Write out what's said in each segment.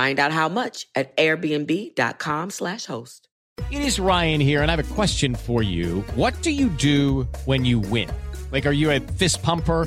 Find out how much at airbnb.com slash host. It is Ryan here, and I have a question for you. What do you do when you win? Like, are you a fist pumper?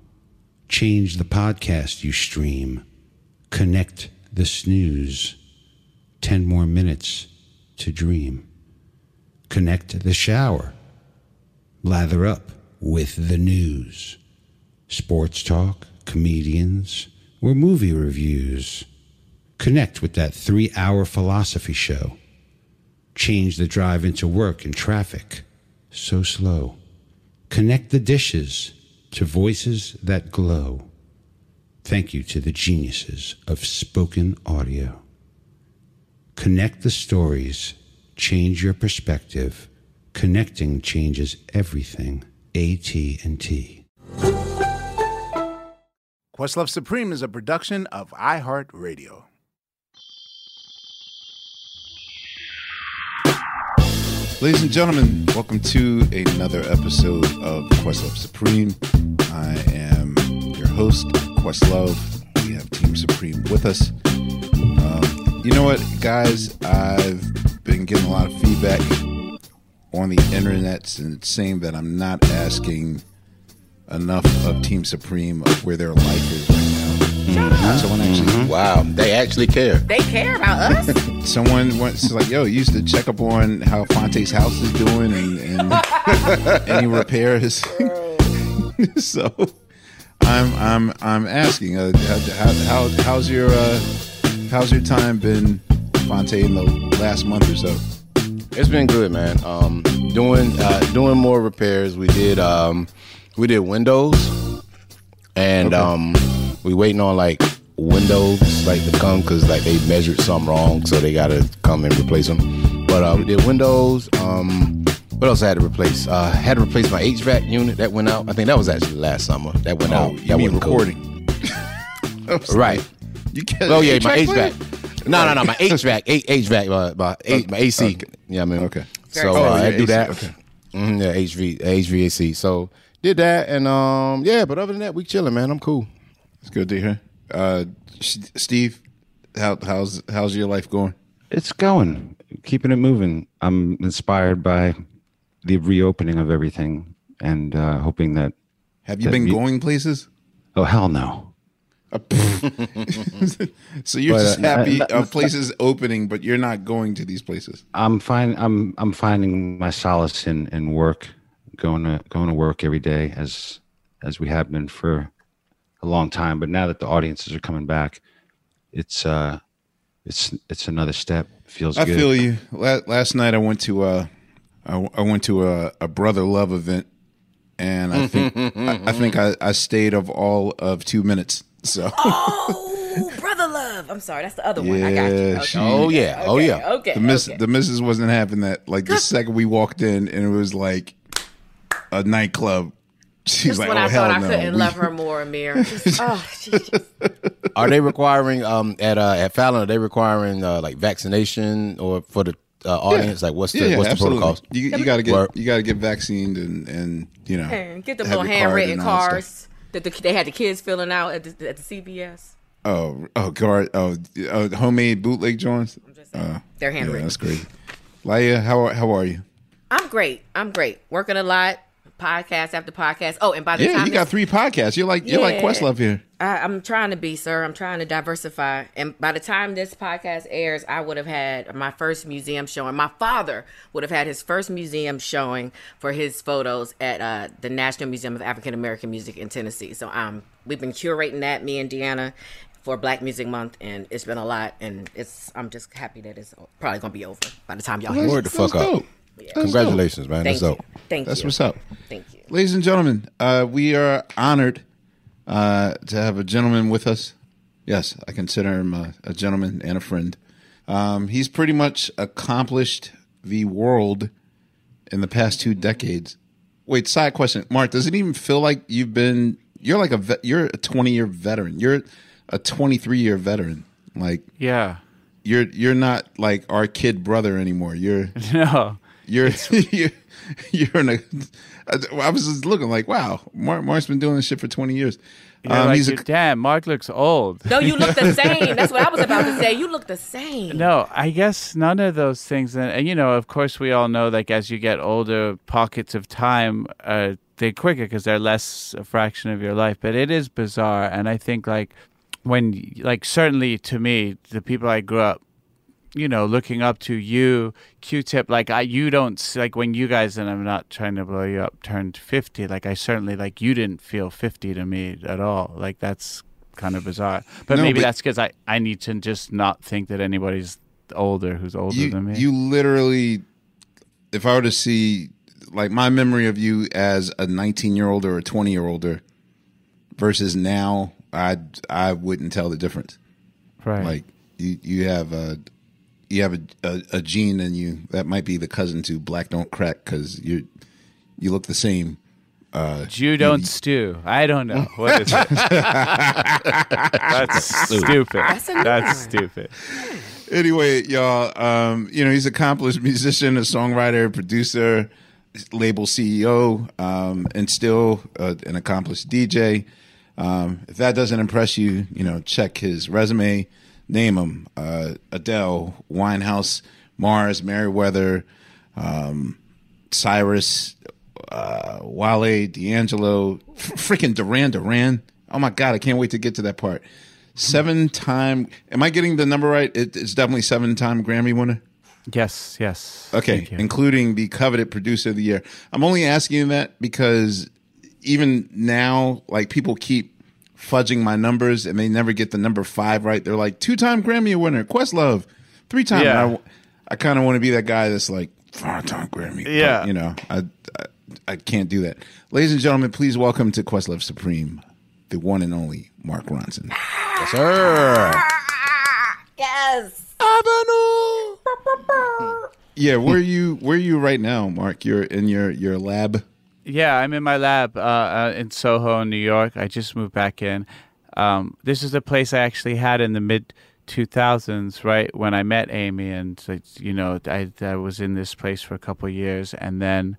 Change the podcast you stream. Connect the snooze. 10 more minutes to dream. Connect the shower. Lather up with the news. Sports talk, comedians, or movie reviews. Connect with that three hour philosophy show. Change the drive into work and traffic. So slow. Connect the dishes to voices that glow. Thank you to the geniuses of spoken audio. Connect the stories, change your perspective. Connecting changes everything. AT&T. Questlove Supreme is a production of iHeartRadio. Ladies and gentlemen, welcome to another episode of Questlove Supreme. I am your host, Questlove. We have Team Supreme with us. Um, you know what, guys? I've been getting a lot of feedback on the internet and saying that I'm not asking enough of Team Supreme of where their life is right now. Someone actually Wow, they actually care. They care about us. Someone wants like, yo, you used to check up on how Fonte's house is doing and, and any repairs. so, I'm I'm I'm asking, uh, how, how how's your uh, how's your time been, Fonte, in the last month or so? It's been good, man. Um, doing uh, doing more repairs. We did um, we did windows, and um, we waiting on like windows like to come because like they measured something wrong, so they got to come and replace them. But uh, we did windows. Um, what else I had to replace? Uh, had to replace my HVAC unit that went out. I think that was actually last summer. That went out. Oh, you that mean recording? I Right. You get Oh yeah, my player? HVAC. No, no, no, my HVAC, HVAC, uh, my, A- my AC. Okay. Yeah, I mean, Okay. So Oh, uh, I do that. okay. Mhm, yeah, HV, HVAC. So did that, and um, yeah. But other than that, we chilling, man. I'm cool. It's good to hear. Uh, Steve, how, how's how's your life going? It's going, keeping it moving. I'm inspired by the reopening of everything and uh, hoping that, Have you That been going places? oh, hell no. So you're But, just uh, happy uh, of places opening, but you're not going to these places. I'm fine. I'm I'm finding my solace in, in work, going to going to work every day as as we have been for a long time. But now that the audiences are coming back, it's uh it's it's another step. Feels I good. feel you. La- last night I went to a, I, I went to a, a brother love event, and I think I, I think I, I stayed of all of two minutes. So oh, brother love. I'm sorry, that's the other one. I got you. Yeah, Okay. she- Oh yeah, oh yeah. Okay. the miss okay. the missus wasn't having that. Like the second we walked in, and it was like a nightclub. She's Just like, when "Oh I hell thought I no!" couldn't We- love her more, Amir. Just, oh, Are they requiring um at uh at Fallon? Are they requiring uh, like vaccination or for the uh, audience? Like what's the Yeah, yeah, what's the absolutely. protocols? You, you got to get Word. you got to get vaccinated and and you know and get the little your card handwritten and all that stuff. cards that the, they had the kids filling out at the, at the CVS. Oh, oh, guard, oh, oh, homemade bootleg joints. Uh, They're yeah, handwritten. that's great. Laia, how are- how are you? I'm great. I'm great. Working a lot, podcast after podcast. Oh, and by the Yeah, time you got three podcasts. You're like you're like Questlove here. I, I'm trying to be, sir. I'm trying to diversify. And by the time this podcast airs, I would have had my first museum showing. My father would have had his first museum showing for his photos at uh, the National Museum of African American Music in Tennessee. So um, we've been curating that, me and Deanna, for Black Music Month, and it's been a lot. And it's I'm just happy that it's probably gonna be over by the time y'all hear. Word it. the fuck up. dope. Congratulations, man. Thank That's you. dope. Thank That's you. what's up. Thank you. Ladies and gentlemen, uh, we are honored uh, to have a gentleman with us. Yes, I consider him a, a gentleman and a friend. Um, he's pretty much accomplished the world in the past two decades. Wait, side question, Mark. Does it even feel like you've been? You're like a vet, you're a 20 year veteran. You're a 23 year veteran. Like Yeah. you're you're not like our kid brother anymore. You're No. You're you're, you're in a. I was just looking like, wow, Mark Mark's been doing this shit for 20 years. You're Um, like, he's a, damn, Mark looks old. No, you look the same. That's what I was about to say. You look the same. No, I guess none of those things. And, and you know, of course, we all know like as you get older, pockets of time uh, they quicker because they're less a fraction of your life. But it is bizarre, and I think like when like certainly to me, the people I grew up. You know, looking up to you, Q-Tip. Like I, you don't like when you guys, and I'm not trying to blow you up. Turned fifty. Like I certainly like you didn't feel fifty to me at all. Like that's kind of bizarre. But No, maybe but- that's because I I need to just not think that anybody's older who's older you than me. you literally, if I were to see like my memory of you as a 19 year old or a 20 year older versus now, I I wouldn't tell the difference. right. Like you you have a you have a, a, a gene and you that might be the cousin to black don't crack because you you look the same. Jew don't stew. I don't know. What is it? That's stupid. That's That's stupid. Anyway, y'all, um, you know he's an accomplished musician, a songwriter, producer, label CEO, um, and still uh, an accomplished DJ. Um, if that doesn't impress you, you know check his resume. Name them uh, Adele, Winehouse, Mars, Merriweather, um, Cyrus, uh, Wale, D'Angelo, freaking Duran Duran. Oh my god, I can't wait to get to that part. Seven time. Am I getting the number right? It, it's definitely seven time Grammy winner. Yes, yes. Okay, including the coveted producer of the year. I'm only asking you that because even now, like people keep fudging my numbers and they never get the number five right. They're like two time Grammy winner, Questlove, three time. Yeah. I, I kind of want to be that guy that's like five time Grammy. But, Yeah. you know, I, I I can't do that. Ladies and gentlemen, please welcome to Questlove Supreme, the one and only Mark Ronson. Yes, sir. Yes. Yeah, where are you? Where are you right now, Mark? You're in your your lab. Yeah, I'm in my lab uh, uh, in Soho, New York. I just moved back in. Um, this is a place I actually had in the mid 2000s, right when I met Amy, and you know, I, I was in this place for a couple years, and then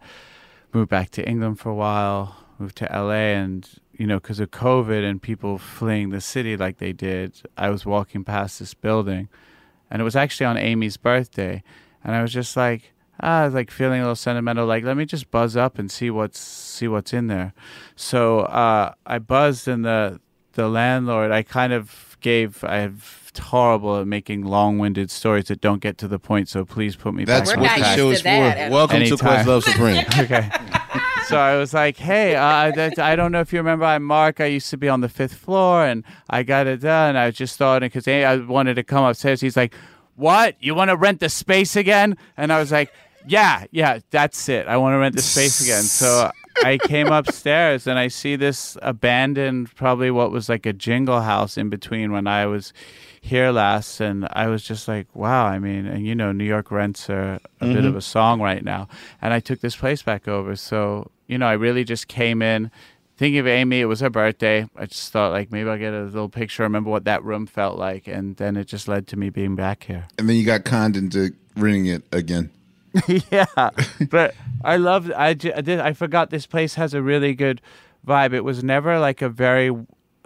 moved back to England for a while. Moved to LA, and you know, because of COVID and people fleeing the city like they did, I was walking past this building, and it was actually on Amy's birthday, and I was just like, I was like feeling a little sentimental. Like, let me just buzz up and see what's see what's in there. So uh, I buzzed, and the the landlord, I kind of gave. I'm horrible at making long-winded stories that don't get to the point. So please put me That's back. We're what the show is for. at- Welcome to Anytime. Questlove Supreme. okay. So I was like, "Hey, uh, that, I don't know if you remember, I'm Mark. I used to be on the fifth floor, and I got it done. I just thought because I wanted to come upstairs. He's like, "What? You want to rent the space again?" And I was like, "Yeah, yeah, that's it. I want to rent the space again." So I came upstairs and I see this abandoned, probably what was like a jingle house in between when I was here last, and I was just like, "Wow!" I mean, and you know, New York rents are a bit of mm-hmm. a song right now, and I took this place back over. So you know, I really just came in thinking of Amy. It was her birthday. I just thought like maybe I'll get a little picture, remember what that room felt like, and then it just led to me being back here. And then you got conned into renting it again. yeah, but I love. I ju- I did. I forgot this place has a really good vibe. It was never like a very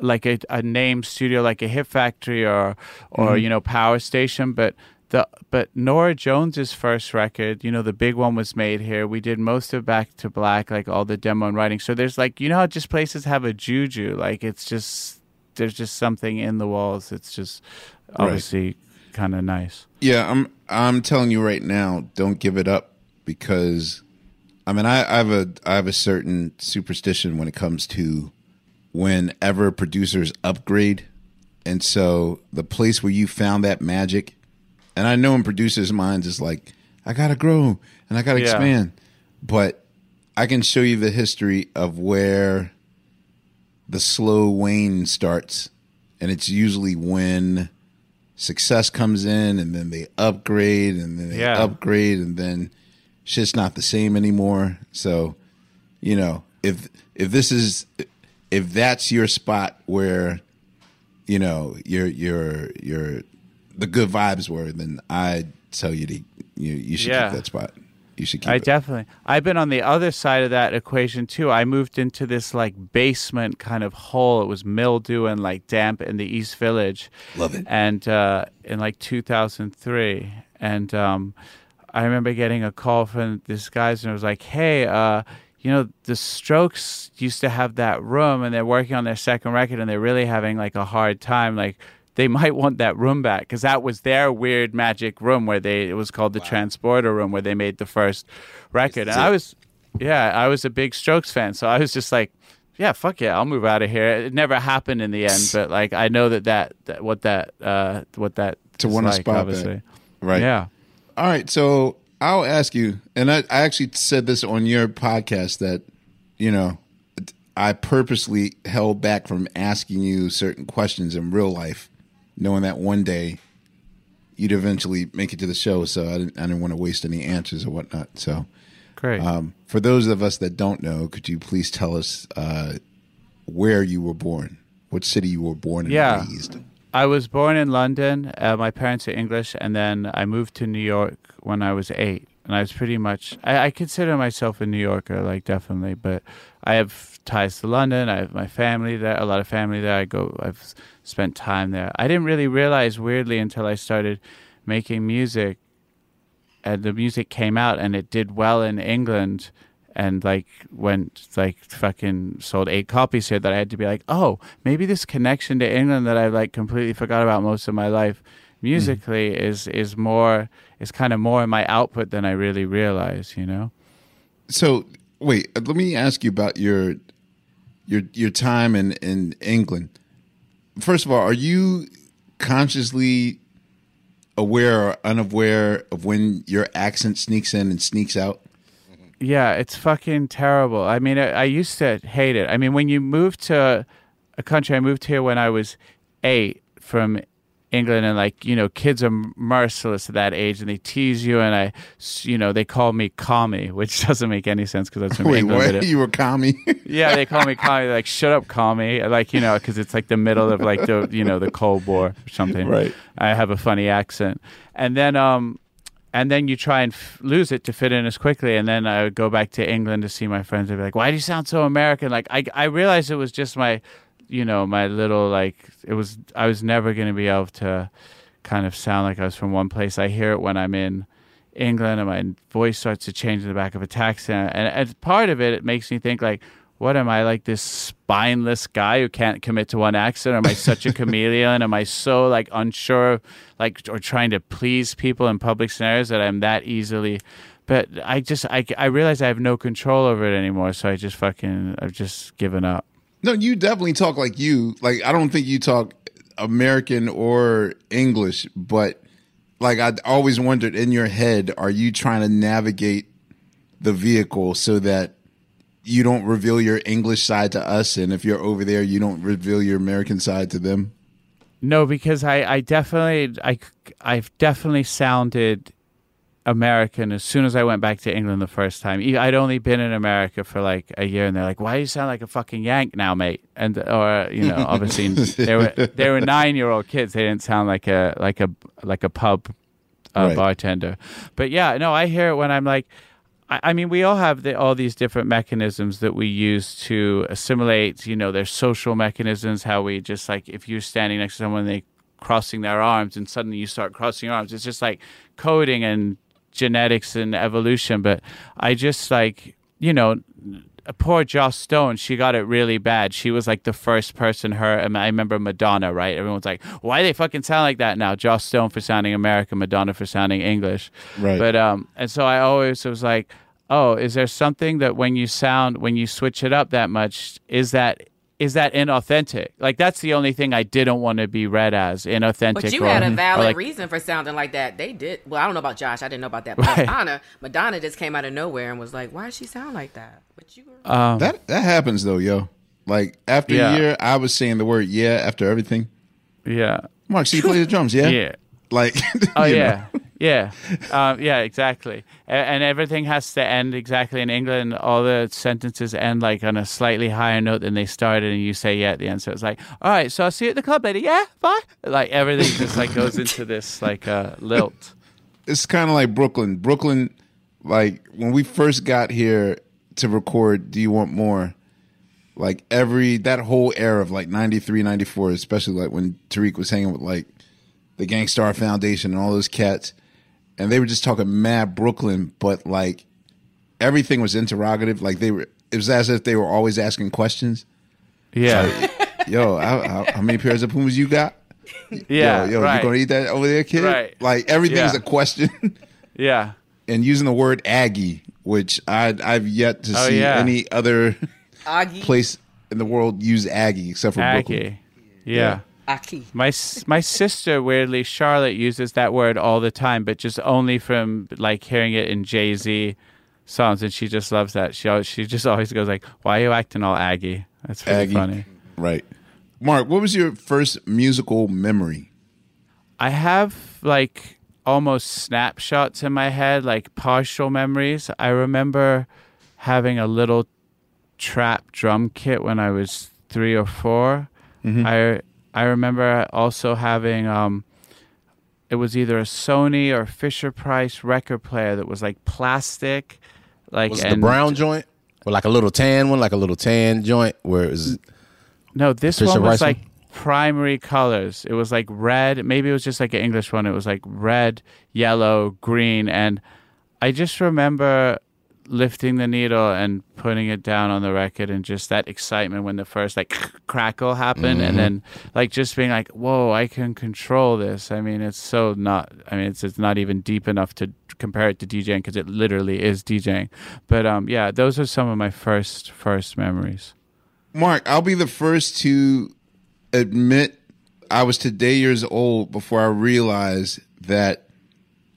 like a, a name studio like a Hit Factory or or mm-hmm. you know Power Station, but. The, but Norah Jones's first record, you know, the big one was made here. We did most of Back to Black, like all the demo and writing. So there's like, you know how just places have a juju, like it's just there's just something in the walls. It's just obviously kind of nice. Yeah, I'm I'm telling you right now, don't give it up because I mean I, I have a I have a certain superstition when it comes to whenever producers upgrade. And so the place where you found that magic, and I know in producers' minds is like, I gotta grow and I gotta Yeah. expand. But I can show you the history of where the slow wane starts. And it's usually when success comes in and then they upgrade and then they Yeah. upgrade and then shit's not the same anymore. So, you know, if if this is if that's your spot where you know your your your the good vibes were, then I tell you to you you should Yeah. keep that spot. You should keep I it. definitely. I've been on the other side of that equation too. I moved into this like basement kind of hole. It was mildew and like damp in the East Village. Love it. And uh, in like 2003, and um, I remember getting a call from this guys, and it was like, "Hey, uh, you know, the Strokes used to have that room, and they're working on their second record, and they're really having like a hard time, like." They might want that room back because that was their weird magic room where they it was called the transporter room where they made the first record. And I was, yeah, I was a big Strokes fan, so I was just like, yeah, fuck yeah, I'll move out of here. It never happened in the end, but like I know that that, that what that uh what that To want a like, spot obviously. Right. Yeah. All right, so I'll ask you, and I, I actually said this on your podcast that, you know, I purposely held back from asking you certain questions in real life, knowing that one day you'd eventually make it to the show. So I didn't, I didn't want to waste any answers or whatnot. So, Great. um, for those of us that don't know, could you please tell us uh, where you were born, what city you were born in? Yeah. raised? I was born in London. Uh, my parents are English, and then I moved to New York when I was eight. And I was pretty much, I, I consider myself a New Yorker, like definitely. But I have ties to London. I have my family there, a lot of family there. I go, I've spent time there. I didn't really realize weirdly until I started making music, and the music came out, and it did well in England and like went like fucking sold eight copies here that I had to be like, oh, maybe this connection to England that I like completely forgot about most of my life musically is is more is kind of more in my output than I really realize, you know? So wait, uh, let me ask you about your your your time in in England. First of all, are you consciously aware or unaware of when your accent sneaks in and sneaks out? Yeah, it's fucking terrible. I mean, I, I used to hate it. I mean, when you move to a country, I moved here when I was eight from England, and like you know, kids are merciless at that age, and they tease you, and I, you know, they call me commie, which doesn't make any sense because that's from Wait, England. what? You were commie? yeah, they call me commie. Like, shut up, commie. Like, you know, because it's like the middle of like the, you know, the Cold War or something. Right. I have a funny accent. And then, um, and then you try and f- lose it to fit in as quickly. And then I would go back to England to see my friends. They'd be like, why do you sound so American? Like, I, I realized it was just my, you know, my little, like, it was, I was never going to be able to kind of sound like I was from one place. I hear it when I'm in England and my voice starts to change in the back of a taxi. And, as part of it, it makes me think like, what am I like this spineless guy who can't commit to one accent? Or am I such a chameleon? Am I so like unsure, like or trying to please people in public scenarios that I'm that easily? But I just I I realize I have no control over it anymore. So I just fucking I've just given up. No, you definitely talk like you. Like I don't think you talk American or English, but like I always wondered in your head, are you trying to navigate the vehicle so that you don't reveal your English side to us, and if you're over there, you don't reveal your American side to them? No, because I, I definitely I I've definitely sounded American as soon as I went back to England the first time. I'd only been in America for like a year, and they're like, "Why do you sound like a fucking Yank now, mate?" And or you know, obviously they were they were nine year old kids. They didn't sound like a like a like a pub uh, Right. bartender. But yeah, no, I hear it when I'm like. I I mean, we all have the, all these different mechanisms that we use to assimilate. You know, there's social mechanisms. How we just like if you're standing next to someone, they crossing their arms, and suddenly you start crossing your arms. It's just like coding and genetics and evolution. But I just like you know, poor Joss Stone, she got it really bad. She was like the first person her. I remember Madonna, right? Everyone's like, why they fucking sound like that now? Joss Stone for sounding American, Madonna for sounding English. Right. But um, and so I always was like, oh, is there something that when you sound when you switch it up that much, is that is that inauthentic? Like that's the only thing I didn't want to be read as inauthentic. But you or- had a valid like- reason for sounding like that. They did. Well, I don't know about Josh. I didn't know about that. But Right. Madonna, Madonna just came out of nowhere and was like, "Why does she sound like that?" But you were. Um, That that happens though, yo. Like after Yeah. a year, I was saying the word yeah after everything. yeah. Mark, so you play the drums, yeah? Yeah. Like, Oh you know. Yeah, yeah, um, yeah, exactly. A- And everything has to end exactly in England. All the sentences end like on a slightly higher note than they started, and you say yeah at the end. So it's like, all right, so I'll see you at the club later. Yeah, bye. Like everything just like goes into this like uh, lilt. it's kind of like Brooklyn. Brooklyn, like when we first got here to record Do You Want More, like every, that whole era of like 93, 94, especially like when Tariq was hanging with like the Gang Starr Foundation and all those cats, and they were just talking mad Brooklyn, but like everything was interrogative. Like they were, it was as if they were always asking questions. Yeah, Yo, how, how, how many pairs of Pumas you got? yeah, yo, yo right. you gonna eat that over there, kid? Right. Like everything's Yeah. a question. yeah, and using the word Aggie, which I I've yet to Oh, see yeah. any other Aggie. place in the world use Aggie except for Brooklyn. Aggie. Yeah. Aki. My my sister weirdly Charlotte uses that word all the time, but just only from like hearing it in Jay Z songs, and she just loves that. She always, she just always goes like, "Why are you acting all Aggie?" That's pretty Aggie. funny. Right. Mark, what was your first musical memory? I have like almost snapshots in my head, like partial memories. I remember having a little trap drum kit when I was three or 4 mm-hmm. I I remember also having um, it was either a Sony or Fisher Price record player that was like plastic, like Was the brown joint? Or like a little tan one, like a little tan joint where it was No, this one was Price one? like primary colors. It was like red. Maybe it was just like an English one. It was like red, yellow, green, and I just remember lifting the needle and putting it down on the record and just that excitement when the first like crackle happened and then like just being like whoa i can control this. I mean it's so not i mean it's, it's not even deep enough to compare it to djing because it literally is djing. But um yeah those are some of my first first memories. Mark, I'll be the first to admit I was today years old before I realized that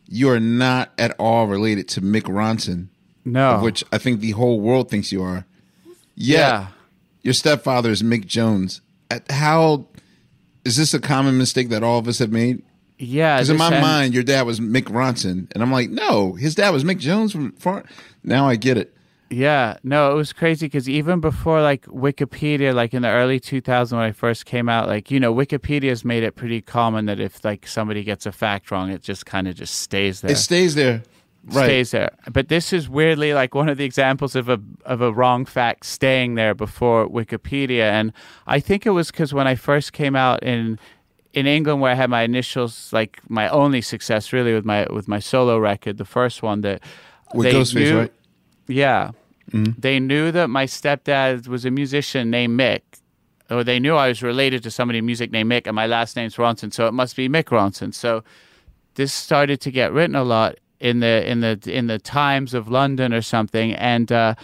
you are not at all related to Mick Ronson, no of which I think the whole world thinks you are. Yet, yeah your stepfather is Mick Jones. At- How is this a common mistake that all of us have made? Yeah, Because in my mind, your dad was Mick Ronson, and I'm like, no, his dad was Mick Jones from far. Now I get it. Yeah, no, it was crazy because even before like Wikipedia, like in the early 2000s when I first came out, like you know, Wikipedia's made it pretty common that if like somebody gets a fact wrong, it just kind of just stays there. It stays there, right? Stays there. But this is weirdly like one of the examples of a of a wrong fact staying there before Wikipedia, and I think it was because when I first came out in in England where I had my initials, like my only success really with my with my solo record, the first one that With they Ghostface, knew- right? yeah. Mm-hmm. They knew that my stepdad was a musician named Mick, or they knew I was related to somebody in music named Mick, and my last name's Ronson, so it must be Mick Ronson. So this started to get written a lot in the in the in the Times of London or something, and uh,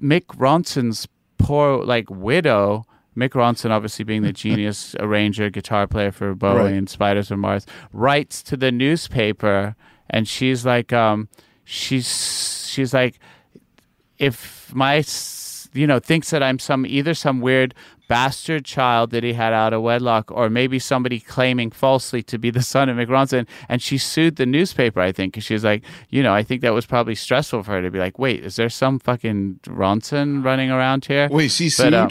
Mick Ronson's poor like widow. Mick Ronson, obviously being the genius arranger, guitar player for Bowie Right. and Spiders from Mars, writes to the newspaper, and she's like, um, she's she's like, if my you know thinks that I'm some either some weird bastard child that he had out of wedlock or maybe somebody claiming falsely to be the son of Mick Ronson and she sued the newspaper I think 'cause she was like you know I think that was probably stressful for her to be like wait is there some fucking Ronson running around here Wait, she But, sued. um,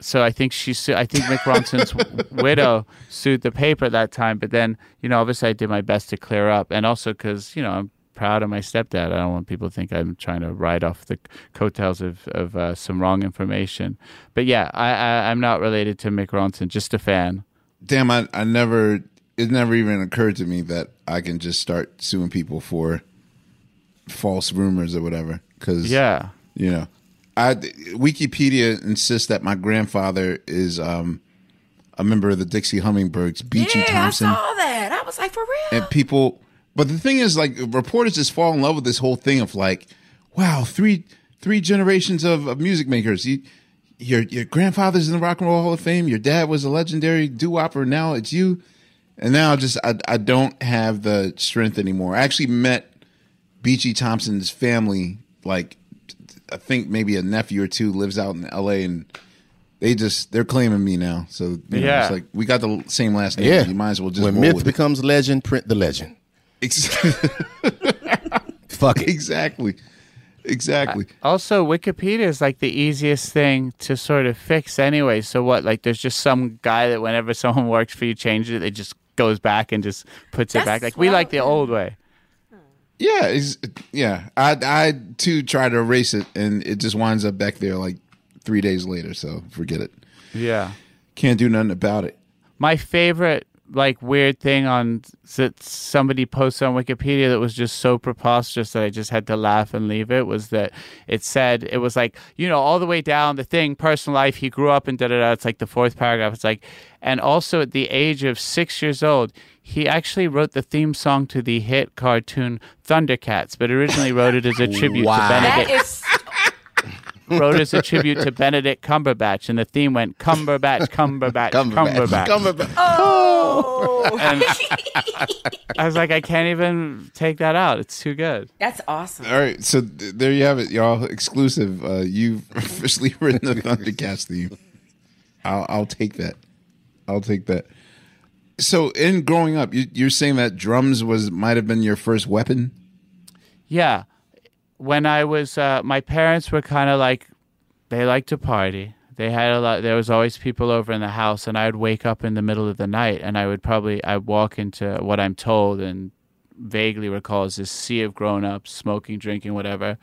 so I think she su- I think Mick Ronson's widow sued the paper that time. But then you know, obviously, I did my best to clear up, and also because you know I'm proud of my stepdad. I don't want people to think I'm trying to ride off the coattails of of uh, some wrong information. But yeah, I, I I'm not related to Mick Ronson, just a fan. Damn, I, I never. It never even occurred to me that I can just start suing people for false rumors or whatever. Because Yeah. you know, I Wikipedia insists that my grandfather is um, a member of the Dixie Hummingbirds, Beachey yeah, Thompson, I saw that. I was like, for real. and people. But the thing is, like, reporters just fall in love with this whole thing of like, wow, three three generations of, of music makers. You, your your grandfather's in the Rock and Roll Hall of Fame. Your dad was a legendary doo wopper. Now it's you, and now just I I don't have the strength anymore. I actually met Beachey Thompson's family. Like, I think maybe a nephew or two lives out in L.A. and they just they're claiming me now. So you know, Yeah. it's like we got the same last name. Yeah. you might as well just when myth with it. becomes legend, print the legend. Ex- Fuck it. exactly, exactly. Uh, also, Wikipedia is like the easiest thing to sort of fix anyway. So what? Like, there's just some guy that whenever someone works for you, changes it, it just goes back and just puts it back. Like we like the old way. Yeah, it's, yeah. I I too try to erase it, and it just winds up back there like three days later. So forget it. Yeah. Can't do nothing about it. My favorite like weird thing on that somebody posted on Wikipedia that was just so preposterous that I just had to laugh and leave it was that it said it was like you know all the way down the thing personal life he grew up in da da da it's like the fourth paragraph it's like and also at the age of six years old he actually wrote the theme song to the hit cartoon Thundercats but originally wrote it as a tribute Wow. to Benedict is wrote as a tribute to Benedict Cumberbatch and the theme went Cumberbatch Cumberbatch Cumberbatch, Cumberbatch. oh, and I was like, I can't even take that out. It's too good. that's awesome. All right, so th- there you have it, y'all. Exclusive. Uh, you've officially written the Thundercats theme. I'll I'll take that. I'll take that. So, in growing up, you, you're saying that drums was might have been your first weapon. Yeah. When I was, uh, my parents were kind of like, they liked to party. They had a lot, there was always people over in the house, and I would wake up in the middle of the night and I would probably, I'd walk into what I'm told and vaguely recalls this sea of grown ups, smoking, drinking, whatever.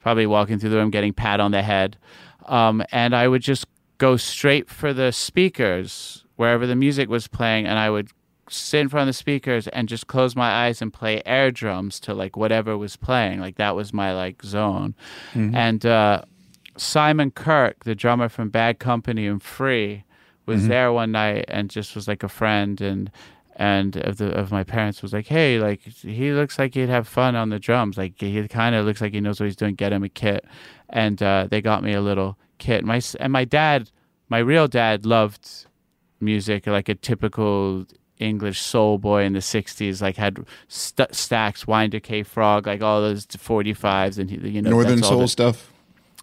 Probably walking through the room, getting pat on the head. Um, and I would just go straight for the speakers wherever the music was playing, and I would sit in front of the speakers and just close my eyes and play air drums to like whatever was playing. Like that was my like zone. And uh, Simon Kirke, the drummer from Bad Company and Free, was there one night and just was like a friend and and of the of my parents was like, hey, like he looks like he'd have fun on the drums. Like he kind of looks like he knows what he's doing. Get him a kit, and uh, they got me a little kit. My and my dad, my real dad, loved music like a typical English soul boy in the '60s. Like had st- stacks, Wynder K. Frog, like all those 45s, and he, you know Northern that's all Soul the- stuff.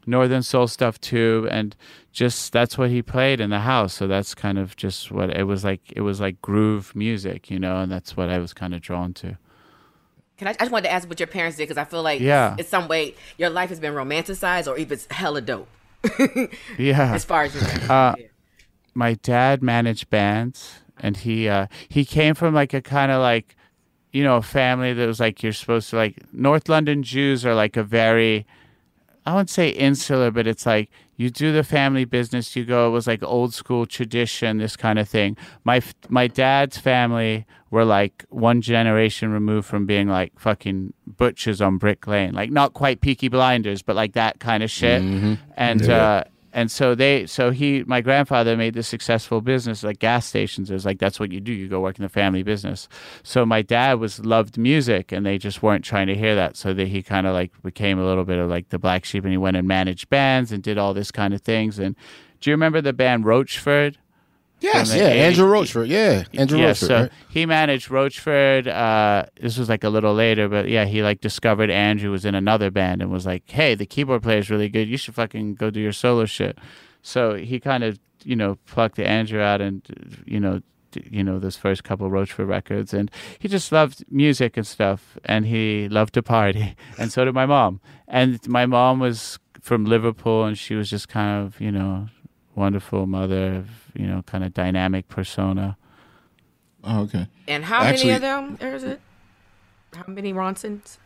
Northern soul stuff too and just that's what he played in the house. So that's kind of just what it was like it was like groove music you know and that's what i was kind of drawn to. Can I, I just wanted to ask what your parents did because I feel like Yeah. in some way your life has been romanticized or even it's hella dope. Yeah. As far as Uh, my dad managed bands and he uh he came from like a kind of like you know a family that was like you're supposed to like north london jews are like a very i wouldn't say insular but it's like you do the family business you go it was like old school tradition this kind of thing. My my dad's family were like one generation removed from being like fucking butchers on brick lane. Like not quite peaky blinders but like that kind of shit and uh and so they so he my grandfather made this successful business like gas stations. It was like that's what you do. You go work in the family business. So my dad was loved music and they just weren't trying to hear that. So that he kind of like became a little bit of like the black sheep and he went and managed bands and did all this kind of things. And do you remember the band roachford Yes. Yeah, the Andrew 80s. Roachford. Yeah, Andrew yeah, Roachford. so right? he managed Roachford. Uh, this was like a little later, but yeah, he like discovered Andrew was in another band and was like, "Hey, the keyboard player is really good. You should fucking go do your solo shit." So he kind of you know plucked Andrew out and you know you know those first couple Roachford records, and he just loved music and stuff, and he loved to party, and so did my mom. And my mom was from Liverpool, and she was just kind of you know wonderful mother, you know, kind of dynamic persona. Oh, okay. And how Actually- many of them is it? How many Ronsons?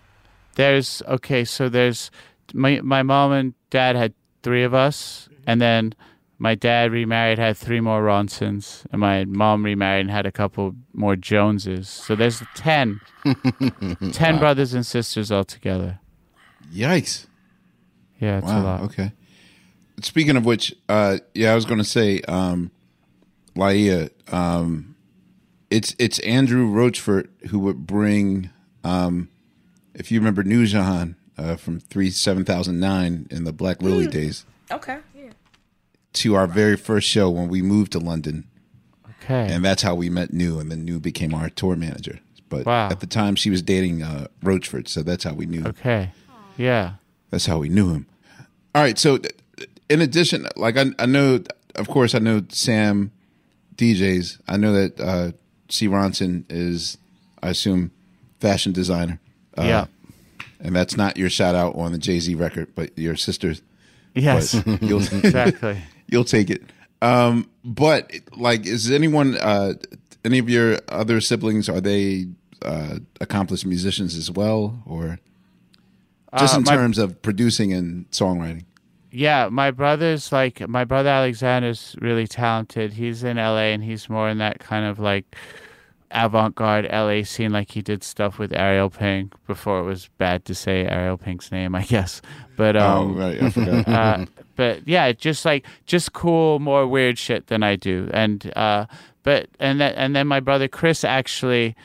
There's okay, so there's my my mom and dad had three of us, mm-hmm. and then my dad remarried, had three more Ronsons, and my mom remarried and had a couple more Joneses. So there's ten, ten brothers and sisters altogether. Yikes. Yeah, it's a lot. Okay. Speaking of which, uh, yeah, I was going to say, um, Laia, um, it's it's Andrew Roachford who would bring, um, if you remember Nujahan uh, from three seven thousand nine in the Black Lily days, Okay. Yeah. to our very first show when we moved to London, Okay. and that's how we met New, and then New became our tour manager. But Wow. at the time, she was dating uh, Roachford, so that's how we knew. okay. Yeah. That's how we knew him. All right. So, in addition, like I, I know, of course, I know Sam DJs. I know that uh, C. Ronson is, I assume, fashion designer. Uh, yeah. And that's not your shout out on the Jay Z record, but your sister's. Yes. You'll exactly. you'll take it. Um, but like, is anyone, uh, any of your other siblings, are they uh, accomplished musicians as well, or just Uh, in my- terms of producing and songwriting? Yeah, my brother's like my brother Alexander's really talented. He's in LA and he's more in that kind of like avant-garde LA scene. Like he did stuff with Ariel Pink before it was bad to say Ariel Pink's name, I guess. But um, oh, right. I forgot. uh, but yeah, just like just cool, more weird shit than I do. And uh, but and then and then my brother Chris actually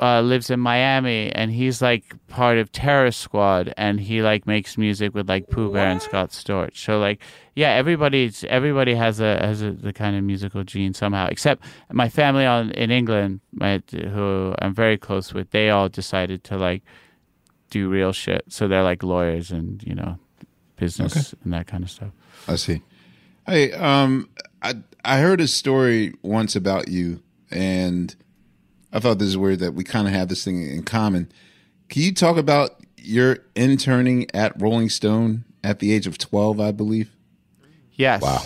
uh, lives in Miami, and he's like part of Terror Squad, and he like makes music with like Pooh Bear and Scott Storch. So like, yeah, everybody's everybody has a has a, the kind of musical gene somehow. Except my family on in England, my who I'm very close with, they all decided to like do real shit. So they're like lawyers and you know business and that kind of stuff. I see. Hey, um, I I heard a story once about you, and I thought this is weird that we kind of have this thing in common. Can you talk about your interning at Rolling Stone at the age of twelve, I believe? Yes. Wow.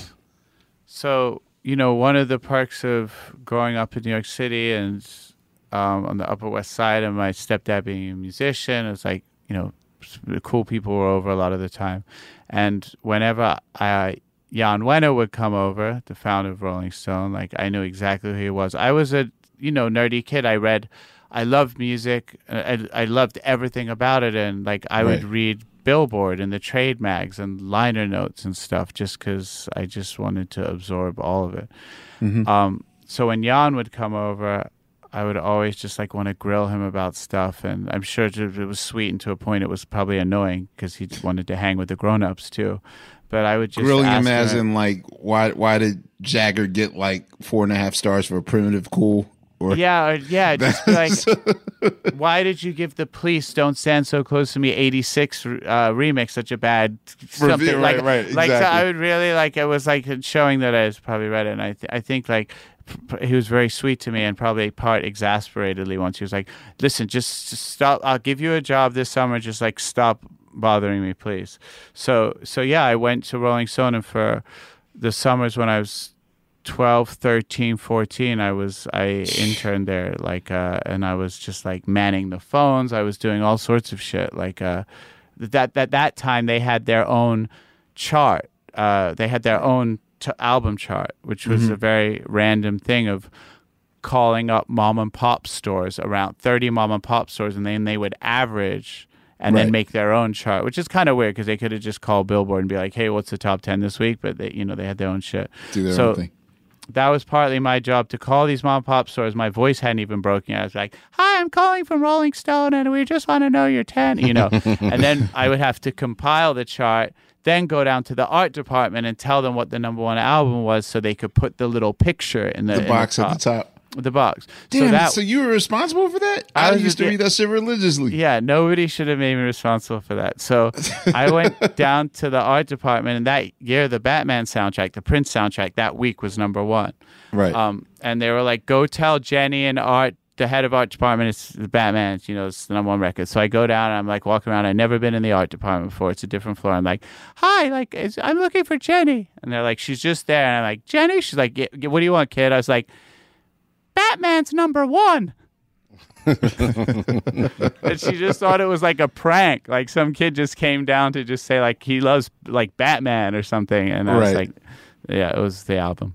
So, you know, one of the perks of growing up in New York City and um, on the Upper West Side and my stepdad being a musician, it was like, you know, cool people were over a lot of the time. And whenever I, Jan Wenner would come over, the founder of Rolling Stone, like I knew exactly who he was. I was a, you know, nerdy kid. I read, I loved music. I, I loved everything about it. And like I would read Billboard and the trade mags and liner notes and stuff just because I just wanted to absorb all of it. Um, so when Jan would come over, I would always just like want to grill him about stuff, and I'm sure it was sweet, and to a point it was probably annoying because he just wanted to hang with the grown-ups too. But I would just ask him as him- in like, why why did Jagger get like four and a half stars for primitive cool? Or yeah, or, yeah, just be like, why did you give the police "Don't Stand So Close to Me" '86 uh, remix such a bad something? Review, like, right, right, like so. I would really like it was like showing that I was probably read it, and I th- I think like he was very sweet to me and probably part exasperatedly once he was like, listen, just, just stop. I'll give you a job this summer. Just like stop bothering me, please. So so yeah, I went to Rolling Stone and for the summers when I was 12 13 14 i was i interned there like uh and i was just like manning the phones. I was doing all sorts of shit like uh that that that time they had their own chart uh they had their own t- album chart which was a very random thing of calling up mom and pop stores around 30 mom and pop stores and then they would average and Right. then make their own chart which is kind of weird because they could have just called billboard and be like hey what's the top 10 this week? But they you know they had their own shit. Do their so own thing. That was partly my job to call these mom and pop stores. My voice hadn't even broken yet. I was like, "Hi, I'm calling from Rolling Stone, and we just want to know your ten, you know." and then I would have to compile the chart, then go down to the art department and tell them what the number one album was, so they could put the little picture in the, The in box the at the top. The box. Damn, so that so you were responsible for that? I, I used to read that shit religiously. yeah, nobody should have made me responsible for that. So I went down to the art department, and that year, the Batman soundtrack, the Prince soundtrack, that week was number one. Right. Um, and they were like, "Go tell Jenny and Art, the head of art department, it's the Batman. You know, it's the number one record." So I go down and I'm like walking around. I've never been in the art department before. It's a different floor. I'm like, "Hi, like, is, I'm looking for Jenny," and they're like, "She's just there." And I'm like, "Jenny?" She's like, "Yeah, yeah, "What do you want, kid?" I was like, "Batman's number one." and she just thought it was like a prank, like some kid just came down to just say like he loves like Batman or something, and I was Right. like, "Yeah, it was the album."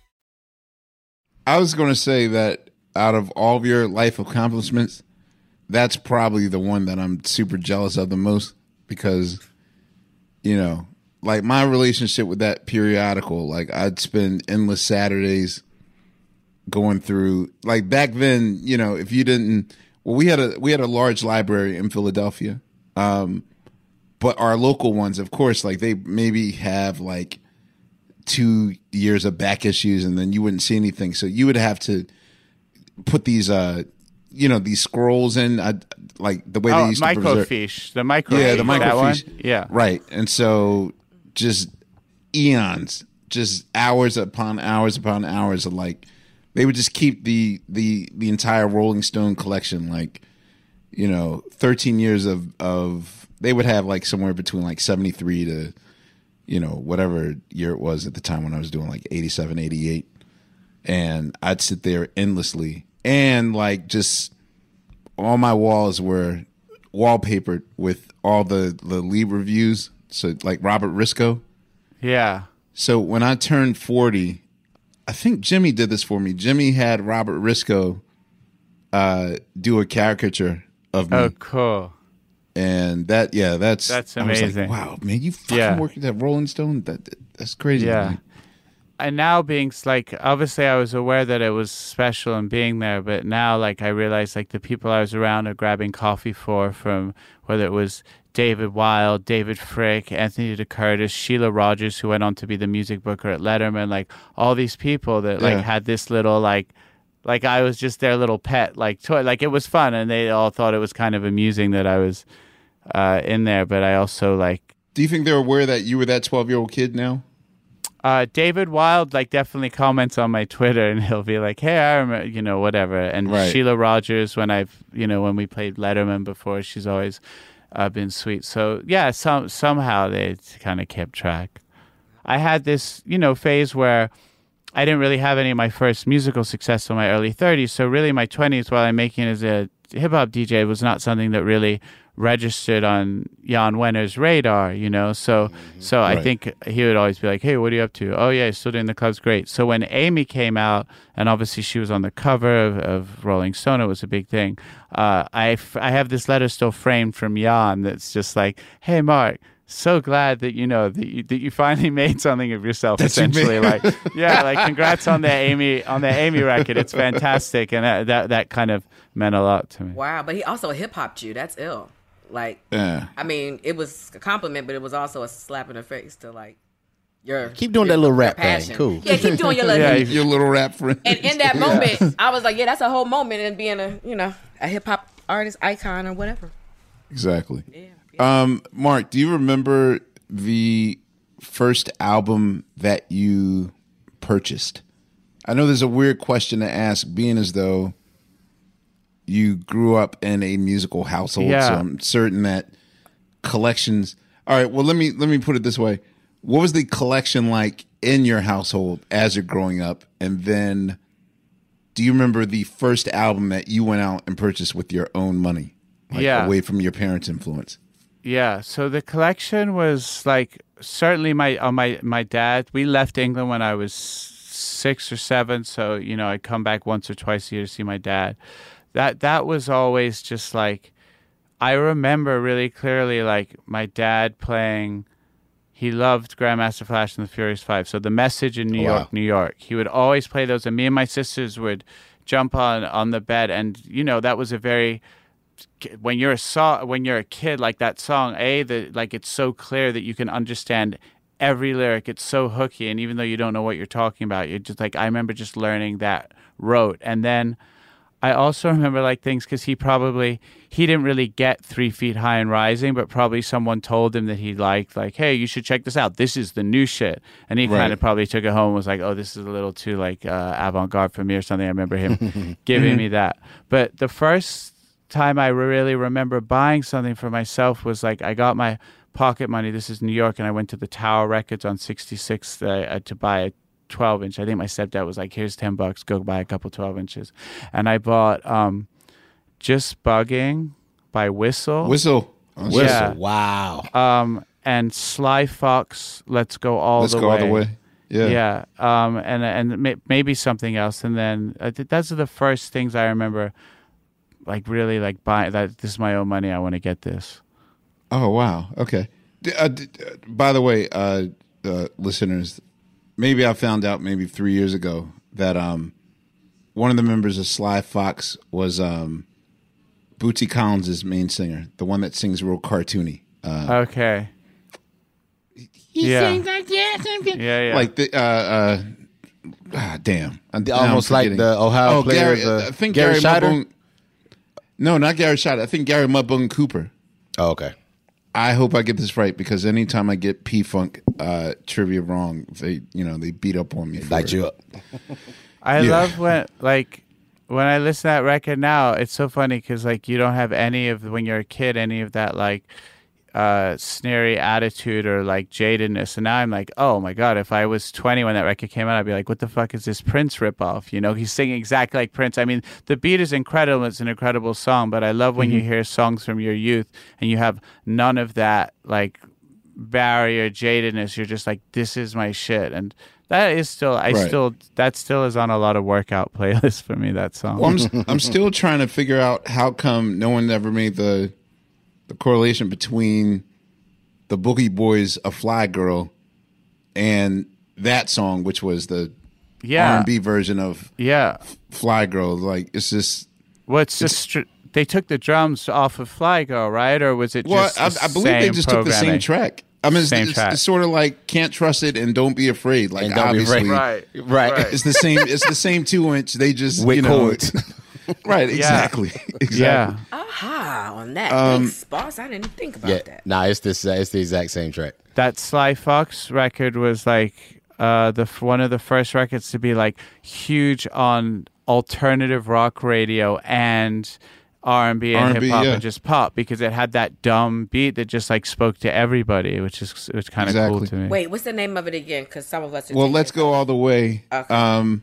I was going to say that out of all of your life accomplishments, that's probably the one that I'm super jealous of the most because, you know, like my relationship with that periodical, like I'd spend endless Saturdays going through. Like back then, you know, if you didn't, well, we had a we had a large library in Philadelphia, um, but our local ones, of course, like they maybe have like two years of back issues and then you wouldn't see anything. So you would have to put these, uh, you know, these scrolls in, uh, like the way oh, they used to preserve. microfiche. The microfiche. Yeah, the microfiche. Yeah. Right. And so just eons, just hours upon hours upon hours of like, they would just keep the, the, the entire Rolling Stone collection, like, you know, 13 years of, of, they would have like somewhere between like 73 to, you know, whatever year it was at the time when I was doing like 87, 88. And I'd sit there endlessly. And like just all my walls were wallpapered with all the, the lead reviews. So like Robert Risko. Yeah. So when I turned 40, I think Jimmy did this for me. Jimmy had Robert Risko uh, do a caricature of me. Oh, cool. And that, yeah, that's That's was like, amazing. wow, man, you fucking Yeah. worked at Rolling Stone. That that's crazy. Yeah. man. And now being like, obviously, I was aware that it was special and being there, but now, like, I realized like the people I was around are grabbing coffee for from whether it was David Wild, David Fricke, Anthony DeCurtis, Sheila Rogers, who went on to be the music booker at Letterman, like all these people that like Yeah. had this little like like I was just their little pet, like toy. Like it was fun, and they all thought it was kind of amusing that I was uh, in there. But I also like Do you think they're aware that you were that 12 year old kid now? uh, David Wild, like definitely comments on my Twitter, and he'll be like, "Hey, I remember, you know, whatever." And Right. Sheila Rogers, when I've, you know, when we played Letterman before, she's always uh, been sweet. So yeah, some somehow they kind of kept track. I had this, you know, phase where I didn't really have any of my first musical success in my early 30s. So really, my 20s, while I'm making as a hip hop DJ, was not something that really registered on Jan Wenner's radar. You know, so so I think he would always be like, "Hey, what are you up to?" "Oh yeah, still doing the clubs, great." So when Amy came out, and obviously she was on the cover of, of Rolling Stone, it was a big thing. Uh, I f- I have this letter still framed from Jan that's just like, "Hey, Mark." So glad that you know that you, that you finally made something of yourself. That essentially, made- like yeah, like congrats on the Amy on the Amy record. It's fantastic, and that that, that kind of meant a lot to me. Wow, but he also hip hopped you. That's ill. Like, Yeah. I mean, it was a compliment, but it was also a slap in the face to like your Keep doing your- that little your rap thing. passion. Cool. Yeah, keep doing your little. Yeah, Your little rap friend. and in that moment, I was like, yeah, that's a whole moment in being a you know a hip hop artist icon or whatever. Exactly. Yeah. Um, Mark, do you remember the first album that you purchased? I know there's a weird question to ask, being as though you grew up in a musical household. So I'm certain that collections. All right. Well, let me let me put it this way: What was the collection like in your household as you're growing up? And then, do you remember the first album that you went out and purchased with your own money? Like Yeah. away from your parents' influence. Yeah, so the collection was like certainly my on my my dad. We left England when I was six or seven, so you know I come back once or twice a year to see my dad. That that was always just like I remember really clearly like my dad playing. He loved Grandmaster Flash and the Furious Five. So the message in New oh, Wow. York, New York. He would always play those, and me and my sisters would jump on on the bed, and you know that was a very when you're a so- when you're a kid like that song a the like it's so clear that you can understand every lyric it's so hooky and even though you don't know what you're talking about you're just like i remember just learning that rote and then i also remember like things because he probably he didn't really get three feet high and rising but probably someone told him that he liked like hey you should check this out. This is the new shit. And he Right. kind of probably took it home and was like oh this is a little too like uh, avant-garde for me or something. I remember him giving me that. But the first time I really remember buying something for myself was like I got my pocket money. This is New York, and I went to the Tower Records on 66th uh, to buy a 12 inch. I think my stepdad was like, "Here's 10 bucks, go buy a couple 12 inches," and I bought um, "Just Bugging" by Whistle. Whistle. Whistle. Yeah. Wow. Um, and Sly Fox, "Let's Go All the way. Let's the go Way." all the way. Yeah. yeah um and and may, maybe something else and then I think those are the first things i remember like really like buying that this is my own money i want to get this Oh wow. Okay. D- uh, d- uh, by the way, uh, uh, listeners, maybe I found out maybe three years ago that um, one of the members of Sly Fox was um, Bootsy Collins' main singer, the one that sings real cartoony. Uh, okay He yeah. yeah yeah Like the uh, uh, ah, damn, I'm, Almost like the Ohio oh, player, Gary, the- I think Gary Gary, Scheider? Mudbone. No, not Gary Scheider. I think Gary Mudbone Cooper. Oh, okay. I hope I get this right because anytime I get P Funk uh, trivia wrong, they you know they beat up on me. Light you up. i yeah. love when like when i listen to that record now it's so funny because like you don't have any of when you're a kid any of that like uh snary attitude or like jadedness. And now i'm like oh my god if i was 20 when that record came out i'd be like what the fuck is this prince ripoff? You know he's singing exactly like prince. I mean the beat is incredible. It's an incredible song but i love when you hear songs from your youth and you have none of that like barrier jadedness. You're just like this is my shit. And that is still i Right. still that still is on a lot of workout playlists for me that song. Well, I'm s- I'm still trying to figure out how come no one ever made the the correlation between the Boogie Boys "A Fly Girl" and that song, which was the yeah R&B version of yeah "Fly Girl." Like it's just What's the str- they took the drums off of Fly Girl, right? Or was it well, just I, the I believe they just took the same track. I mean, it's, Same it's, track. it's sort of like can't trust it and don't be afraid. Like don't be obviously, afraid. Right. Right. it's the same. It's the same two inch. They just With you know, right? Exactly. Exactly. Yeah. Aha, on that. Um, Thanks, boss. I didn't think about Yeah. that. Nah, it's this. Uh, it's the exact same track. that Sly Fox record was like uh, the f- one of the first records to be like huge on alternative rock radio and R and B and hip hop yeah. and just pop because it had that dumb beat that just like spoke to everybody, which is which kind of Exactly. cool to me. Wait, what's the name of it again? Because some of us. Are Well, let's go all the way. Okay. Um,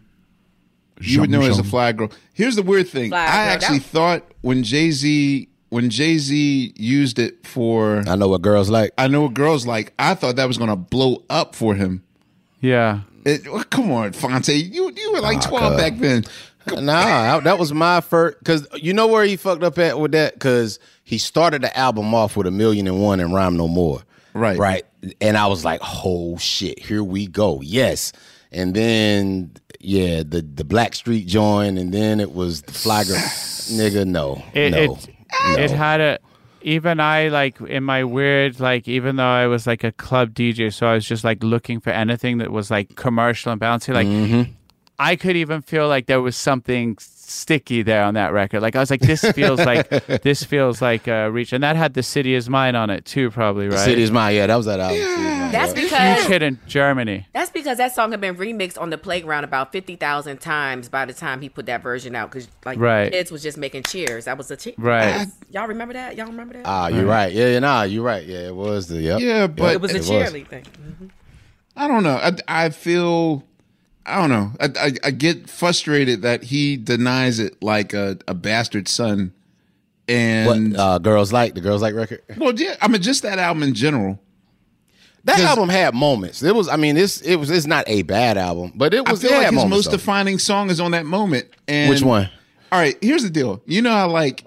you would know it as a flag girl. Here's the weird thing. Flag I girl. actually That- thought when Jay Z when Jay Z used it for I know what girls like. I know what girls like. I thought that was going to blow up for him. Yeah. It, well, come on, Fonte. You you were like twelve cuz. back then. Nah, I- that was my first. Cause you know where he fucked up at with that? Cause he started the album off with a million and one and rhyme no more. Right. Right. And I was like, oh shit, here we go. Yes. And then yeah, the the Blackstreet joint, and then it was the Flagger. Nigga, no, It, no, it, it had a even I like in my weird like even though I was like a club DJ, so I was just like looking for anything that was like commercial and bouncy. Like Mm-hmm. I could even feel like there was something sticky there on that record. Like I was like, this feels like this feels like a reach, and that had the city is mine on it too, probably right. The City is Mine. Yeah, that was that album. City is Mine, That's yeah. because Huge hit in Germany. That's because that song had been remixed on the playground about fifty thousand times by the time he put that version out. Because like Right. kids was just making cheers. That was a cheer. Right. Y'all remember that? Y'all remember that? Ah, you're right. Yeah, yeah, nah, you're right. Yeah, it was the yep. Yeah, but it was a it was. cheerly thing. I don't know. I, I feel, I don't know. I, I, I get frustrated that he denies it like a, a bastard son. What And uh, girls like the girls like record. well, yeah, I mean, just that album in general. That album had moments. It was. I mean, it's it was. It's not a bad album, but it was. I feel it like had his most though. defining song is on that moment. And Which one? All right, here's the deal. You know how like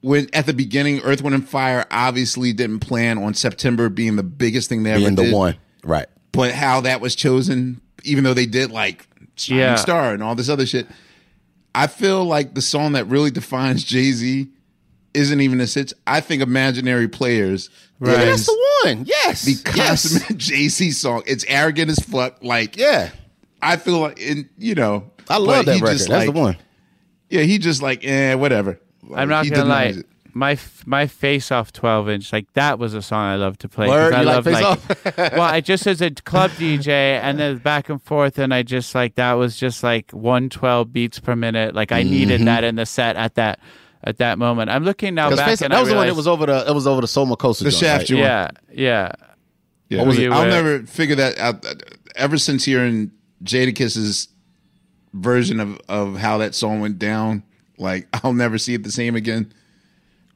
when at the beginning, Earth, Wind, and Fire obviously didn't plan on September being the biggest thing they ever Being the did, one, right? but how that was chosen, even though they did like Shining Yeah. Star and all this other shit. I feel like the song that really defines Jay Z isn't even a hits. I think Imaginary Players Yeah, that's the one. Yes, the yes. Jay Z song. It's arrogant as fuck. Like Yeah, I feel like, and you know, I love but that he record. just, That's the like- one. Yeah, he just like, eh, whatever. Like, I'm not he gonna lie. denies it. My my face off 12 inch like that was a song I love to play. 'cause Word? I You like Face like well I just as a club DJ and then back and forth and I just like that was just like 112 beats per minute. Like I Mm-hmm. needed that in the set at that at that moment. I'm looking now back Face- and that I was the one that was over the. It was over the Soma Costa. The joint, Shaft right? yeah yeah Yeah, What was it? I'll Where- never figure that out. Ever since hearing Jadakiss's version of of how that song went down, like I'll never see it the same again.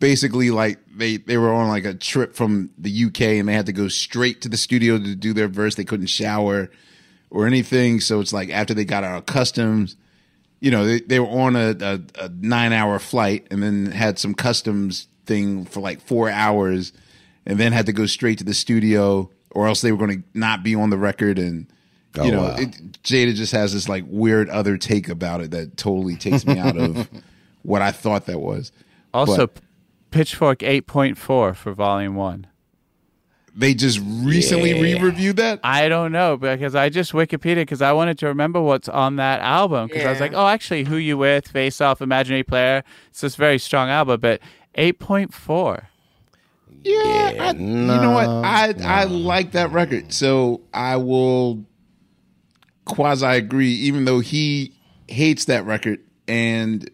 Basically, like they they were on like a trip from the UK and they had to go straight to the studio to do their verse. They couldn't shower or anything, so it's like after they got out of customs, you know, they, they were on a, a, a nine hour flight and then had some customs thing for like four hours and then had to go straight to the studio or else they were going to not be on the record. And, oh, you Oh, know, wow. it, Jada just has this like weird other take about it that totally takes me out of what I thought that was. also But Pitchfork 8.4 for volume 1. they just recently re-reviewed that. I don't know because I just Wikipedia because I wanted to remember what's on that album because I was like, oh, actually, Who You With, Face Off, Imaginary Player. It's this very strong album, but 8.4. Yeah, I, you know what? I I like that record, so I will quasi agree. Even though he hates that record and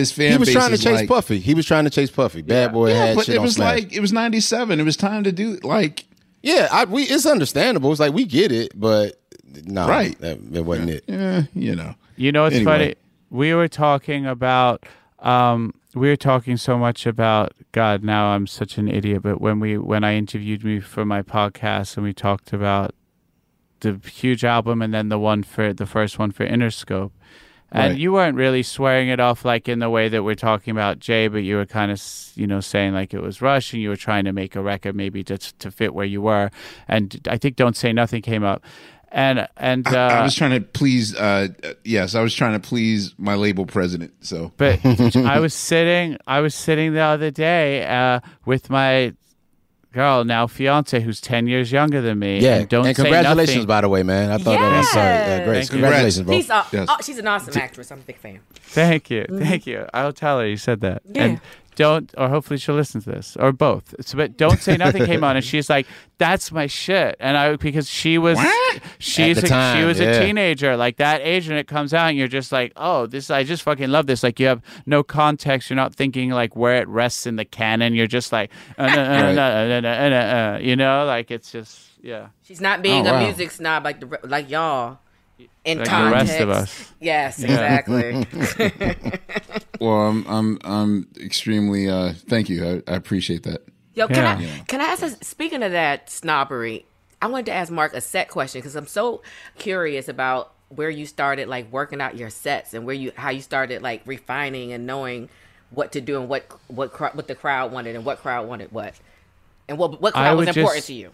his fan He was base trying to chase like, Puffy. He was trying to chase Puffy. Bad boy Yeah, had but shit it on was Smash. like it was ninety seven. It was time to do like yeah, I, we it's understandable. It's like we get it, but no, Right. that, that wasn't it. Yeah, you know. You know, it's Anyway. funny. We were talking about, um, we were talking so much about God. Now I'm such an idiot. But when we when I interviewed me for my podcast and we talked about the huge album and then the one for the first one for Interscope. And Right. you weren't really swearing it off like in the way that we're talking about Jay, but you were kind of, you know, saying like it was Rush and you were trying to make a record maybe just to fit where you were. And I think Don't Say Nothing came up. And, and, uh, I, I was trying to please. Uh, uh, yes, I was trying to please my label president. So But I was sitting, I was sitting the other day uh, with my girl, now fiance, who's ten years younger than me. Yeah, and don't and say congratulations, nothing. by the way, man. I thought that was uh, yeah, great. Thank you. Congratulations, bro. She's, uh, Yes. oh, she's an awesome actress. I'm a big fan. Thank you, thank you. I'll tell her you said that. Yeah. And don't, or hopefully she'll listen to this, or both. So, but don't say nothing came on, and she's like, "That's my shit," and I because she was, she's At the a, she was yeah. a teenager, like that age, and it comes out, and you're just like, "Oh, this, I just fucking love this." Like you have no context, you're not thinking like where it rests in the canon. You're just like, uh, uh, uh, Right. uh, uh, uh, uh, uh, you know, like it's just yeah. She's not being Oh, a wow. music snob like the like y'all. In Like the rest of us. Yes, exactly. Well, I'm I'm I'm extremely uh thank you. I, I appreciate that. Yo, can Yeah. I Yeah. can I ask? us- Speaking of that snobbery, I wanted to ask Mark a set question because I'm so curious about where you started like working out your sets and where you how you started like refining and knowing what to do and what what what the crowd wanted and what crowd wanted what and what what crowd was important just- to you.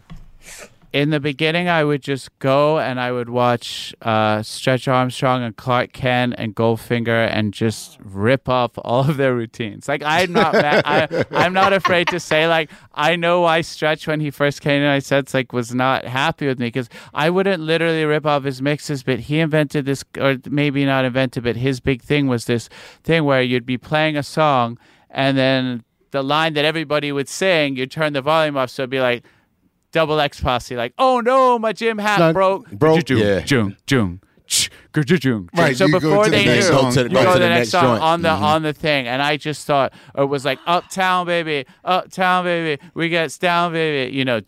In the beginning, I would just go and I would watch uh, Stretch Armstrong and Clark Kent and Goldfinger and just rip off all of their routines. Like I'm not, I, I'm not afraid to say like I know why Stretch when he first came to I said like was not happy with me because I wouldn't literally rip off his mixes, but he invented this, or maybe not invented, but his big thing was this thing where you'd be playing a song and then the line that everybody would sing, you'd turn the volume off, so it'd be like double X posse, like, oh no, my gym hat Like, broke. broke, Jung, yeah. jung, jung, ch- Right, So before they knew, song. Go to the- you go go to to the the next next song joint. on the Mhm. on the thing, and I just thought it was like Uptown baby, Uptown baby, we gets down baby, you know,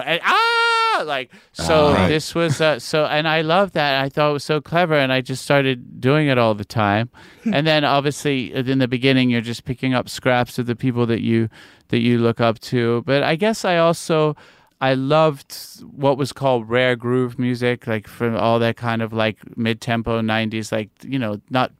and ah, like so. Right. This was uh, so, and I loved that. I thought it was so clever, and I just started doing it all the time. and then obviously in the beginning, you're just picking up scraps of the people that you that you look up to. But I guess I also I loved what was called rare groove music, like from all that kind of like mid tempo '90s, like you know, not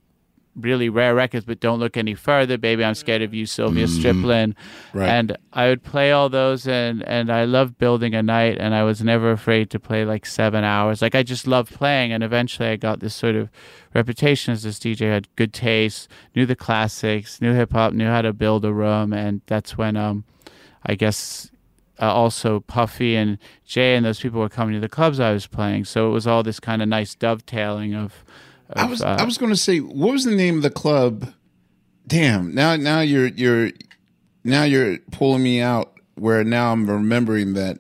really rare records, but don't look any further. Baby, I'm scared of you, Sylvia Striplin, Right. and I would play all those, and and I loved building a night, and I was never afraid to play like seven hours. Like I just loved playing, and eventually I got this sort of reputation as this DJ had good taste, knew the classics, knew hip hop, knew how to build a room, and that's when um, I guess uh, also Puffy and Jay and those people were coming to the clubs I was playing. So it was all this kind of nice dovetailing of. Of I was uh, I was going to say what was the name of the club? Damn. Now now you're you're now you're pulling me out where now I'm remembering that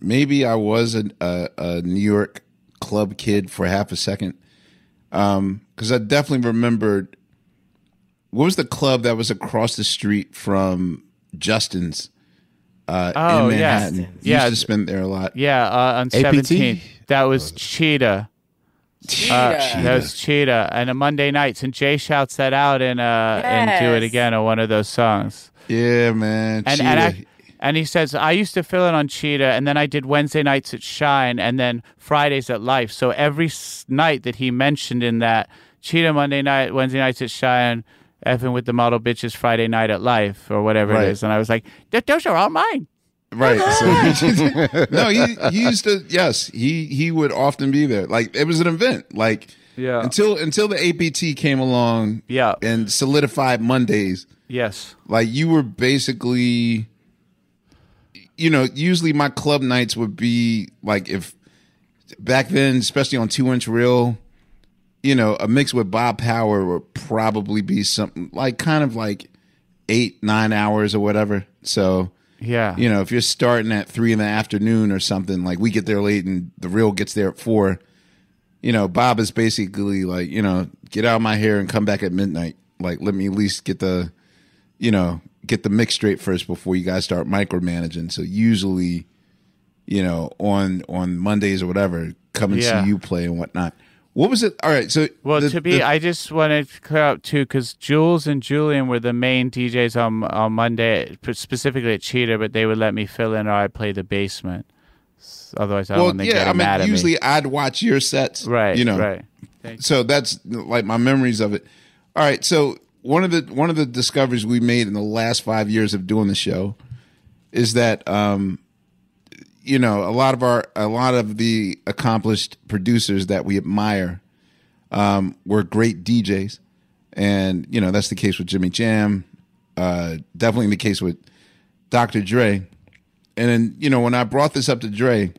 maybe I was a a, a New York club kid for half a second. Um cuz I definitely remembered what was the club that was across the street from Justin's uh Oh, in yeah. Manhattan. Yeah. Used to spend there a lot. Yeah, uh, on APT? 17th. That was Cheetah. Uh, that was Cheetah. And a Monday nights. And Jay shouts that out in, uh, and Do It Again on one of those songs. Yeah, man. And, Cheetah. and, I, and he says, I used to fill in on Cheetah, and then I did Wednesday nights at Shine, and then Fridays at Life. So every s- night that he mentioned in that Cheetah Monday night, Wednesday nights at Shine, effing with the model bitches Friday night at Life, or whatever Right. it is. And I was like, those are all mine. Right. So no, he, he used to. Yes, he he would often be there. Like it was an event. Like Yeah. until until the APT came along. Yeah. and solidified Mondays. Yes. Like you were basically, you know, usually my club nights would be like if back then, especially on two inch reel. You know, a mix with Bob Power would probably be something like kind of like eight, nine hours or whatever. So, Yeah. you know, if you're starting at three in the afternoon or something, like we get there late and the real gets there at four, you know, Bob is basically like, you know, get out of my hair and come back at midnight. Like, let me at least get the, you know, get the mix straight first before you guys start micromanaging. So usually, you know, on on Mondays or whatever, come and Yeah. see you play and whatnot. What was it? All right, so Well, the- to be, the- I just wanted to clear up too, because Jules and Julian were the main DJs on on Monday, specifically at Cheetah, but they would let me fill in or I play the basement. Otherwise, I don't well, want them yeah, I mean, mad at usually me. I'd watch your sets, Right. You know, Right. so that's like my memories of it. All right, so one of the one of the discoveries we made in the last five years of doing the show is that um, you know a lot of our a lot of the accomplished producers that we admire um, were great DJs, and you know that's the case with Jimmy Jam. Uh, definitely the case with Dr. Dre. And then, you know, when I brought this up to Dre,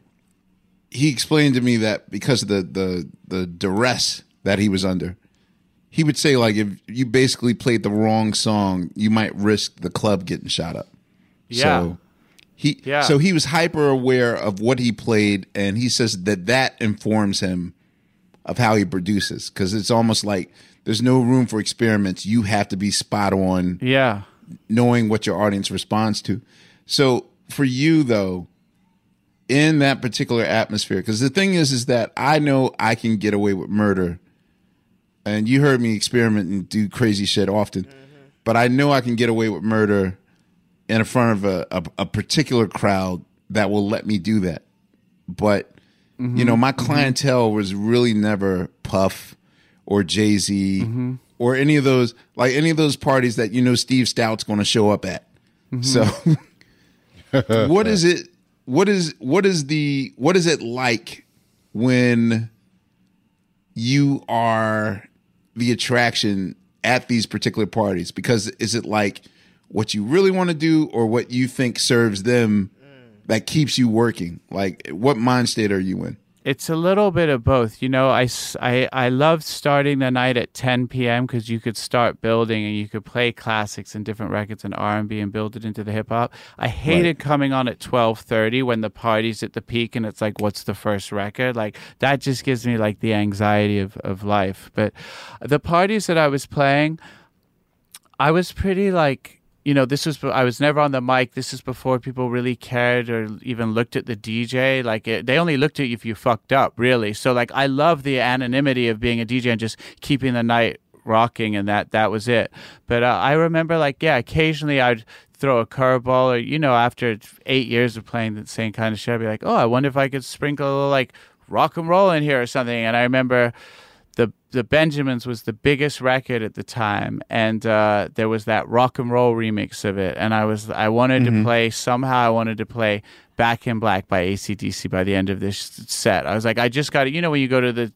he explained to me that because of the the the duress that he was under, he would say like if you basically played the wrong song, you might risk the club getting shot up. Yeah. So he Yeah. so he was hyper aware of what he played and he says that that informs him of how he produces cuz it's almost like there's no room for experiments. You have to be spot on Yeah. knowing what your audience responds to. So for you though, in that particular atmosphere, because the thing is, is that I know I can get away with murder, and you heard me experiment and do crazy shit often, mm-hmm. but I know I can get away with murder in front of a, a, a particular crowd that will let me do that. But you mm-hmm. know, my mm-hmm. clientele was really never Puff or Jay Z mm-hmm. or any of those like any of those parties that you know Steve Stoute's going to show up at. So, what is it? What is what is the what is it like when you are the attraction at these particular parties? Because is it like what you really want to do or what you think serves them mm. that keeps you working? Like, what mind state are you in? It's a little bit of both. You know, I, I, I loved starting the night at 10 p.m. because you could start building and you could play classics and different records and R&B and build it into the hip hop. I hated coming on at 12:30 when the party's at the peak and it's like, what's the first record? Like that just gives me like the anxiety of, of life. But the parties that I was playing, I was pretty like you know this was I was never on the mic. This is before people really cared or even looked at the DJ. Like it, they only looked at you if you fucked up, really. So like I love the anonymity of being a DJ and just keeping the night rocking, and that that was it. But uh, I remember like yeah, occasionally I'd throw a curveball or you know after eight years of playing the same kind of shit, I'd be like, oh, I wonder if I could sprinkle like rock and roll in here or something. And I remember the Benjamins was the biggest record at the time, and uh, there was that rock and roll remix of it. And I was I wanted to play somehow I wanted to play Back in Black by ACDC by the end of this set. I was like, I just got it. you know when you go to the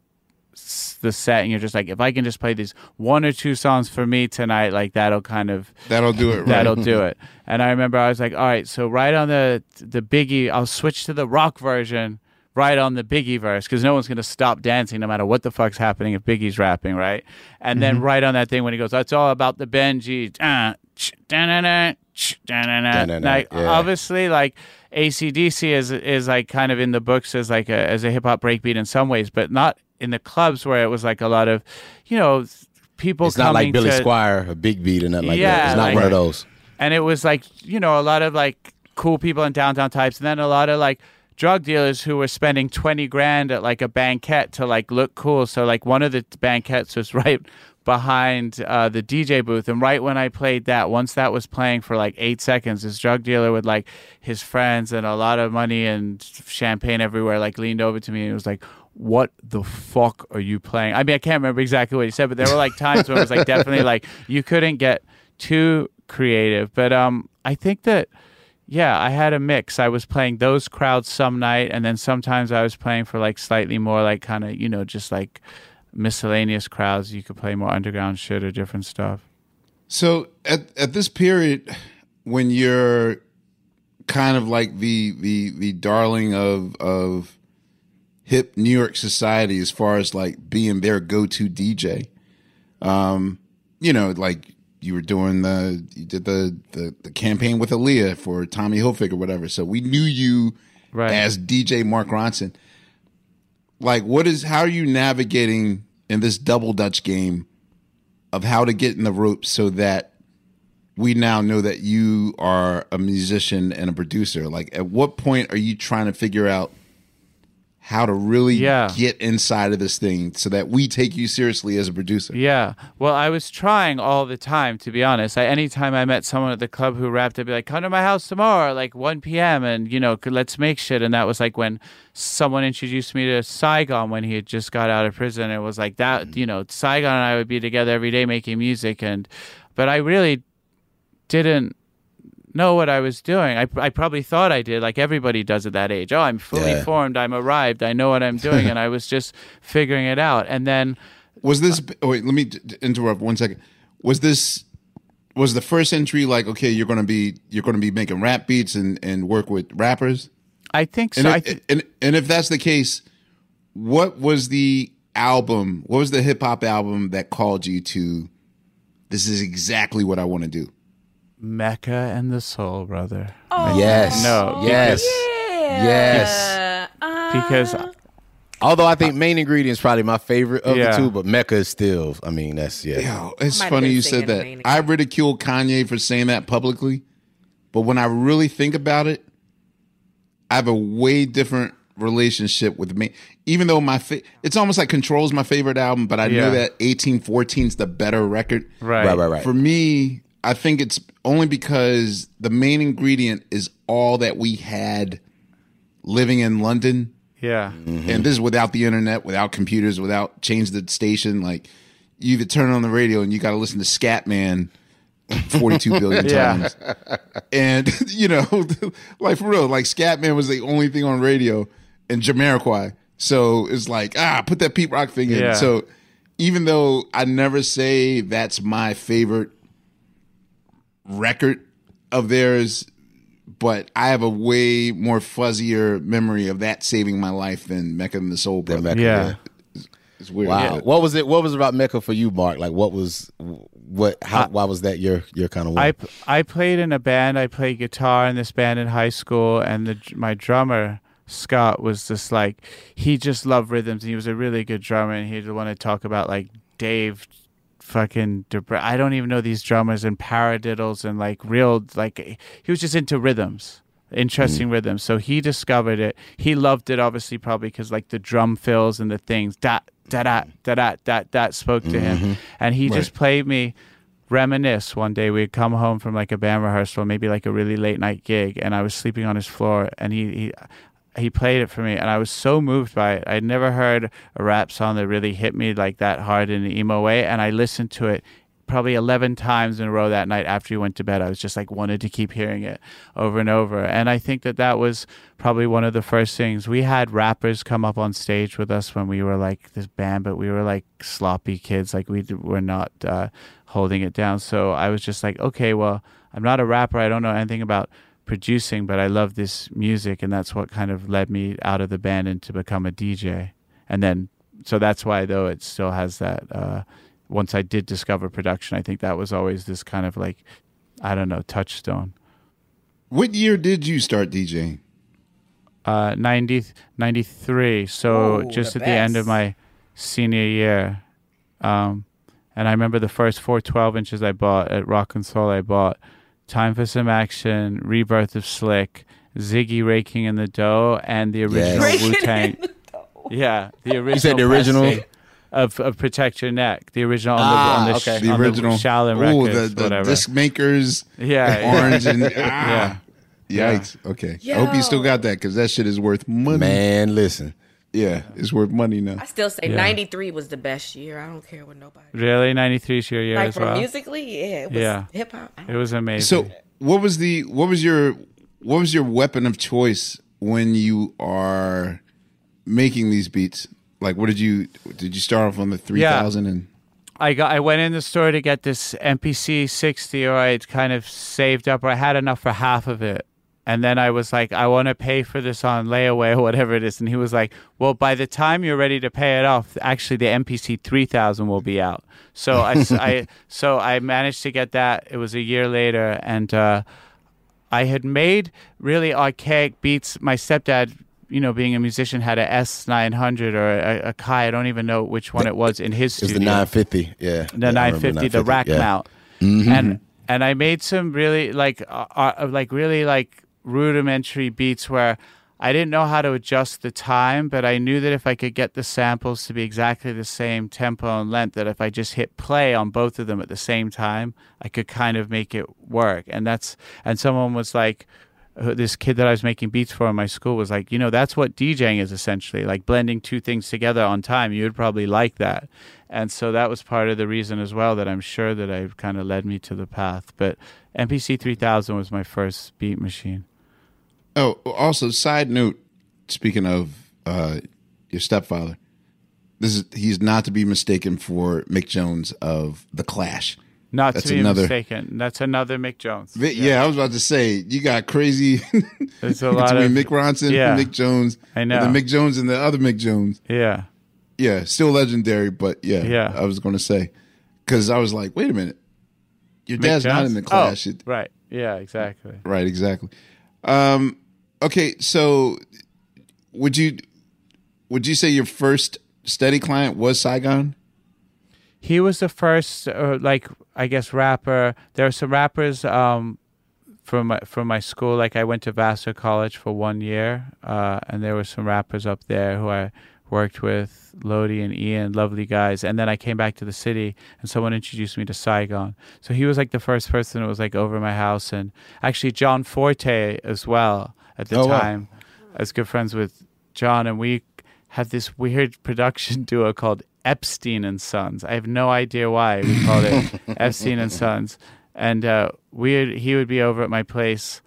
the set and you're just like, if I can just play these one or two songs for me tonight, like that'll kind of That'll do it. Right? that'll do it. And I remember I was like, all right, so right on the the Biggie, I'll switch to the rock version right on the Biggie verse because no one's gonna stop dancing no matter what the fuck's happening if Biggie's rapping, right? And then right on that thing when he goes, "That's all about the Benji. Uh, ch- da-na-na, ch- da-na-na. Da-na-na, Like yeah. obviously, like ACDC is is like kind of in the books as like a as a hip hop breakbeat in some ways, but not in the clubs where it was like a lot of, you know, people. It's not like Billy to- Squier, a big beat, or nothing like Yeah, that. It's not like- one of those. and it was like you know a lot of like cool people and downtown types and then a lot of like drug dealers who were spending 20 grand at like a banquet to like look cool so like one of the banquets was right behind uh, the dj booth and right when i played that once that was playing for like eight seconds this drug dealer with like his friends and a lot of money and champagne everywhere like leaned over to me and was like what the fuck are you playing? I mean, I can't remember exactly what he said, but there were like times when it was like definitely like you couldn't get too creative. But um, I think that yeah, I had a mix. I was playing those crowds some night, and then sometimes I was playing for like slightly more like kind of you know just like miscellaneous crowds. You could play more underground shit or different stuff. So at at this period, when you're kind of like the the the darling of of hip New York society as far as like being their go to DJ, um, you know, like you were doing the you did the the, the campaign with Aaliyah for Tommy Hilfiger or whatever. So we knew you Right. as DJ Mark Ronson. Like, what is how are you navigating in this double dutch game of how to get in the ropes so that we now know that you are a musician and a producer? Like, at what point are you trying to figure out how to really Yeah. get inside of this thing so that we take you seriously as a producer? Yeah. Well, I was trying all the time, to be honest. I, anytime I met someone at the club who rapped, I'd be like, come to my house tomorrow, like 1 p.m., and, you know, let's make shit. And that was like when someone introduced me to Saigon when he had just got out of prison. It was like that, mm. you know, Saigon and I would be together every day making music. And, but I really didn't know what I was doing. I, I probably thought I did, like everybody does at that age. Oh, I'm fully Yeah. formed. I'm arrived. I know what I'm doing. and I was just figuring it out. And then, Was this? Oh wait, let me interrupt one second. Was this was the first entry like okay, you're gonna be you're gonna be making rap beats and and work with rappers? I think so. And I if, th- and and if that's the case, what was the album? What was the hip hop album that called you to? This is exactly what I want to do. Mecca and the Soul Brother. Yes. No, Yes. Yeah. Yes. because Although I think main ingredient is probably my favorite of Yeah. the two, but Mecca is still. I mean, that's yeah. Yo, it's funny you said that. I ridiculed Kanye for saying that publicly, but when I really think about it, I have a way different relationship with me. Even though my fa- it's almost like Control's my favorite album, but I Yeah. know that 1814 is the better record. right, Right, right, right. For me, I think it's only because the main ingredient is all that we had living in London. Yeah, And this is without the internet, without computers, without change the station. Like you either turn on the radio and you got to listen to Scatman 42 billion times. And, you know, like for real, like Scatman was the only thing on radio and Jamiroquai. So it's like, ah, put that Pete Rock thing in. Yeah. So even though I never say that's my favorite record of theirs, but I have a way more fuzzier memory of that saving my life than Mecca and the Soul Brother. Mecca, Yeah. It's weird. Wow. What was it? What was it about Mecca for you, Mark? Like, what was what? How? why was that your your kind of? I I played in a band. I played guitar in this band in high school, and the my drummer Scott was just like he just loved rhythms. And he was a really good drummer, and he'd want to talk about like Dave, fucking Debra- I don't even know these drummers and paradiddles and like real like he was just into rhythms. Interesting mm. rhythms. So he discovered it. He loved it, obviously, probably because like the drum fills and the things that da da da da da that spoke to him, mm-hmm. and he just played me reminisce one day we'd come home from like a band rehearsal maybe like a really late night gig and i was sleeping on his floor and he he he played it for me and i was so moved by it. I'd never heard a rap song that really hit me like that hard in an emo way and i listened to it probably 11 times in a row that night after he went to bed. I was just like wanted to keep hearing it over and over and i think that that was probably one of the first things. We had rappers come up on stage with us when we were like this band but we were like sloppy kids like we were not uh, holding it down. So i was just like okay well i'm not a rapper. I don't know anything about producing but i love this music and that's what kind of led me out of the band and to become a dj and then so that's why though it still has that uh, once i did discover production i think that was always this kind of like i don't know touchstone. What year did you start DJing? uh 90 93 so Ooh, just the at the end of my senior year. Um and i remember the first four 12 inches i bought at rock and soul i bought time for some action rebirth of slick Zhigge raking in the dough and the original Raking in wu-tang yeah the original said the original? of, of protect your neck the original on the, on the, Ah, okay. The on original. Shaolin oh, records the, the whatever disc makers. yeah, yeah. Orange and ah, Yeah. Yikes. Okay. I hope you still got that because that shit is worth money. Man, listen. Yeah, it's worth money now. I still say Yeah. 93 was the best year. I don't care what nobody. really 93 is your year Like as for well musically, yeah, it was Yeah. hip hop. I don't it was amazing So, what was the what was your what was your weapon of choice when you are making these beats? Like, what did you did you start off on the three thousand and I got I went in the store to get this MPC 60 or I'd kind of saved up or I had enough for half of it. And then I was like, I want to pay for this on layaway or whatever it is. And he was like, Well, by the time you're ready to pay it off, actually the MPC 3000 will be out. So I, s- I- so I managed to get that. It was a year later. And uh, I had made really archaic beats. My stepdad, you know, being a musician, had a S900 or a, a Kai. I don't even know which one it was in his It was the 950. Yeah. the 950, the rack mount, and and I made some really like uh, uh, like really like rudimentary beats where I didn't know how to adjust the time, but I knew that if I could get the samples to be exactly the same tempo and length, that if I just hit play on both of them at the same time, I could kind of make it work. And that's and someone was like. uh, This kid that I was making beats for in my school was like, you know, that's what DJing is essentially like blending two things together on time. You would probably like that. And so that was part of the reason as well that I'm sure that I've kind of led me to the path. But MPC 3000 was my first beat machine. Oh, also, side note. Speaking of uh, your stepfather, this is he's not to be mistaken for Mick Jones of the Clash. Not That's to be another- mistaken. That's another Mick Jones. Vi- yeah. I was about to say you got crazy There's a lot between of Mick Ronson, yeah. Mick Jones, I know. then Mick Jones and the other Mick Jones. Yeah. Yeah, still legendary, but yeah, Yeah. I was going to say because I was like, wait a minute, your Mick dad's not in the clash. Oh, right. Yeah. Exactly. Right, exactly. Um, okay, so would you would you say your first steady client was Saigon? he was the first uh, like i guess rapper. There are some rappers um from my from my school. Like i went to vassar college for one year uh and there were some rappers up there who i worked with lodi and ian lovely guys. And then i came back to the city and someone introduced me to saigon. So he was like the first person that was like over my house. And actually john forte as well at the Oh, wow. time i was good friends with john and we had this weird production duo called Epstein and Sons. I have no idea why we called it Epstein and Sons. And uh, we he would be over at my place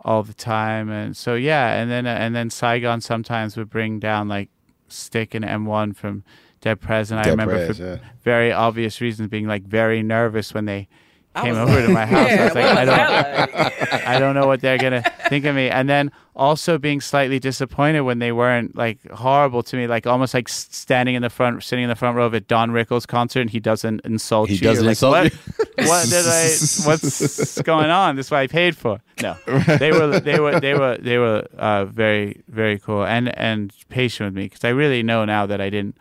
all the time, and so yeah, and then uh, and then Saigon sometimes would bring down like Stick and M1 from Dead Prez, and I remember Prez, for yeah. very obvious reasons being like very nervous when they came was over to my house. I was like, I don't. like? I don't know what they're gonna think of me. And then also being slightly disappointed when they weren't like horrible to me, like almost like standing in the front, sitting in the front row of a Don Rickles concert, and he doesn't insult He you. He doesn't You're insult like, you? what, what did I? What's going on? This is what I paid for. No, they were they were they were they were uh, very very cool and and patient with me because I really know now that I didn't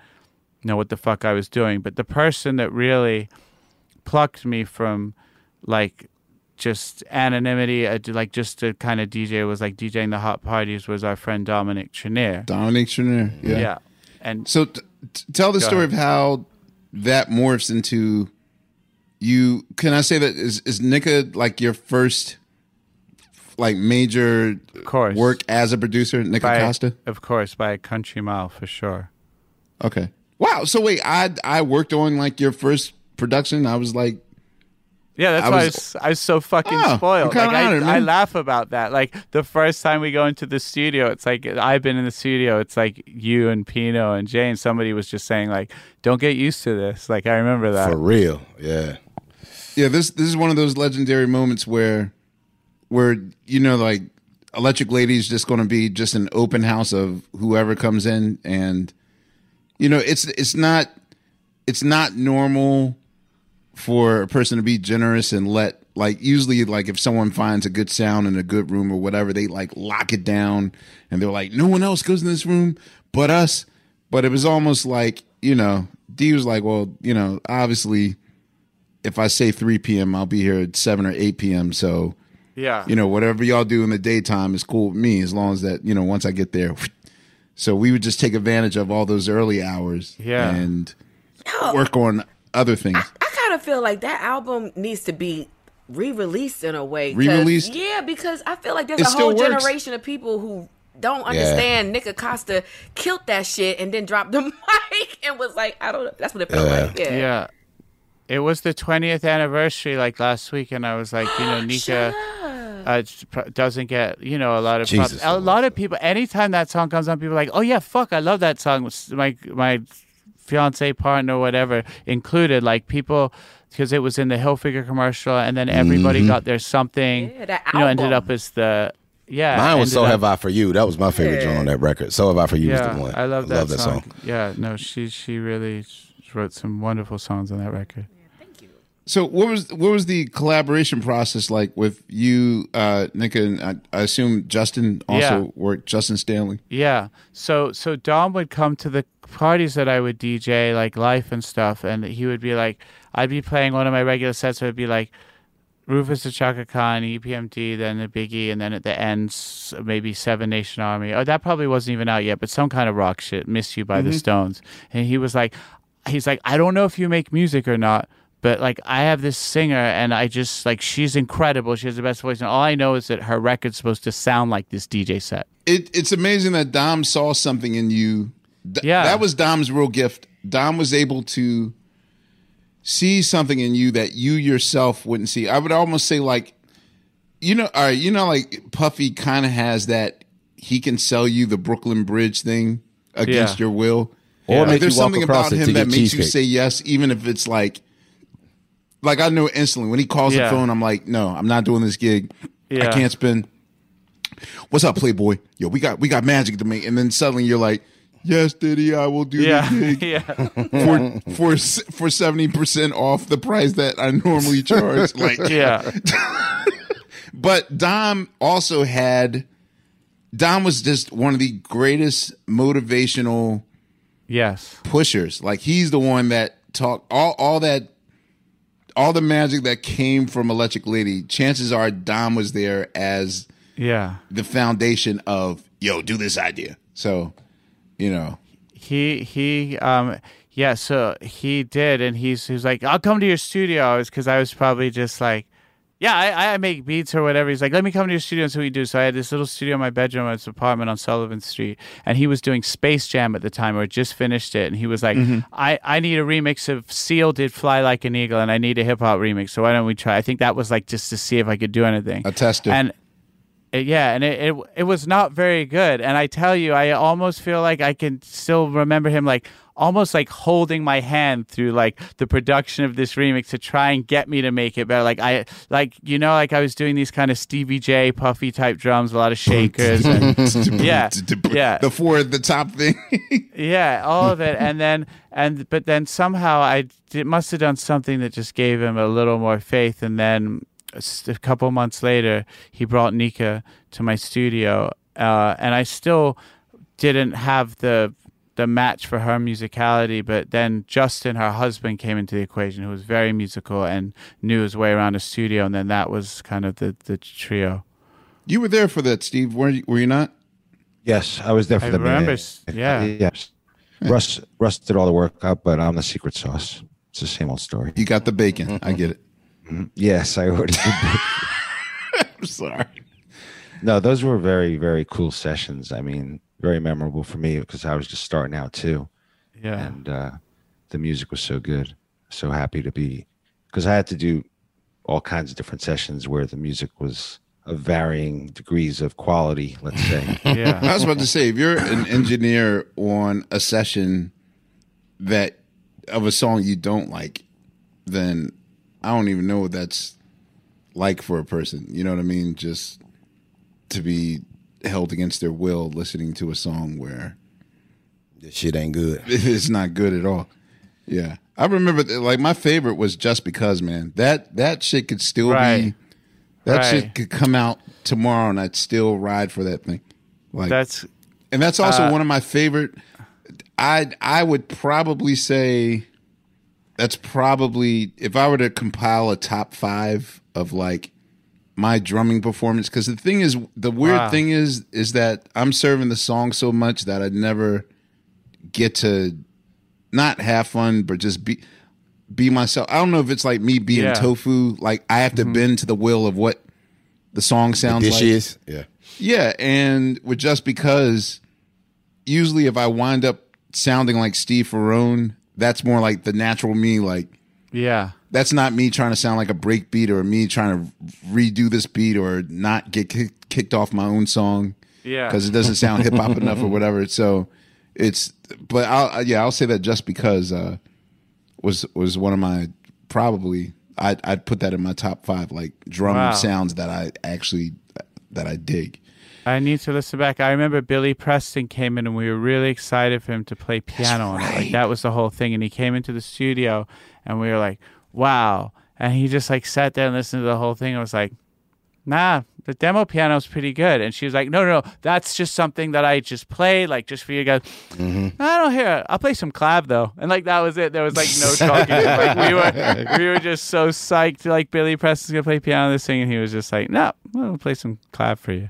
know what the fuck I was doing. But the person that really plucked me from like just anonymity, uh, like just to kind of DJ was like DJing the hot parties was our friend Dominique Trenier. Dominique Trenier. Yeah. Yeah. And So t- t- tell the story ahead. of how that morphs into you. Can I say that is is Nikka like your first like major of course, work as a producer, Nikka by, Costa? Of course, by a country mile for sure. Okay. Wow. So wait, I I worked on like your first production. I was like, Yeah, that's I why I was- was, I was so fucking Oh, spoiled. Like I, honored, I man. laugh about that. Like the first time we go into the studio, it's like I've been in the studio. It's like you and Pino and Jane. Somebody was just saying like, "Don't get used to this." Like I remember that. For real, yeah. yeah, this this is one of those legendary moments where where you know like Electric Lady's just going to be just an open house of whoever comes in and you know it's it's not it's not normal for a person to be generous and let like usually like if someone finds a good sound in a good room or whatever they like lock it down and they're like no one else goes in this room but us but it was almost like you know D was like well you know obviously if I say 3 p.m., I'll be here at 7 or 8 p.m. So, yeah. you know, whatever y'all do in the daytime is cool with me as long as that, you know, once I get there. So we would just take advantage of all those early hours Yeah. and work on other things. I kind of feel like that album needs to be re-released in a way. Re-released? Yeah, because I feel like there's It a whole generation of people who don't understand Nikka Costa killed that shit and then dropped the mic and was like, I don't know. That's what it felt Yeah. like. Yeah. Yeah. It was the 20th anniversary like last week, and I was like, you know, Nikka uh, doesn't get, you know, a lot of. Jesus, A lot of people, anytime that song comes on, people are like, oh, yeah, fuck, I love that song. My, my fiance, partner, whatever, included, like people, because it was in the Hilfiger commercial, and then everybody got their something, Yeah, that you know, ended up as the, yeah. Mine was "So up- Have I for You." That was my favorite joint on that record. "So Have I for You" Yeah, was the one. I love that, song. song. Yeah, no, she she really wrote some wonderful songs on that record. Yeah, thank you. So what was what was the collaboration process like with you, uh, Nick, and I, I assume Justin also Yeah. worked, Justin Stanley. Yeah. So so Dom would come to the parties that I would DJ, like Life and stuff, and he would be like, I'd be playing one of my regular sets. So it'd be like Rufus the Chaka Khan, EPMD, then the Biggie, and then at the end maybe Seven Nation Army. Oh, that probably wasn't even out yet, but some kind of rock shit. Miss You by the mm-hmm. Stones. And he was like, he's like, I don't know if you make music or not. But like I have this singer and I just like she's incredible. She has the best voice and all I know is that her record's supposed to sound like this DJ set. It, it's amazing that Dom saw something in you. Th- Yeah. that was Dom's real gift. Dom was able to see something in you that you yourself wouldn't see. I would almost say like, you know, all right, you know, like Puffy kind of has that. He can sell you the Brooklyn Bridge thing against Yeah. your will. Or Like, there's you something about him that makes you say yes, even if it's like like I know instantly when he calls Yeah. the phone. I'm like, no, I'm not doing this gig. I can't spend. What's up, Playboy? Yo, we got we got magic to make, and then suddenly you're like, yes, Diddy, I will do Yeah, the gig yeah, for for for seventy percent off the price that I normally charge. like, yeah, but Dom also had. Dom was just one of the greatest motivational yes, pushers. Like he's the one that talked all all that all the magic that came from Electric Lady. Chances are Dom was there as yeah. the foundation of yo, do this idea. So, you know, He he um yeah. So he did, and he's he's like, I'll come to your studio, because I was probably just like. Yeah, I, I make beats or whatever. He's like, let me come to your studio and see what you do. So I had this little studio in my bedroom at his apartment on Sullivan Street, and he was doing Space Jam at the time, or just finished it. And he was like, I, I need a remix of Seal did Fly Like an Eagle, and I need a hip hop remix. So why don't we try? I think that was like just to see if I could do anything. a tester. And it, yeah, and it, it it was not very good. And I tell you, I almost feel like I can still remember him like almost like holding my hand through like the production of this remix to try and get me to make it better. Like I like you know like I was doing these kind of Stevie J puffy type drums, a lot of shakers. and, yeah, yeah. the four at the top thing. yeah, all of it, and then and but then somehow I it must have done something that just gave him a little more faith, and then a couple months later he brought Nikka to my studio, uh, and I still didn't have the the match for her musicality, but then Justin, her husband, came into the equation, who was very musical and knew his way around a studio, and then that was kind of the the trio. you were there for that, Steve. Were you, were you not? Yes, I was there for I the remember, minute. yeah. Yes. Russ Russ did all the work up, but I'm the secret sauce. It's the same old story. You got the bacon. I get it. Yes, I would. did. I'm sorry. no, those were very, very cool sessions. I mean, very memorable for me because I was just starting out too. Yeah, and uh, the music was so good. So happy to be because I had to do all kinds of different sessions where the music was of varying degrees of quality. Let's say. yeah. I was about to say, if you're an engineer on a session that of a song you don't like, then I don't even know what that's like for a person. You know what I mean? Just to be held against their will listening to a song where This shit ain't good. it's not good at all. Yeah. I remember that, like my favorite was just because man. That that shit could still be that Right. shit could come out tomorrow and I'd still ride for that thing. Like That's and that's also Uh, one of my favorite. I I would probably say that's probably if I were to compile a top five of like my drumming performance. Because the thing is, the weird Wow. thing is, is that I'm serving the song so much that I'd never get to not have fun, but just be be myself. I don't know if it's like me being Yeah. Mm-hmm. tofu. Like I have to bend to the will of what the song sounds This like. is yeah. Yeah, and with just because usually if I wind up sounding like Steve Ferrone, that's more like the natural me. Like yeah. that's not me trying to sound like a break beat or me trying to redo this beat or not get kick, kicked off my own song Yeah. because it doesn't sound hip hop enough or whatever. So it's, but I'll yeah I'll say that just because uh, was was one of my probably I'd I'd put that in my top five like drum Wow. sounds that I actually that I dig. I need to listen back. I remember Billy Preston came in and we were really excited for him to play piano on it. Like that was the whole thing. And he came into the studio and we were like, wow. And he just like sat there and listened to the whole thing and was like, nah, the demo piano's pretty good. And she was like, no, no, no, that's just something that I just played, like just for you guys. Mm-hmm. I don't hear it. I'll play some clav though. And like that was it. There was like no talking. like we were we were just so psyched like Billy Preston's gonna play piano this thing and he was just like, no, I'll play some clav for you.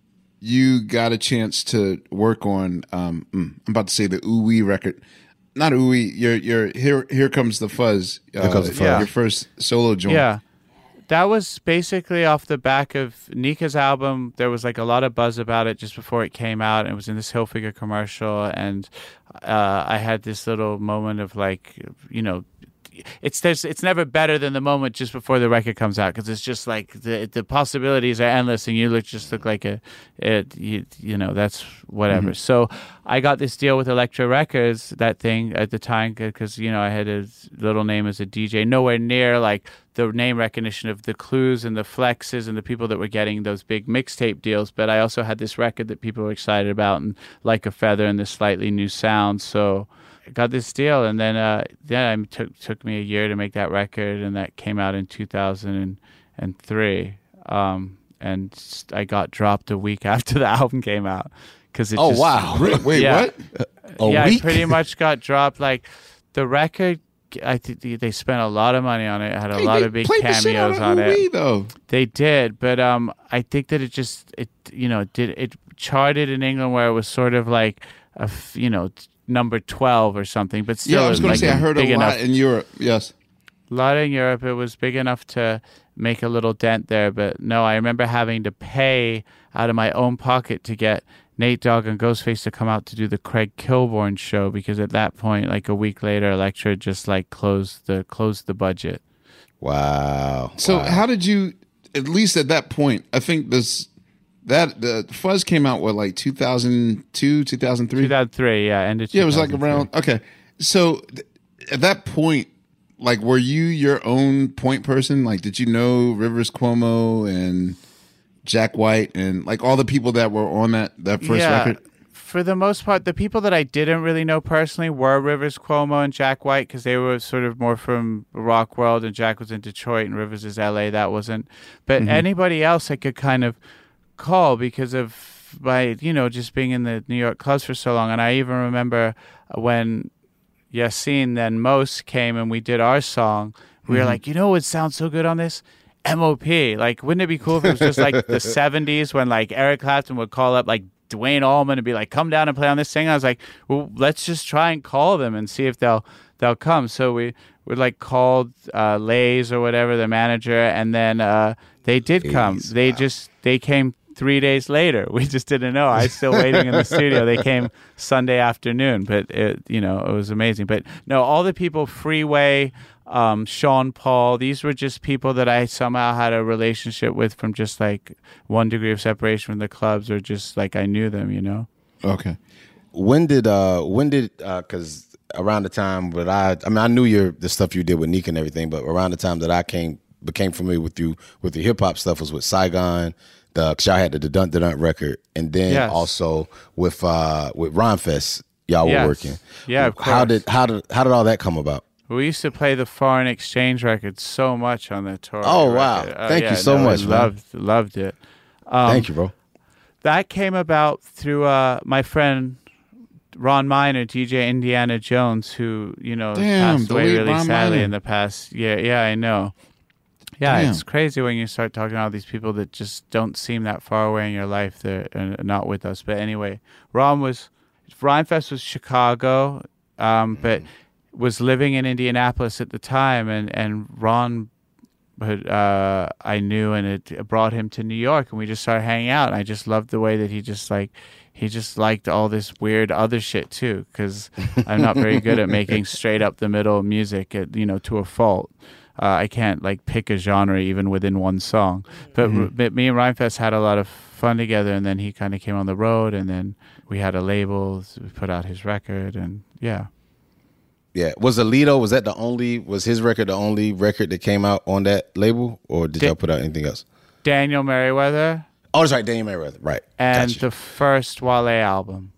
you got a chance to work on? Um, mm, I'm about to say the Ooh record. Not Ooh Your your here here comes the fuzz. Uh, Here Comes the Fuzz. Your first solo joint. Yeah. That was basically off the back of Nikka's album. There was like a lot of buzz about it just before it came out. It was in this Hilfiger commercial, and uh, I had this little moment of like, you know, it's there's it's never better than the moment just before the record comes out because it's just like the the possibilities are endless and you look just look like a it you, you know that's whatever. Mm-hmm. So I got this deal with Elektra Records that thing at the time because you know I had a little name as a DJ nowhere near like the name recognition of the clues and the flexes and the people that were getting those big mixtape deals but I also had this record that people were excited about and like a feather and this slightly new sound so got this deal, and then uh, then it took took me a year to make that record, and that came out in two thousand and three. Um, and I got dropped a week after the album came out because it. Oh, just, wow. Wait, wait Yeah. what? A yeah, week? I pretty much got dropped. Like the record, I think they- they spent a lot of money on it. Had a Hey, lot of big played the shit out cameos of on Ooh it. Though. They did, but um, I think that it just it you know did it charted in England where it was sort of like a f- you know t- number twelve or something, but still Yeah, I was going like to say I heard a lot enough. in Europe. Yes. A lot in Europe, it was big enough to make a little dent there. But no, I remember having to pay out of my own pocket to get Nate Dogg and Ghostface to come out to do the Craig Kilborn show because at that point, like a week later, Elektra just like closed the closed the budget. Wow. So Wow. how did you? At least at that point, I think this that the Fuzz came out what like 2002, 2003. 2003, yeah, ended. Yeah, it was like around. Okay, so th- at that point, like, were you your own point person? Like, did you know Rivers Cuomo and Jack White and like all the people that were on that that first yeah, record? For the most part, the people that I didn't really know personally were Rivers Cuomo and Jack White because they were sort of more from rock world, and Jack was in Detroit and Rivers is LA. That wasn't, but mm-hmm. anybody else I could kind of call because of my, you know, just being in the New York clubs for so long. And I even remember when Yassine then Mos came and we did our song. We were like, you know, what sounds so good on this. MOP. Like, wouldn't it be cool if it was just like the 70s when like Eric Clapton would call up like Duane Allman and be like, come down and play on this thing? I was like, well, let's just try and call them and see if they'll they'll come. So we we like called uh, Lays or whatever the manager, and then uh, they did come. Lays, They just they came three days later. We just didn't know. I was still waiting in the studio. They came Sunday afternoon, but it you know it was amazing. But no, all the people, Freeway, um, Sean Paul, these were just people that I somehow had a relationship with from just like one degree of separation from the clubs, or just like I knew them. You know. Okay, when did uh when did uh because around the time, but I I mean I knew your the stuff you did with Nick and everything, but around the time that I came became familiar with you with the hip hop stuff was with Saigon. The cause y'all had the Dunt Dunt record, and then Yes. also with uh with Rhymefest, y'all Yes. were working. Yeah, of course. How did how did how did all that come about? We used to play the foreign exchange record so much on the tour. Oh, wow. record. Uh, Thank you yeah, so no, much, man. Loved loved it. Um, Thank you, bro. That came about through uh, my friend Ron Miner, DJ Indiana Jones, who you know Damn, passed away really Ron sadly Miner. in the past. Yeah, yeah, I know. Yeah, Damn. it's crazy when you start talking to all these people that just don't seem that far away in your life. They're uh, not with us. But anyway, Ron was Rhymefest was Chicago, um, but was living in Indianapolis at the time, and and Ron but uh, I knew, and it brought him to New York, and we just started hanging out. And I just loved the way that he just like he just liked all this weird other shit too, because I'm not very good at making straight up the middle music, at, you know, to a fault. Uh, I can't like pick a genre even within one song. But, but me and Rhymefest had a lot of fun together, and then he kind of came on the road, and then we had a label, so we put out his record, and yeah. Yeah, was Allido was that the only was his record the only record that came out on that label, or did Da- y'all put out anything else? Daniel Merriweather Oh, that's right, Daniel Merriweather, right? and Gotcha. the first Wale album.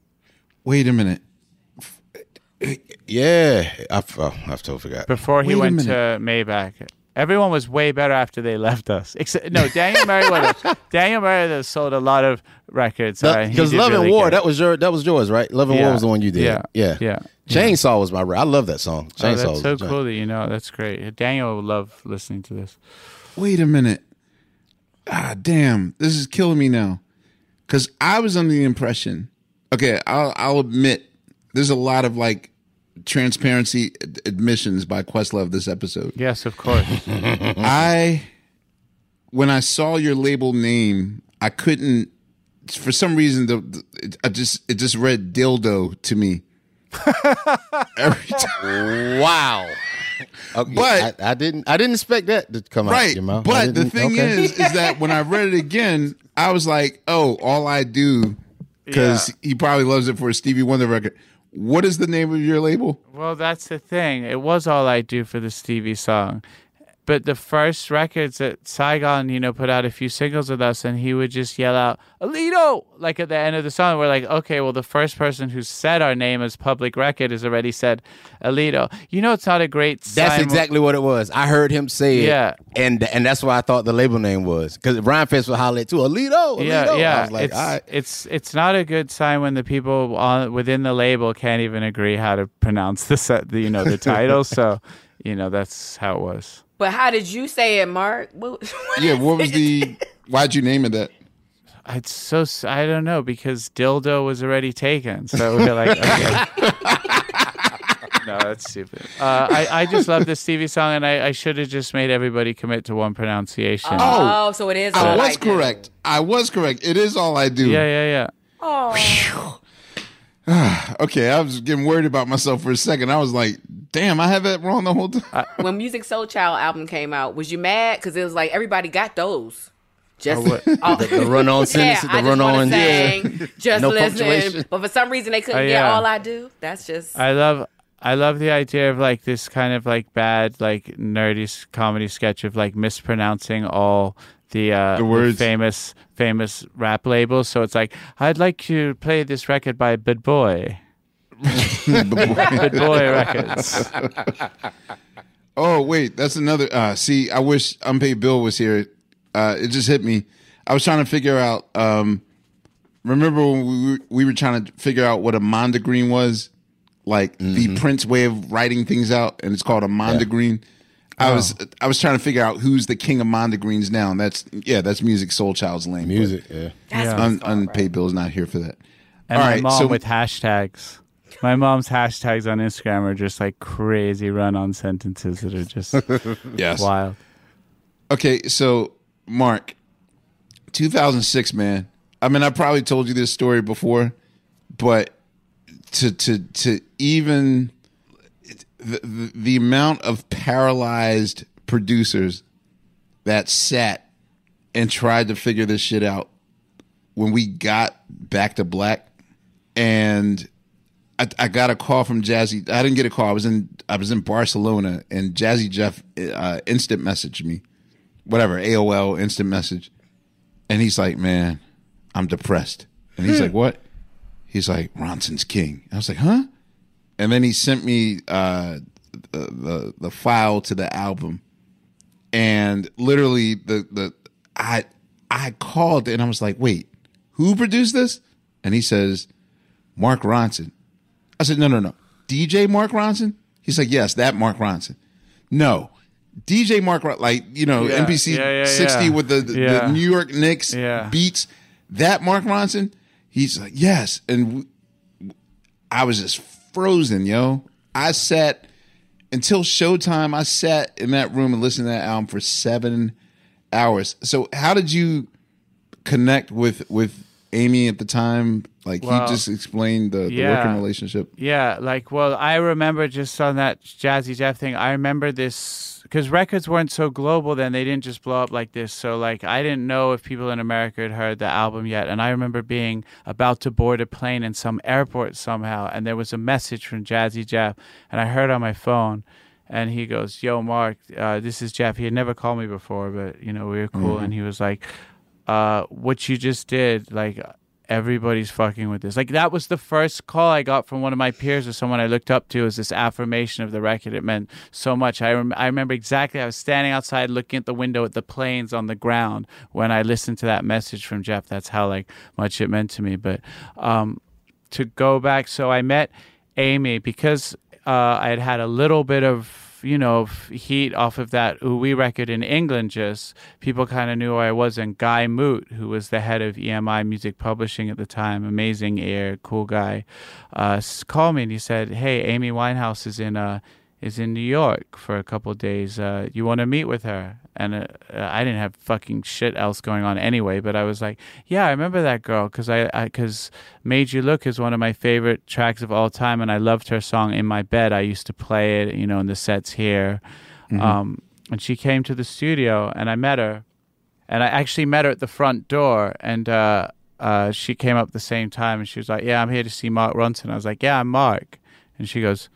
Wait a minute. Yeah, I, oh, I've totally forgot. before he Wait a went to Maybach. Everyone was way better after they left us. Except no, Daniel Merriweather. Daniel Merriweather sold a lot of records. he Because did Love and really War, good. that was your that was yours, right? Love and War was the one you did. Yeah. yeah, Yeah. Chainsaw was my. re- I love that song. Oh, Chainsaw. that's was so the cool that you know. That's great. Daniel would love listening to this. Wait a minute. Ah, damn. This is killing me now. Because I was under the impression. Okay, I'll, I'll admit there's a lot of like transparency ad- admissions by Questlove this episode. Yes, of course. I, when I saw your label name, I couldn't. For some reason, the, the it, I just it just read dildo to me. Every time. Wow. Okay, But- I, I didn't. I didn't expect that to come out right your mouth. But the thing okay. is is that when i read it again i was like oh all i do because he probably loves it for a stevie wonder record what is the name of your label Well, that's the thing. It was all I do for the Stevie song. But the first records that Saigon, you know, put out a few singles with us, and he would just yell out "Allido!" like at the end of the song. We're like, okay, well, the first person who said our name as public record has already said Allido. You know, it's not a great. That's exactly what it was. I heard him say it. Yeah. And and that's why I thought the label name was because Rhymefest would holler too. Allido. Allido. Yeah, yeah. I was like, it's, right. it's it's not a good sign when the people on within the label can't even agree how to pronounce the set, the, you know, the title. so, you know, that's how it was. But how did you say it, Mark? What- yeah what was the why'd you name it that It's so s- I don't know because dildo was already taken, so we were like, okay. no, that's stupid. Uh, I I just love this Stevie song, and I, I should have just made everybody commit to one pronunciation. oh, so it is. i was I do. correct i was correct it is all i do Yeah, yeah, yeah. Oh, okay i was getting worried about myself for a second i was like damn i have that wrong the whole time when Musiq Soulchild album came out, was you mad? Because it was like everybody got those. Just what? oh, the, the run on yeah, sentence, the run on, to sing, just No listen. punctuation. But for some reason they couldn't Oh, get all I do. That's just I love I love the idea of like this kind of like bad like nerdy comedy sketch of like mispronouncing all the uh The words. famous famous rap label. So it's like I'd like to play this record by Bad Boy. Bad Boy Records. Oh wait, that's another. Uh, see, I wish Unpaid Bill was here. Uh, it just hit me. I was trying to figure out. Um, remember when we were, we were trying to figure out what a mondegreen was, like the Prince way of writing things out, and it's called a mondegreen. I oh. was I was trying to figure out who's the king of mondegreens now, and that's yeah, that's Musiq Soulchild's lane. Music. Yeah. that's Un, unpaid Bill is not here for that. And All my right, mom so- with hashtags. My mom's hashtags on Instagram are just like crazy run on sentences that are just Yes. wild. Okay, so Mark, 2006, man. I mean, I probably told you this story before, but to to to even the, the, the amount of paralyzed producers that sat and tried to figure this shit out when we got back to black and I, I got a call from Jazzy. I didn't get a call. I was in I was in Barcelona, and Jazzy Jeff uh, instant messaged me, whatever AOL instant message, and he's like, "Man, I'm depressed." And he's like, "What?" He's like, "Ronson's king." I was like, "Huh?" And then he sent me uh, the, the the file to the album, and literally the the I I called and I was like, "Wait, who produced this?" And he says, "Mark Ronson." I said, "No, no, no, DJ Mark Ronson." He's like, "Yes, that Mark Ronson." No, DJ Mark, like you know, Yeah, NBC yeah, yeah, sixty with the, the, New York Knicks beats. That Mark Ronson. He's like, "Yes," and w- I was just frozen, yo. I sat until showtime. I sat in that room and listened to that album for seven hours. So, how did you connect with with Amy at the time? Like Well, he just explained the, the yeah. working relationship. Yeah, like well, I remember just on that Jazzy Jeff thing. I remember this because records weren't so global then; they didn't just blow up like this. So like, I didn't know if people in America had heard the album yet. And I remember being about to board a plane in some airport somehow, and there was a message from Jazzy Jeff, and I heard on my phone. And he goes, "Yo, Mark, uh, this is Jeff. He had never called me before, but you know we were cool." And he was like, uh, "What you just did, like everybody's fucking with this. Like that was the first call I got from one of my peers or someone I looked up to as this affirmation of the record. It meant so much. I rem- I remember exactly. I was standing outside looking at the window at the planes on the ground when I listened to that message from Jeff. That's how like much it meant to me. But um, to go back, so I met Amy because uh, I had had a little bit of you know heat off of that Ooh record in England. Just people kind of knew who I was, and Guy Moot, who was the head of EMI Music Publishing at the time, amazing ear, cool guy, uh, called me and he said, "Hey, Amy Winehouse is in uh is in New York for a couple days. Uh, you want to meet with her?" And uh, uh, I didn't have fucking shit else going on anyway, but I was like, "Yeah, I remember that girl because I because Made You Look is one of my favorite tracks of all time, and I loved her song In My Bed. I used to play it, you know, in the sets here. Um, and she came to the studio, and I met her, and I actually met her at the front door, and uh, uh, she came up at the same time, and she was like, "Yeah, I'm here to see Mark Ronson." I was like, "Yeah, I'm Mark," and she goes,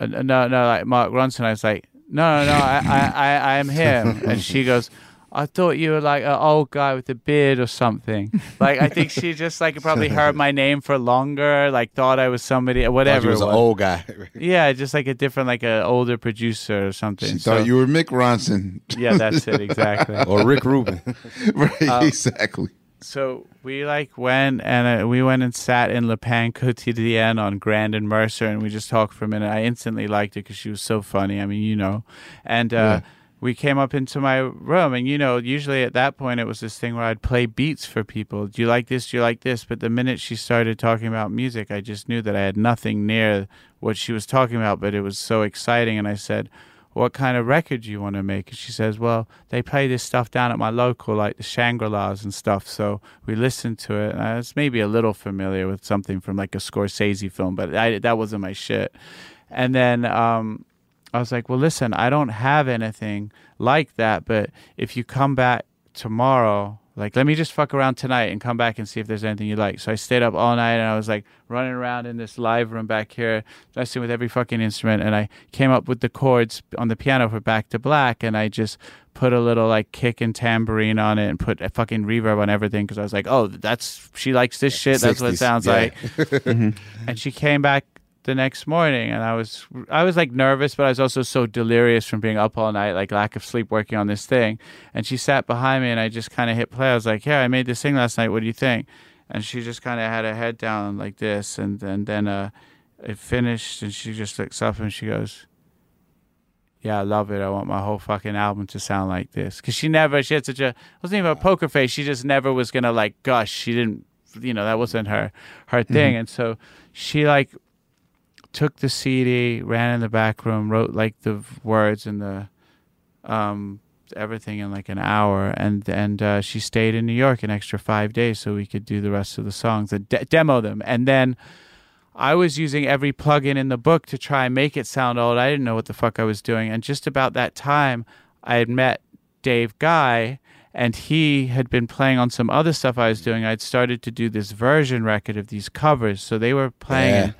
uh, "No, no, like Mark Ronson." I was like, "No, no, no, I, I, I, I am him," and she goes. I thought you were like an old guy with a beard or something. Like I think she just like probably heard my name for longer, like thought I was somebody, whatever. Thought you was it an old guy. Yeah, just like a different, like an older producer or something. She So- thought you were Mick Ronson. Yeah, that's it exactly. or Rick Rubin. right, Um, exactly. So we like went and uh, we went and sat in Le Pain Quotidien on Grand and Mercer, and we just talked for a minute. I instantly liked it because she was so funny. I mean, you know, and uh, we came up into my room, and you know, usually at that point it was this thing where I'd play beats for people. Do you like this? Do you like this? But the minute she started talking about music, I just knew that I had nothing near what she was talking about, but it was so exciting, and I said what kind of record you want to make? And she says, well, they play this stuff down at my local, like the Shangri-Las and stuff. So we listened to it. And I was maybe a little familiar with something from like a Scorsese film, but I, that wasn't my shit. And then um, I was like, well, listen, I don't have anything like that, but if you come back tomorrow, like, let me just fuck around tonight and come back and see if there's anything you like. So I stayed up all night and I was like running around in this live room back here, messing with every fucking instrument. And I came up with the chords on the piano for Back to Black. And I just put a little like kick and tambourine on it and put a fucking reverb on everything because I was like, oh, that's, she likes this shit. That's what it sounds yeah. like. Mm-hmm. and she came back the next morning and I was I was like nervous but I was also so delirious from being up all night like lack of sleep working on this thing and she sat behind me and I just kind of hit play I was like yeah I made this thing last night what do you think and she just kind of had her head down like this and, and then uh it finished and she just looks up and she goes yeah, I love it. I want my whole fucking album to sound like this. Cause she never, she had such a, it wasn't even a poker face. She just never was gonna like gush. She didn't, you know, that wasn't her, her thing. And so she like took the CD, ran in the back room, wrote like the words and the, um, everything in like an hour, and and uh, she stayed in New York an extra five days so we could do the rest of the songs and de- demo them, and then. I was using every plugin in the book to try and make it sound old. I didn't know what the fuck I was doing. And just about that time, I had met Dave Guy, and he had been playing on some other stuff I was doing. I'd started to do this version record of these covers. So they were playing Yeah.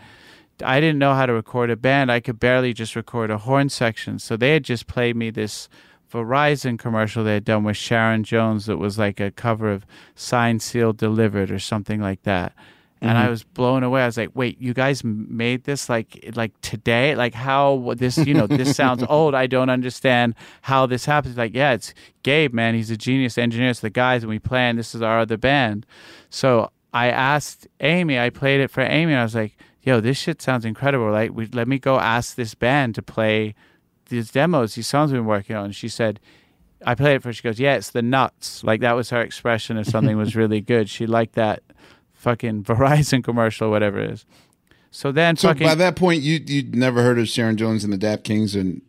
I didn't know how to record a band. I could barely just record a horn section. So they had just played me this Verizon commercial they had done with Sharon Jones that was like a cover of Signed, Sealed, Delivered or something like that. And I mm-hmm. was blown away. I was like, "Wait, you guys made this like like today? Like how this? You know, this sounds old. I don't understand how this happens." Like, yeah, it's Gabe, man. He's a genius engineer. It's the guys, and we play. And this is our other band. So I asked Amy. I played it for Amy. And I was like, "Yo, this shit sounds incredible. Like, we, let me go ask this band to play these demos, these songs we've been working on." She said, I played it for her. She goes, Yeah, it's the nuts. Like that was her expression if something was really good. She liked that fucking Verizon commercial, whatever it is. So then So fucking by that point, you you'd never heard of Sharon Jones and the Dap Kings and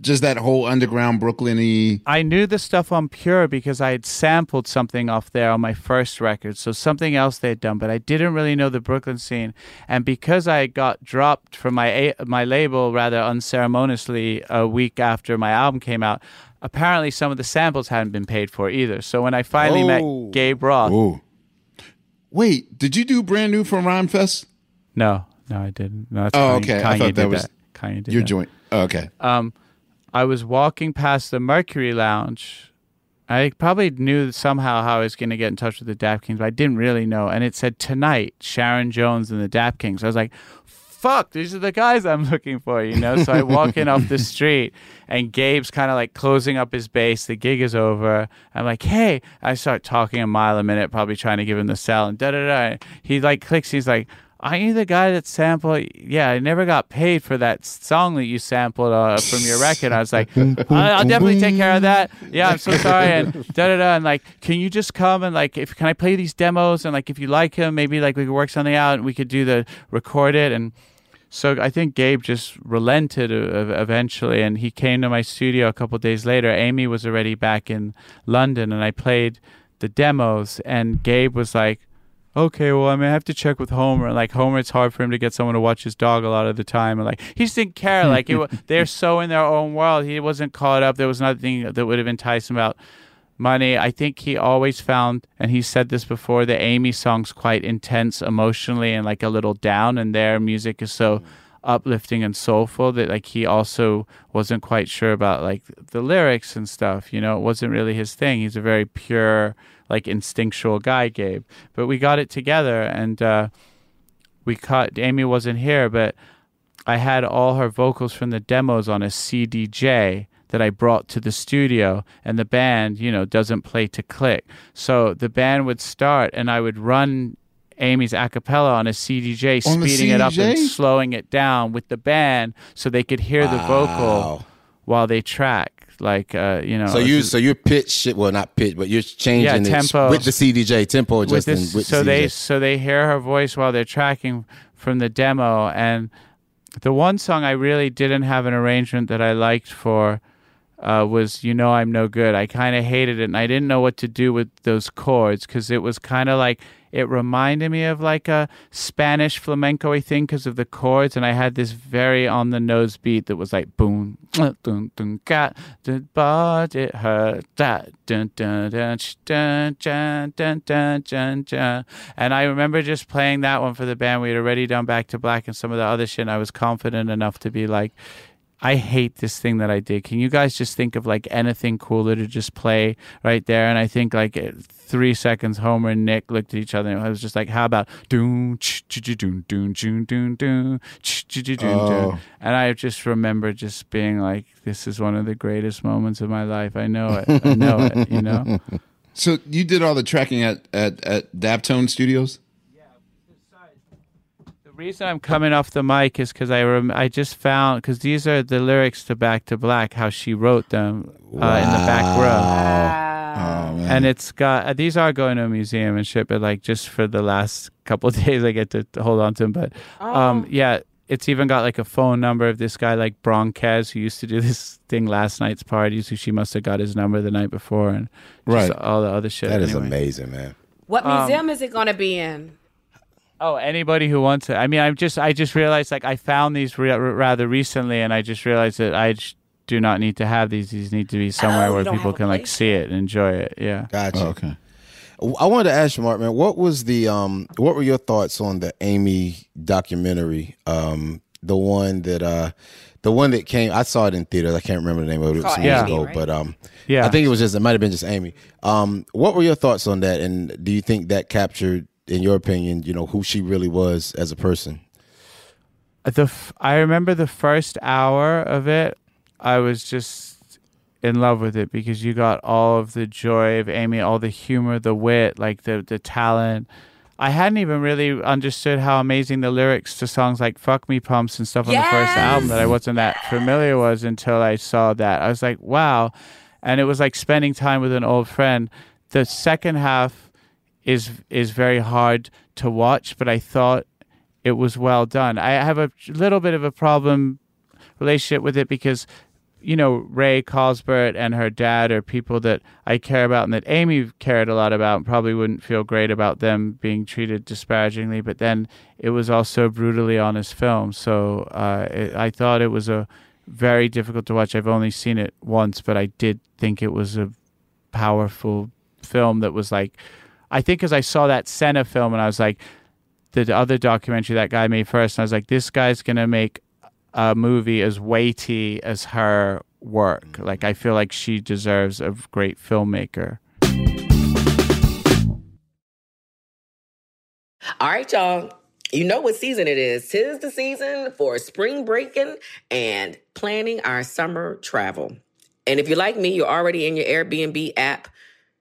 just that whole underground Brooklyn-y. I knew the stuff on Pure because I had sampled something off there on my first record. So something else they had done, but I didn't really know the Brooklyn scene. And because I got dropped from my my label rather unceremoniously a week after my album came out, apparently some of the samples hadn't been paid for either. So when I finally Oh. met Gabe Roth, Oh, wait, did you do brand new from Rhymefest? no, no, I didn't. No, that's Oh, Kanye, okay. Kanye I thought that was that. Kanye did your that. joint. Oh, okay. um, I was walking past the Mercury Lounge. I probably knew somehow how I was going to get in touch with the Dap Kings, but I didn't really know. And it said tonight, Sharon Jones and the Dap Kings. I was like, fuck, these are the guys I'm looking for, you know? So I walk in off the street and Gabe's kind of like closing up his bass. The gig is over. I'm like, hey, I start talking a mile a minute, probably trying to give him the sell and da da da. He like clicks. He's like, Aren't you the guy that sampled? Yeah, I never got paid for that song that you sampled uh, from your record. I was like, I- I'll definitely take care of that. Yeah, I'm so sorry. And da da da. And like, can you just come and like, if can I play these demos? And like, if you like him, maybe like we could work something out and we could do the record it. And so I think Gabe just relented uh, eventually, and he came to my studio a couple days later. Amy was already back in London, and I played the demos. And Gabe was like, "Okay, well, I mean, I have to check with Homer. Like Homer, it's hard for him to get someone to watch his dog a lot of the time, and like he just didn't care. Like it, they're so in their own world. He wasn't caught up. There was nothing that would have enticed him about." money. I think he always found, and he said this before, the Amy songs quite intense emotionally and like a little down, and their music is so mm. uplifting and soulful that like he also wasn't quite sure about like the lyrics and stuff. You know, it wasn't really his thing. He's a very pure, like instinctual guy, Gabe. But we got it together, and uh, we cut. Amy wasn't here, but I had all her vocals from the demos on a CDJ that I brought to the studio, and the band, you know, doesn't play to click. So the band would start, and I would run Amy's a cappella on a CDJ, On speeding it up and slowing it down with the band so they could hear the vocal while they track. Like, uh, you know. So you so you're pitch shit well not pitch but you're changing Yeah, it tempo. with the CDJ tempo with adjusting this, with so the they so they hear her voice while they're tracking from the demo and the one song I really didn't have an arrangement that I liked for uh, was "You Know I'm No Good." I kind of hated it, and I didn't know what to do with those chords because it was kind of like it reminded me of like a Spanish flamenco thing because of the chords, and I had this very on the nose beat that was like boom, dun dun got the but it hurt that dun dun dun dun dun dun dun dun dun, and I remember just playing that one for the band. We had already done Back to Black and some of the other shit. And I was confident enough to be like. I hate this thing that I did. Can you guys just think of like anything cooler to just play right there? And I think like three seconds, Homer and Nick looked at each other and I was just like, how about doon ch ch ch doon doon doon doon doon ch ch ch doon doon? Oh. And I just remember just being like, this is one of the greatest moments of my life. I know it. I know it. You know. So you did all the tracking at at at Daptone Studios. The reason I'm coming off the mic is because I rem- I just found because these are the lyrics to Back to Black, how she wrote them uh, in the back row. Oh and it's got uh, these are going to a museum and shit but like just for the last couple of days i get to hold on to them but um yeah it's even got like a phone number of this guy like Bronkez who used to do this thing last night's parties who she must have got his number the night before and just Right. all the other shit That is anyway. amazing, man. What Um, museum is it going to be in? Oh anybody who wants it i mean I'm just i just realized like i found these re- rather recently and i just realized that i j- do not need to have these these need to be somewhere Oh, where people have a can like see it and enjoy it yeah Gotcha. Oh, okay. I wanted to ask you, Mark, man, what was the um, what were your thoughts on the Amy documentary? Um, the one that uh, the one that came, I saw it in theaters. I can't remember the name of it. It was some years ago, right? but um, Yeah. I think it was just it might have been just Amy. Um, what were your thoughts on that? And do you think that captured, in your opinion, you know, who she really was as a person? the f- I remember the first hour of it. I was just in love with it because you got all of the joy of Amy, all the humor, the wit, like the the talent. I hadn't even really understood how amazing the lyrics to songs like "Fuck Me Pumps" and stuff on the first album that I wasn't that familiar was until I saw that. I was like, wow, and it was like spending time with an old friend. The second half is is very hard to watch, but I thought it was well done. I have a little bit of a problem relationship with it because you know Raye Cosbert and her dad are people that I care about and that Amy cared a lot about and probably wouldn't feel great about them being treated disparagingly but then it was also brutally honest film so uh, it, I thought it was a very difficult to watch I've only seen it once but I did think it was a powerful film that was like I think as I saw that Senna film and I was like the other documentary that guy made first and I was like this guy's going to make a movie as weighty as her work mm-hmm. like I feel like she deserves a great filmmaker All right, y'all. You know what season it is. Tis the season for spring breaking and planning our summer travel. And if you're like me, you're already in your Airbnb app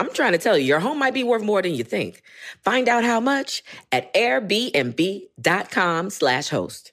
I'm trying to tell you, your home might be worth more than you think. Find out how much at airbnb.com slash host.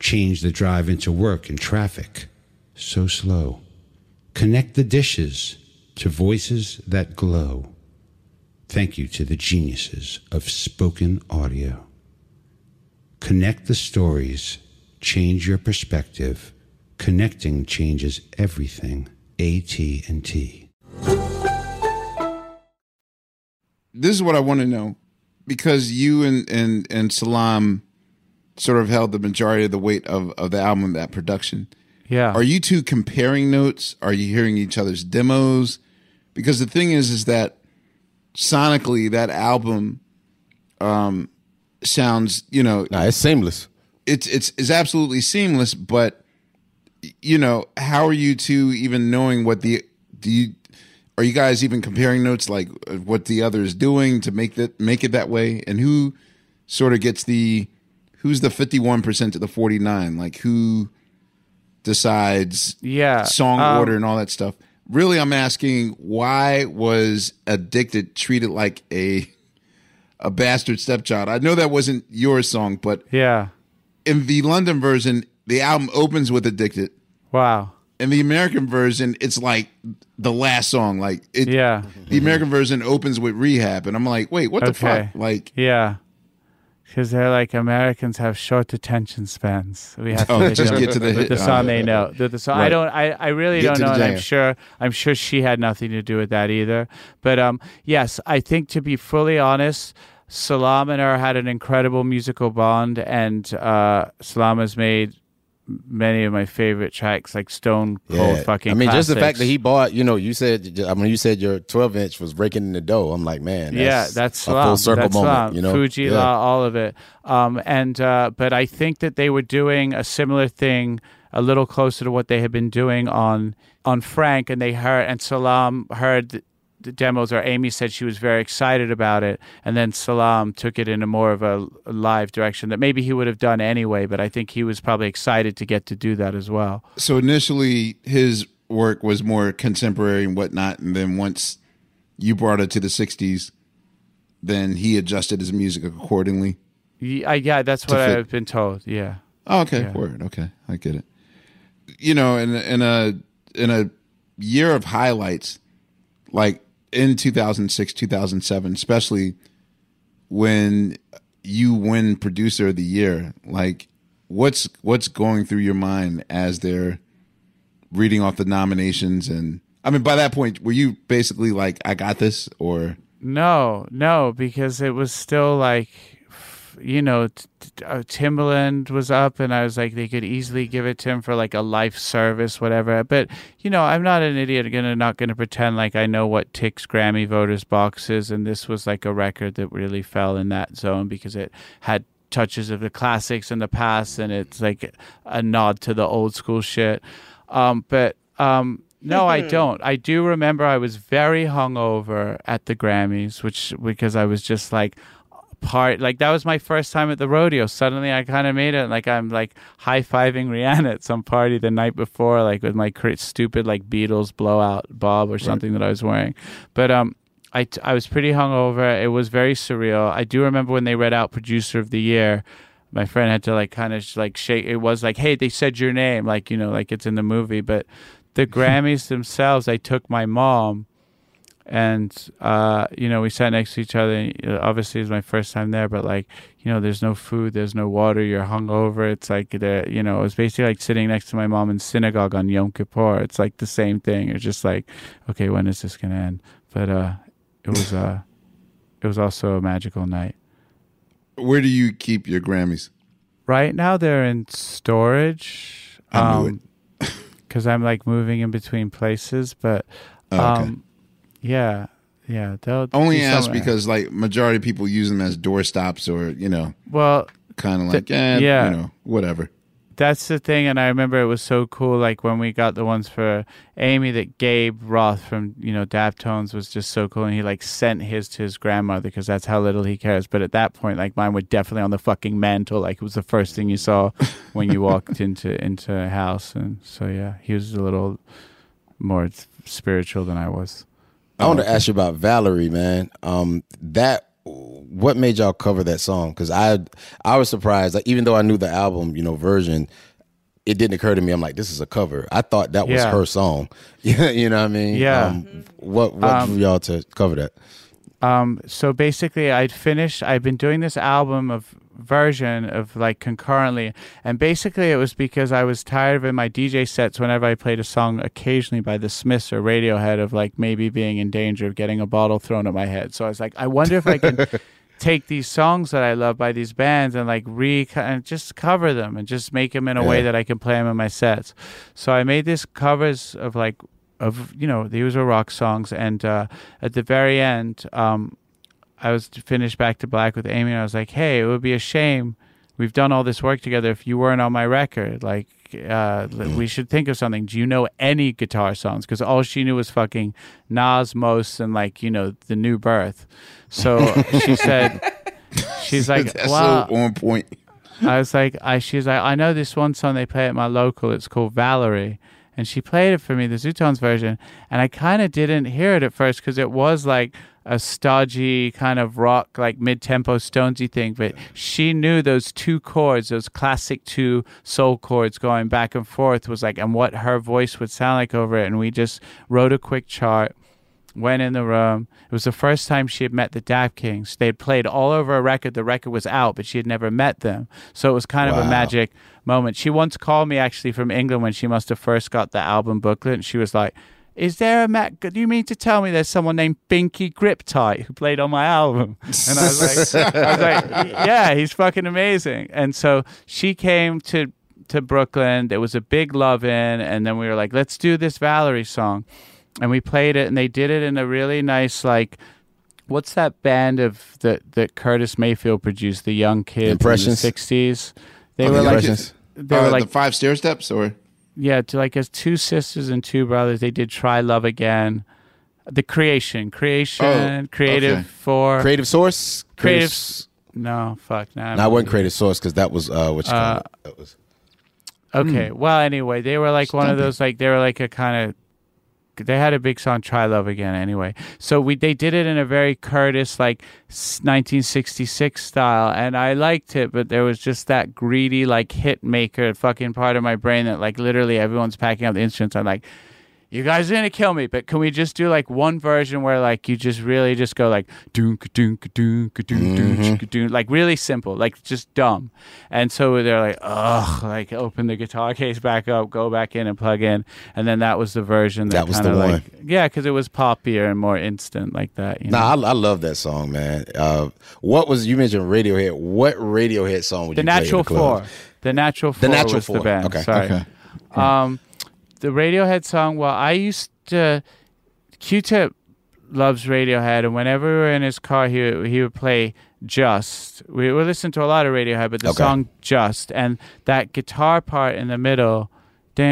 Change the drive into work in traffic. So slow. Connect the dishes to voices that glow. Thank you to the geniuses of spoken audio. Connect the stories, change your perspective. Connecting changes everything. AT&T. this is what I want to know because you and and and Salaam sort of held the majority of the weight of of the album, that production. Yeah. Are you two comparing notes? Are you hearing each other's demos? Because the thing is, is that sonically, that album um, sounds, you know, Nah, it's seamless. it's it's it's absolutely seamless. But you know, how are you two even knowing what the do you are you guys even comparing notes like what the other is doing to make that make it that way? And who sort of gets the who's the fifty one percent to the forty nine? Like who decides Yeah, song um, order and all that stuff? Really, I'm asking why was addicted treated like a a bastard stepchild. I know that wasn't your song, but Yeah. in the London version, the album opens with "Addicted." Wow. In the American version, it's like the last song. Like it, Yeah. the American version opens with "Rehab," and I'm like, wait, what the fuck? Like, Yeah. Because they're like Americans have short attention spans. We have to Oh, just get to the hit. the song Oh. they know. The, the song, I don't. I, I really Get don't know. And I'm sure. I'm sure she had nothing to do with that either. But um, yes, I think to be fully honest, Salaam and her had an incredible musical bond, and uh, Salaam has made many of my favorite tracks, like Stone Cold fucking. I mean, just the fact that he bought, you know, you said, I mean, you said your 12 inch was breaking in the dough. I'm like, man, yeah, that's that's a full circle that's moment, Slam. you know? Fuji Yeah. Law, all of it. Um, and uh, but I think that they were doing a similar thing, a little closer to what they had been doing on on Frank, and they heard and Salaam heard. Demos or Amy said she was very excited about it and then Salaam took it in a more of a live direction that maybe he would have done anyway but I think he was probably excited to get to do that as well. so initially his work was more contemporary and whatnot, and then once you brought it to the '60s, then he adjusted his music accordingly. Yeah, yeah that's what fit. I've been told. Yeah. Oh, okay, Yeah. word. Okay, I get it. You know, in in a in a year of highlights, like in 2006, 2007, especially when you win producer of the year, like what's what's going through your mind as they're reading off the nominations and I mean by that point were you basically like I got this or? No, no, because it was still like, you know, t- t- uh, Timbaland was up, and I was like, they could easily give it to him for like a life service, whatever. But you know, I'm not an idiot. Gonna not gonna pretend like I know what ticks Grammy voters boxes, and this was like a record that really fell in that zone because it had touches of the classics in the past, and it's like a nod to the old school shit. Um, but um, no, I don't. I do remember I was very hungover at the Grammys, which because I was just like part like that was my first time at the rodeo. Suddenly I kind of made it like I'm like high fiving Rihanna at some party the night before, like with my stupid like Beatles blowout bob or something that I was wearing. But um, I t- I was pretty hungover. It was very surreal. I do remember when they read out producer of the year. My friend had to like kind of like shake. It was like, hey, they said your name, like you know, like it's in the movie. But the Grammys themselves, I took my mom and uh, you know we sat next to each other. And, obviously, it was my first time there, but like you know, there's no food, there's no water. You're hungover. It's like the you know, it was basically like sitting next to my mom in synagogue on Yom Kippur. It's like the same thing. It's just like, okay, when is this gonna end? But uh, it was uh, it was also a magical night. where do you keep your Grammys? Right now, they're in storage. I knew it. Because I'm like moving in between places, but Oh, okay. um, yeah, yeah. They'll Only ask because like majority of people use them as door stops or you know Well, kind of th- like eh, yeah. you know whatever. that's the thing, and I remember it was so cool. Like when we got the ones for Amy, that Gabe Roth from you know Daptones was just so cool, and he like sent his to his grandmother because that's how little he cares. But at that point, like mine were definitely on the fucking mantle. Like it was the first thing you saw when you walked into into a house, and so yeah, he was a little more spiritual than I was. I want to ask you about Valerie, man. Um, that what made y'all cover that song? Because I I was surprised. Like even though I knew the album, you know, version, it didn't occur to me. I'm like, this is a cover. I thought that was Yeah. her song. You know what I mean? Yeah. Um, what what Um, drew y'all to cover that? Um, so basically, I'd finished. I've been doing this album of version of like concurrently, and basically, it was because I was tired of in my DJ sets whenever I played a song occasionally by the Smiths or Radiohead of like maybe being in danger of getting a bottle thrown at my head. So I was like, I wonder if I can take these songs that I love by these bands and like re and just cover them and just make them in a way that I can play them in my sets. So I made these covers of like of you know these were rock songs and uh, at the very end um, I was finished back to black with Amy and I was like hey it would be a shame. We've done all this work together. If you weren't on my record like uh, we should think of something. Do you know any guitar songs? Because all she knew was fucking Nas Most and like you know the new birth. So she said she's like That's wow so on point. I was like, I she's like, I know this one song they play at my local. It's called Valerie, and she played it for me, the Zutons version, and I kind of didn't hear it at first because it was like a stodgy kind of rock, like mid-tempo Stonesy thing. But she knew those two chords, those classic two soul chords going back and forth, was like, and what her voice would sound like over it. And we just wrote a quick chart went in the room. It was the first time she had met the Dap Kings. They had played all over a record. The record was out, but she had never met them. So it was kind of a magic moment. She once called me actually from England when she must have first got the album booklet, and she was like, "Is there a Matt? Do you mean to tell me there's someone named Binky Griptite who played on my album?" And I was like, "I was like, yeah, he's fucking amazing." And so she came to to Brooklyn. There was a big love in, and then we were like, "Let's do this Valerie song." And we played it and they did it in a really nice like what's that band of that that Curtis Mayfield produced the young kids Impressions? in the 60s they Oh, were the like they Uh, were like the five stair steps, or yeah to like as two sisters and two brothers they did try love again the creation creation creative okay. for Creative Source. creative S- no fuck no No, I wasn't Creative Source because that was uh, what you call it. That was Okay. Well, anyway, they were like one of those like they were like a kind of they had a big song "Try Love Again." Anyway, so we they did it in a very Curtis like 1966 style, and I liked it, but there was just that greedy like hit maker fucking part of my brain that like literally everyone's packing up the instruments. I'm like. You guys are gonna kill me, but can we just do like one version where like you just really just go like doonk doonk doonk doonk doonk doonk like really simple, like just dumb. And so they're like, ugh, like open the guitar case back up, go back in and plug in, and then that was the version that, That was the like, one. yeah, because it was poppier and more instant like that. You know? Nah, I, I love that song, man. Uh, what was you mentioned Radiohead? What Radiohead song would the you play in Natural the club? Four, the Natural Four Natural was Four. the band. Okay. Sorry. Okay. Um, the Radiohead song. Well, I used to. Q-Tip loves Radiohead, and whenever we were in his car, he he would play "Just." We were listening to a lot of Radiohead, but the okay. song "Just" and that guitar part in the middle. Like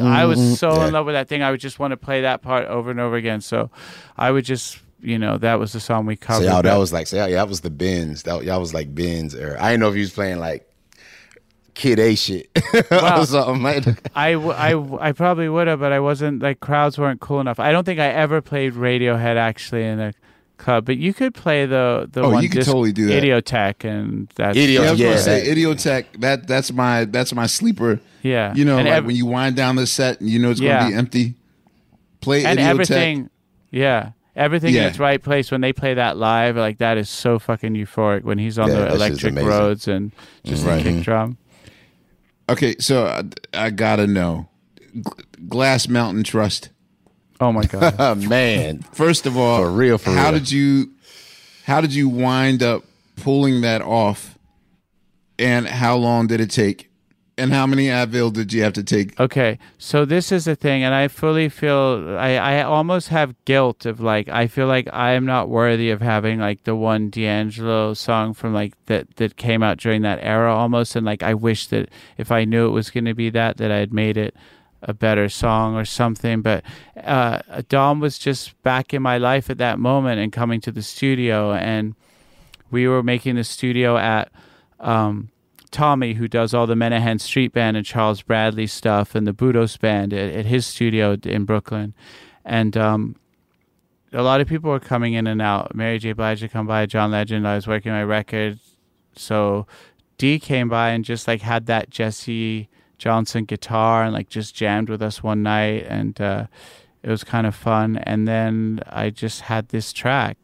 I was so in love with that thing, I would just want to play that part over and over again. So I would just you know, that was the song we covered. So y'all, that was like, so y'all, y'all was the bins. That y'all was like bins era. I didn't know if he was playing like Kid A shit Wow. or something. Like, I, w- I, w- I probably would have, but I wasn't like crowds weren't cool enough. I don't think I ever played Radiohead actually in a club, but you could play the the Oh, one you could totally do that. Idioteque, and that's Idiot- yeah, I was yeah, gonna say that- Idioteque. That that's my that's my sleeper. yeah, You know, and like ev- when you wind down the set and you know it's Yeah. gonna be empty. Play and Idioteque. everything, yeah. Everything Yeah. in its right place when they play that live, like that is so fucking euphoric when he's on Yeah, the electric Rhodes and just the mm-hmm. kick drum. Okay, so I, I gotta know. G- Glass Mountain Trust. Oh my god! oh, man, First of all, For real, for how real. did you how did you wind up pulling that off? And how long did it take? And how many Advil did you have to take? Okay, so this is the thing, and I fully feel I, I almost have guilt of like I feel like I am not worthy of having like the one D'Angelo song from like that that came out during that era almost, and like I wish that if I knew it was going to be that that I had made it a better song or something. But uh, Dom was just back in my life at that moment and coming to the studio, and we were making the studio at. Um, Tommy, who does all the Menahan Street Band and Charles Bradley stuff and the Budos Band at, at his studio in Brooklyn. And um, a lot of people were coming in and out. Mary J. Blige had come by, John Legend. I was working my record. So D came by and just like had that Jesse Johnson guitar and like just jammed with us one night. And uh, it was kind of fun. And then I just had this track.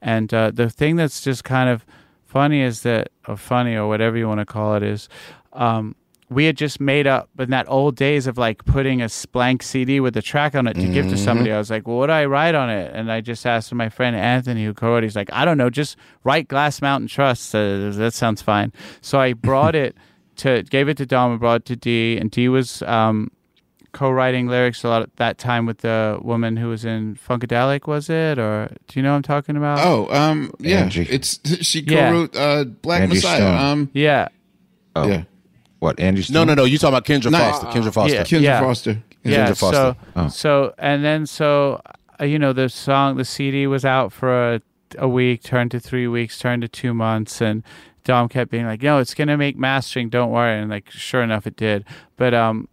And uh, the thing that's just kind of funny is that, or funny, or whatever you want to call it, is um, we had just made up in that old days of like putting a blank CD with a track on it to give to somebody. I was like, well, what do I write on it? And I just asked my friend Anthony, who co-wrote. He's like, I don't know, just write Glass Mountain Trust. Uh, that sounds fine. So I brought it to, gave it to Dom and brought it to D, and D was um, co-writing lyrics a lot at that time with the woman who was in Funkadelic. Was it, or do you know what I'm talking about? Oh, um, yeah, Angie. it's she co-wrote uh, Black Angie Messiah. Stone. Um, yeah. Oh, yeah, what? Andy? no, no, no. You talking about Kendra No, Foster? Kendra Foster. yeah. Kendra Foster. yeah Foster. so Oh. so and then so uh, you know the song the cd was out for a, a week turned to three weeks turned to two months and Dom kept being like, "No, it's gonna make mastering. Don't worry." And like, sure enough, it did. But um,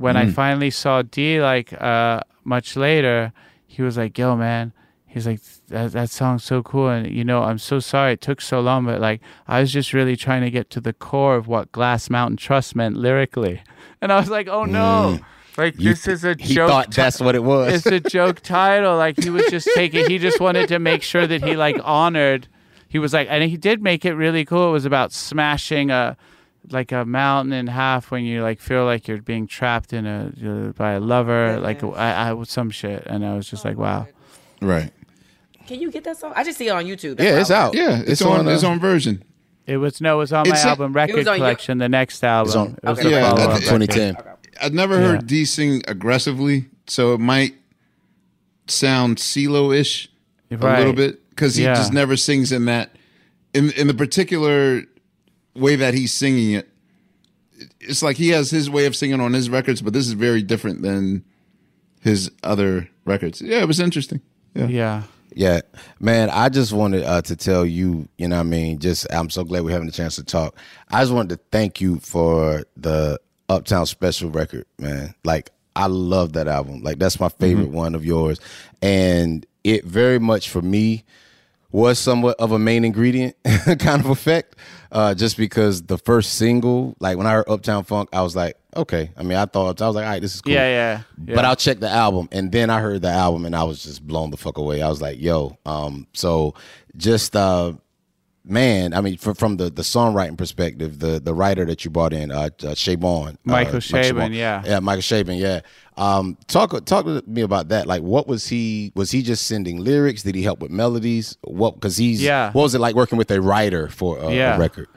when I finally saw D, like uh, much later, he was like, "Yo, man." He's like, that, that song's so cool. And, you know, I'm so sorry it took so long, but like, I was just really trying to get to the core of what Glass Mountain Trust meant lyrically. And I was like, oh no. Like, You this is a he joke. thought ti- that's what it was. it's a joke title. Like he was just taking. He just wanted to make sure that he like honored. He was like, and he did make it really cool. It was about smashing a like a mountain in half when you like feel like you're being trapped in a uh, by a lover, like I, I some shit. And I was just like, wow. Right. Can you get that song? I just see it on YouTube. That's yeah, it's out. Yeah, it's, It's on, on, uh, it's on version. It was no, it was on my a- album record was on your- collection. The next album. on- it was Okay. the Yeah, follow-up that's- record. 2010. I've never Yeah. heard D sing aggressively, so it might sound CeeLo ish a little bit because he Yeah. just never sings in that in in the particular way that he's singing it. It's like he has his way of singing on his records, but this is very different than his other records. Yeah, it was interesting. Yeah. Yeah. Yeah, man, I just wanted uh, to tell you, you know what I mean? Just, I'm so glad we're having a chance to talk. I just wanted to thank you for the Uptown Special record, man. Like, I love that album. Like, that's my favorite one of yours. And it very much for me was somewhat of a main ingredient kind of effect. Uh, just because the first single, like when I heard Uptown Funk, I was like, okay. I mean, I thought I was like, all right, this is cool. Yeah, yeah, yeah. But I'll check the album, and then I heard the album, and I was just blown the fuck away. I was like, yo. Um, so just uh, man, I mean, from from the the songwriting perspective, the the writer that you brought in, uh, uh Chabon, Michael uh, Chabon, yeah. yeah, Michael Chabon, yeah. Um, talk talk to me about that. Like, what was he? Was he just sending lyrics? Did he help with melodies? What? Because he's Yeah. What was it like working with a writer for a, Yeah. a record?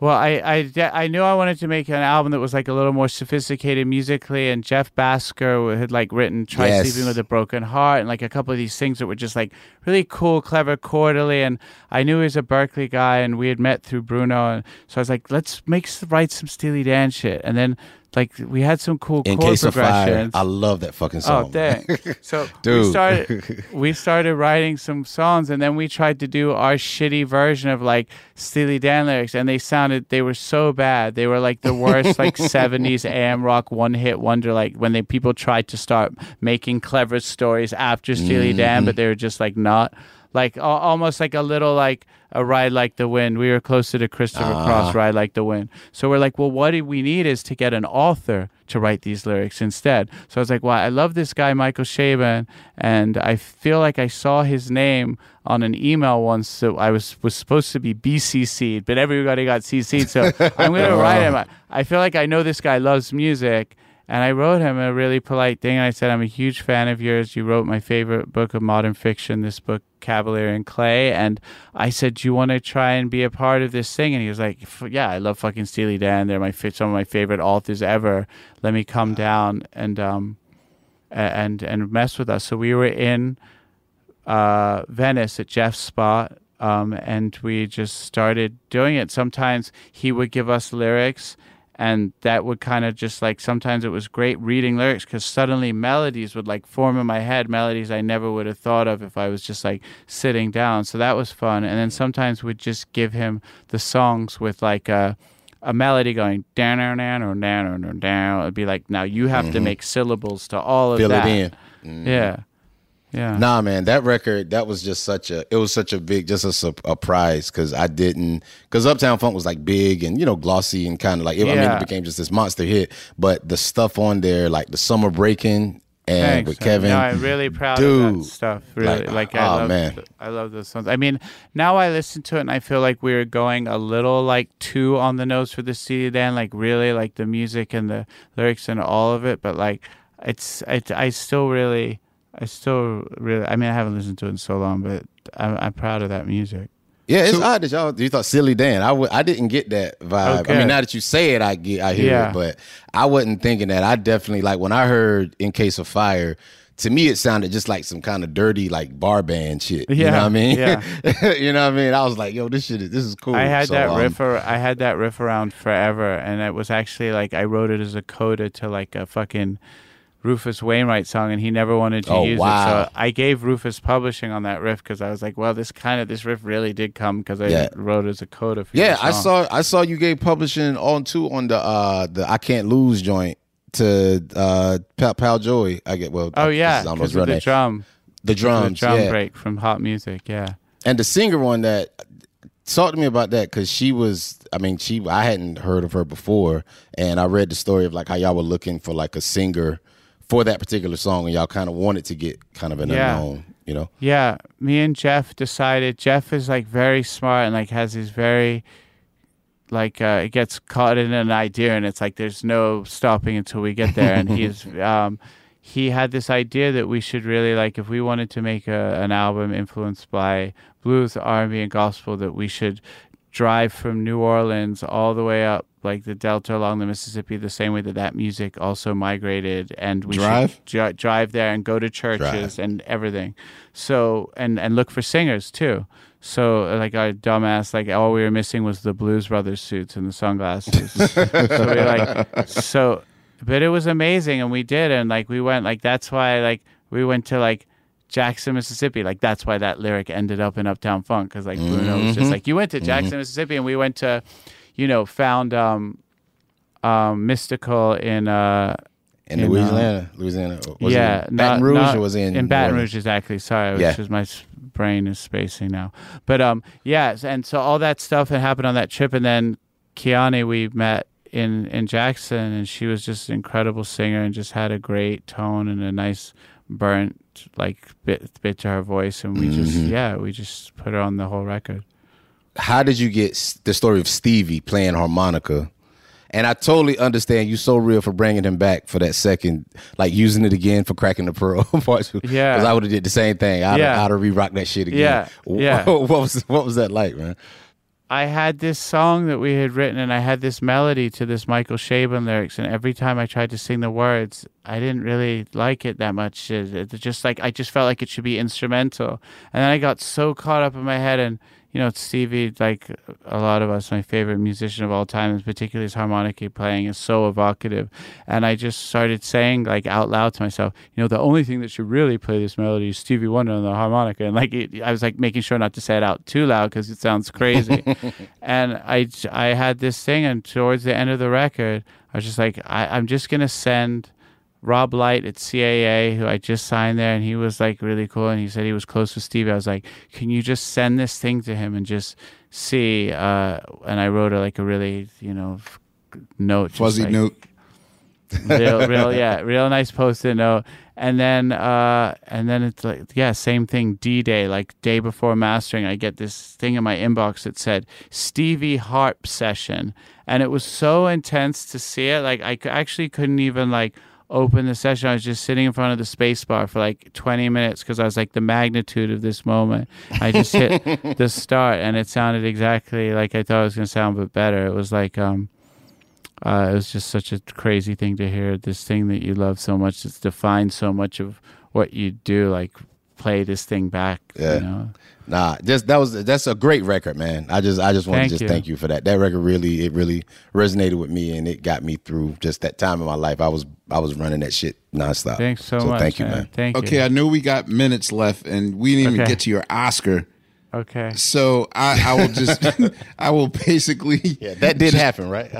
Well, I, I, I knew I wanted to make an album that was like a little more sophisticated musically, and Jeff Bhasker had like written "Try Yes. Sleeping with a Broken Heart" and like a couple of these things that were just like really cool, clever, quarterly. And I knew he was a Berklee guy, and we had met through Bruno, and so I was like, let's make write some Steely Dan shit. And then like we had some cool In chord case of fire, progressions. I love that fucking song. Oh song. dang! So we started we started writing some songs, and then we tried to do our shitty version of like Steely Dan lyrics, and they sounded they were so bad. They were like the worst like '70s AM rock one hit wonder. Like when they people tried to start making clever stories after Steely mm-hmm. Dan, but they were just like not like al- almost like a little like a ride like the wind. We were closer to Christopher ah. Cross ride like the wind. So we're like, well, what do we need is to get an author to write these lyrics instead. So I was like, well, I love this guy Michael Chabon, and I feel like I saw his name on an email once that I was was supposed to be BCC'd, but everybody got CC'd. So I'm gonna write him. I feel like I know this guy loves music. And I wrote him a really polite thing. And I said, I'm a huge fan of yours. You wrote my favorite book of modern fiction, this book, Kavalier and Clay. And I said, Do you want to try and be a part of this thing? And he was like, "F- Yeah, I love fucking Steely Dan. They're my some of my favorite authors ever. Let me come down and um and and mess with us. So we were in uh, Venice at Jeff's spot, um, and we just started doing it. Sometimes he would give us lyrics, and that would kind of just like sometimes it was great reading lyrics because suddenly melodies would like form in my head, melodies I never would have thought of if I was just like sitting down. So that was fun. And then sometimes we'd just give him the songs with like a a melody going down down down or down or down. It'd be like now you have to mm-hmm. make syllables to all of Fill that. it in. Yeah. Mm-hmm. Yeah. Nah, man, that record that was just such a it was such a big just a, surprise because I didn't because Uptown Funk was like big and you know glossy and kind of like I mean it became just this monster hit, but the stuff on there like the summer breaking and Thanks, with. Kevin, No, I'm really proud of dude, that stuff. Really, like, like, I oh, love, man. I love those songs. I mean, now I listen to it and I feel like we were going a little like too on the nose for the CD then, like really like the music and the lyrics and all of it. But like, it's it, I still really, I still really. I mean, I haven't listened to it in so long, but I'm, I'm proud of that music. Yeah, it's So- odd that y'all you thought Steely Dan. I w- I didn't get that vibe. I mean, now that you say it, I get I hear Yeah. it, but I wasn't thinking that. I definitely like when I heard "In Case of Fire." To me, it sounded just like some kind of dirty like bar band shit. You know Yeah, what I mean? yeah. you know what I mean? I was like, yo, this shit is this is cool. I had So, that um, riff. Ar- I had that riff around forever, and it was actually like I wrote it as a coda to like a fucking Rufus Wainwright song, and he never wanted to Oh, use wow. it. So I gave Rufus publishing on that riff because I was like, well, this kind of this riff really did come because I Yeah. wrote as a coda. For Yeah, I saw I saw you gave publishing on too on the uh the I can't lose joint to uh Pal, Pal Joey. I get well. Oh yeah, because of the drum, the drums, the drum yeah. break from Hot Music. Yeah. And the singer one that talk to me about that because she was. I mean, she I hadn't heard of her before, and I read the story of like how y'all were looking for like a singer for that particular song, and y'all kind of wanted to get kind of an Yeah. unknown. You know, Yeah, me and Jeff decided. Jeff is like very smart and like has these very like uh it gets caught in an idea and it's like there's no stopping until we get there and he's um he had this idea that we should really like if we wanted to make a, an album influenced by blues r&b and gospel that we should drive from new orleans all the way up like the delta along the mississippi the same way that that music also migrated and we Drive? dri- drive there and go to churches and everything. So and and look for singers too. So like our dumbass like all we were missing was the blues brothers suits and the sunglasses. So we like so but it was amazing and we did and like we went like that's why like we went to like Jackson, Mississippi. Like that's why that lyric ended up in Uptown Funk because like Bruno was Mm-hmm. just like you went to Jackson, Mississippi, and we went to, you know, found um, um, Mystikal in uh, in, In, uh, Louisiana, Louisiana, was it yeah, in Baton Rouge not- was in in Baton Rouge exactly. Sorry, Yeah. which is my brain is spacing now. But um, yeah, and so all that stuff that happened on that trip, and then Keyone we met in in Jackson, and she was just an incredible singer and just had a great tone and a nice burnt like bit bit to her voice, and we just Mm-hmm. yeah we just put her on the whole record. how did you get the story of Stevie playing harmonica? And I totally understand you so real for bringing him back for that second, like using it again for Crack in the Pearl part two. Yeah. because I would have did the same thing. I'd, Yeah. I'd have re-rock that shit again. Yeah, yeah. what was what was that like, man? I had this song that we had written, and I had this melody to this Michael Chabon lyrics, and every time I tried to sing the words, I didn't really like it that much. It, it just like I just felt like it should be instrumental, and then I got so caught up in my head, and you know, Stevie, like a lot of us, my favorite musician of all time, and particularly his harmonica playing, is so evocative, and I just started saying like out loud to myself, you know, the only thing that should really play this melody is Stevie Wonder on the harmonica, and like it, I was like making sure not to say it out too loud because it sounds crazy, and I I had this thing, and towards the end of the record, I was just like, I, I'm just gonna send. Rob Light at CAA, who I just signed there, and he was like really cool. And he said he was close with Stevie. I was like, "Can you just send this thing to him and just see?" Uh, and I wrote a, like a really, you know, note, Fuzzy like, note. real, real, yeah, real nice post-it note. And then, uh, and then it's like, yeah, same thing. D Day, like day before mastering, I get this thing in my inbox that said Stevie Harp session, and it was so intense to see it. Like I actually couldn't even like open the session. I was just sitting in front of the space bar for like 20 minutes because I was like the magnitude of this moment. I just hit the start, and it sounded exactly like I thought it was going to sound, but better. It was like, um, uh, it was just such a crazy thing to hear this thing that you love so much that's defined so much of what you do like play this thing back Yeah. you know Nah, just that was that's a great record, man. I just I just want to just you. thank you for that. That record really it really resonated with me and it got me through just that time in my life. I was I was running that shit nonstop. thanks so, much thank you, man. man. thank Okay, you Okay, I know we got minutes left, and we didn't even get to your Oscar. okay So I, I will just, I will basically, Yeah, that did happen, right?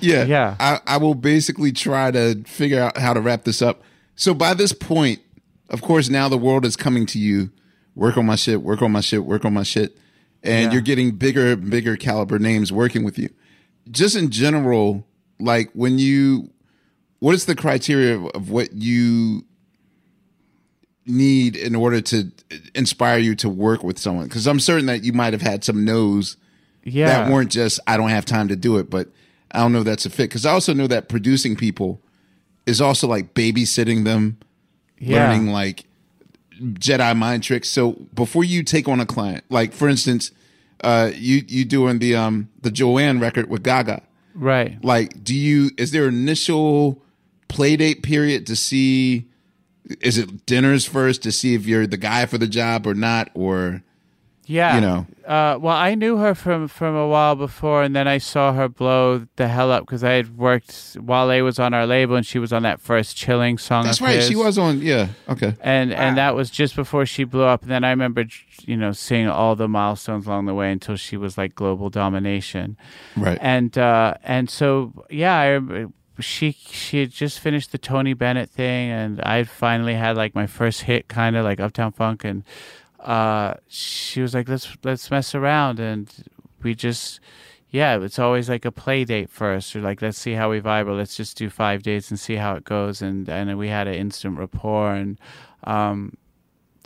yeah, Yeah. I, I will basically try to figure out how to wrap this up. So by this point, of course, now the world is coming to you. Work on my shit. Work on my shit. Work on my shit, and Yeah. you're getting bigger, bigger caliber names working with you. Just in general, like when you, what is the criteria of, of what you need in order to inspire you to work with someone? Because I'm certain that you might have had some no's yeah that weren't just I don't have time to do it, but I don't know if that's a fit. Because I also know that producing people is also like babysitting them, yeah. learning like Jedi mind tricks. So before you take on a client, like for instance, uh, you you doing the um the Joanne record with Gaga, right like do you is there an initial play date period to see is it dinners first to see if you're the guy for the job or not or Yeah. You know. Uh, well, I knew her from from a while before, and then I saw her blow the hell up because I had worked while Wale was on our label, and she was on that first chilling song. That's of right. She was on. Yeah. Okay. and and that was just before she blew up. And then I remember, you know, seeing all the milestones along the way until she was like global domination. Right. And uh, and so yeah, I she she had just finished the Tony Bennett thing, and I finally had like my first hit, kind of like Uptown Funk, and uh, she was like, let's let's mess around, and we just. Yeah, it's always like a play date first, or like let's see how we vibe, or let's just do five dates and see how it goes. And and we had an instant rapport, and um,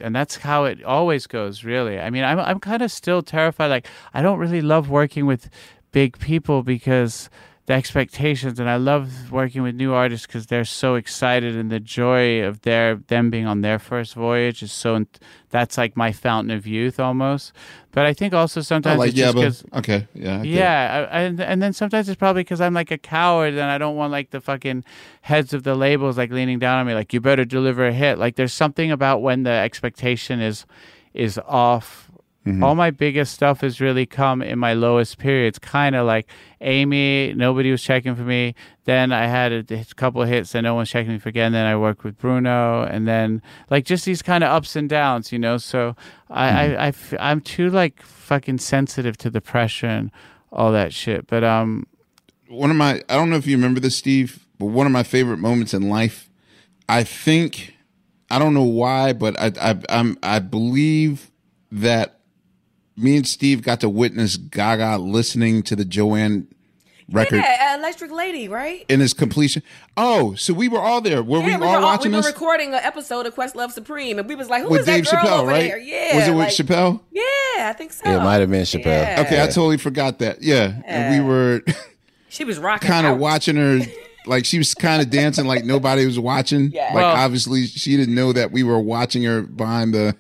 and that's how it always goes really i mean i'm i'm kind of still terrified like i don't really love working with big people because the expectations and i love working with new artists because they're so excited and the joy of their them being on their first voyage is so that's like my fountain of youth almost but i think also sometimes Oh, like it's just Yabba. 'cause- Okay. Yeah. It. yeah, I, and and then sometimes it's probably because I'm like a coward and I don't want like the fucking heads of the labels like leaning down on me like you better deliver a hit. Like there's something about when the expectation is is off. All my biggest stuff has really come in my lowest periods. Kind of like Amy, nobody was checking for me. Then I had a, a couple of hits and no one's checking me for again. Then I worked with Bruno, and then like just these kind of ups and downs, you know. So I, I, I f- I'm too like fucking sensitive to the pressure and all that shit. But um, one of my I don't know if you remember this, Steve, but one of my favorite moments in life. I think I don't know why, but I I I'm I believe that me and Steve got to witness Gaga listening to the Joanne record Yeah, uh, Electric Lady, right? in its completion. Oh, so we were all there. Were Yeah, we, we, were all all, watching we were this recording an episode of Questlove Supreme, and we was like, "Who with is that girl Chappelle, over right? there?" Yeah, Was it with like- Chappelle? Yeah, I think so. Yeah, it might have been Chappelle. Yeah. Okay, I totally forgot that. Yeah, and we were She was rocking. kind of watching her like she was kind of dancing like nobody was watching Yeah. like Well- obviously she didn't know that we were watching her behind the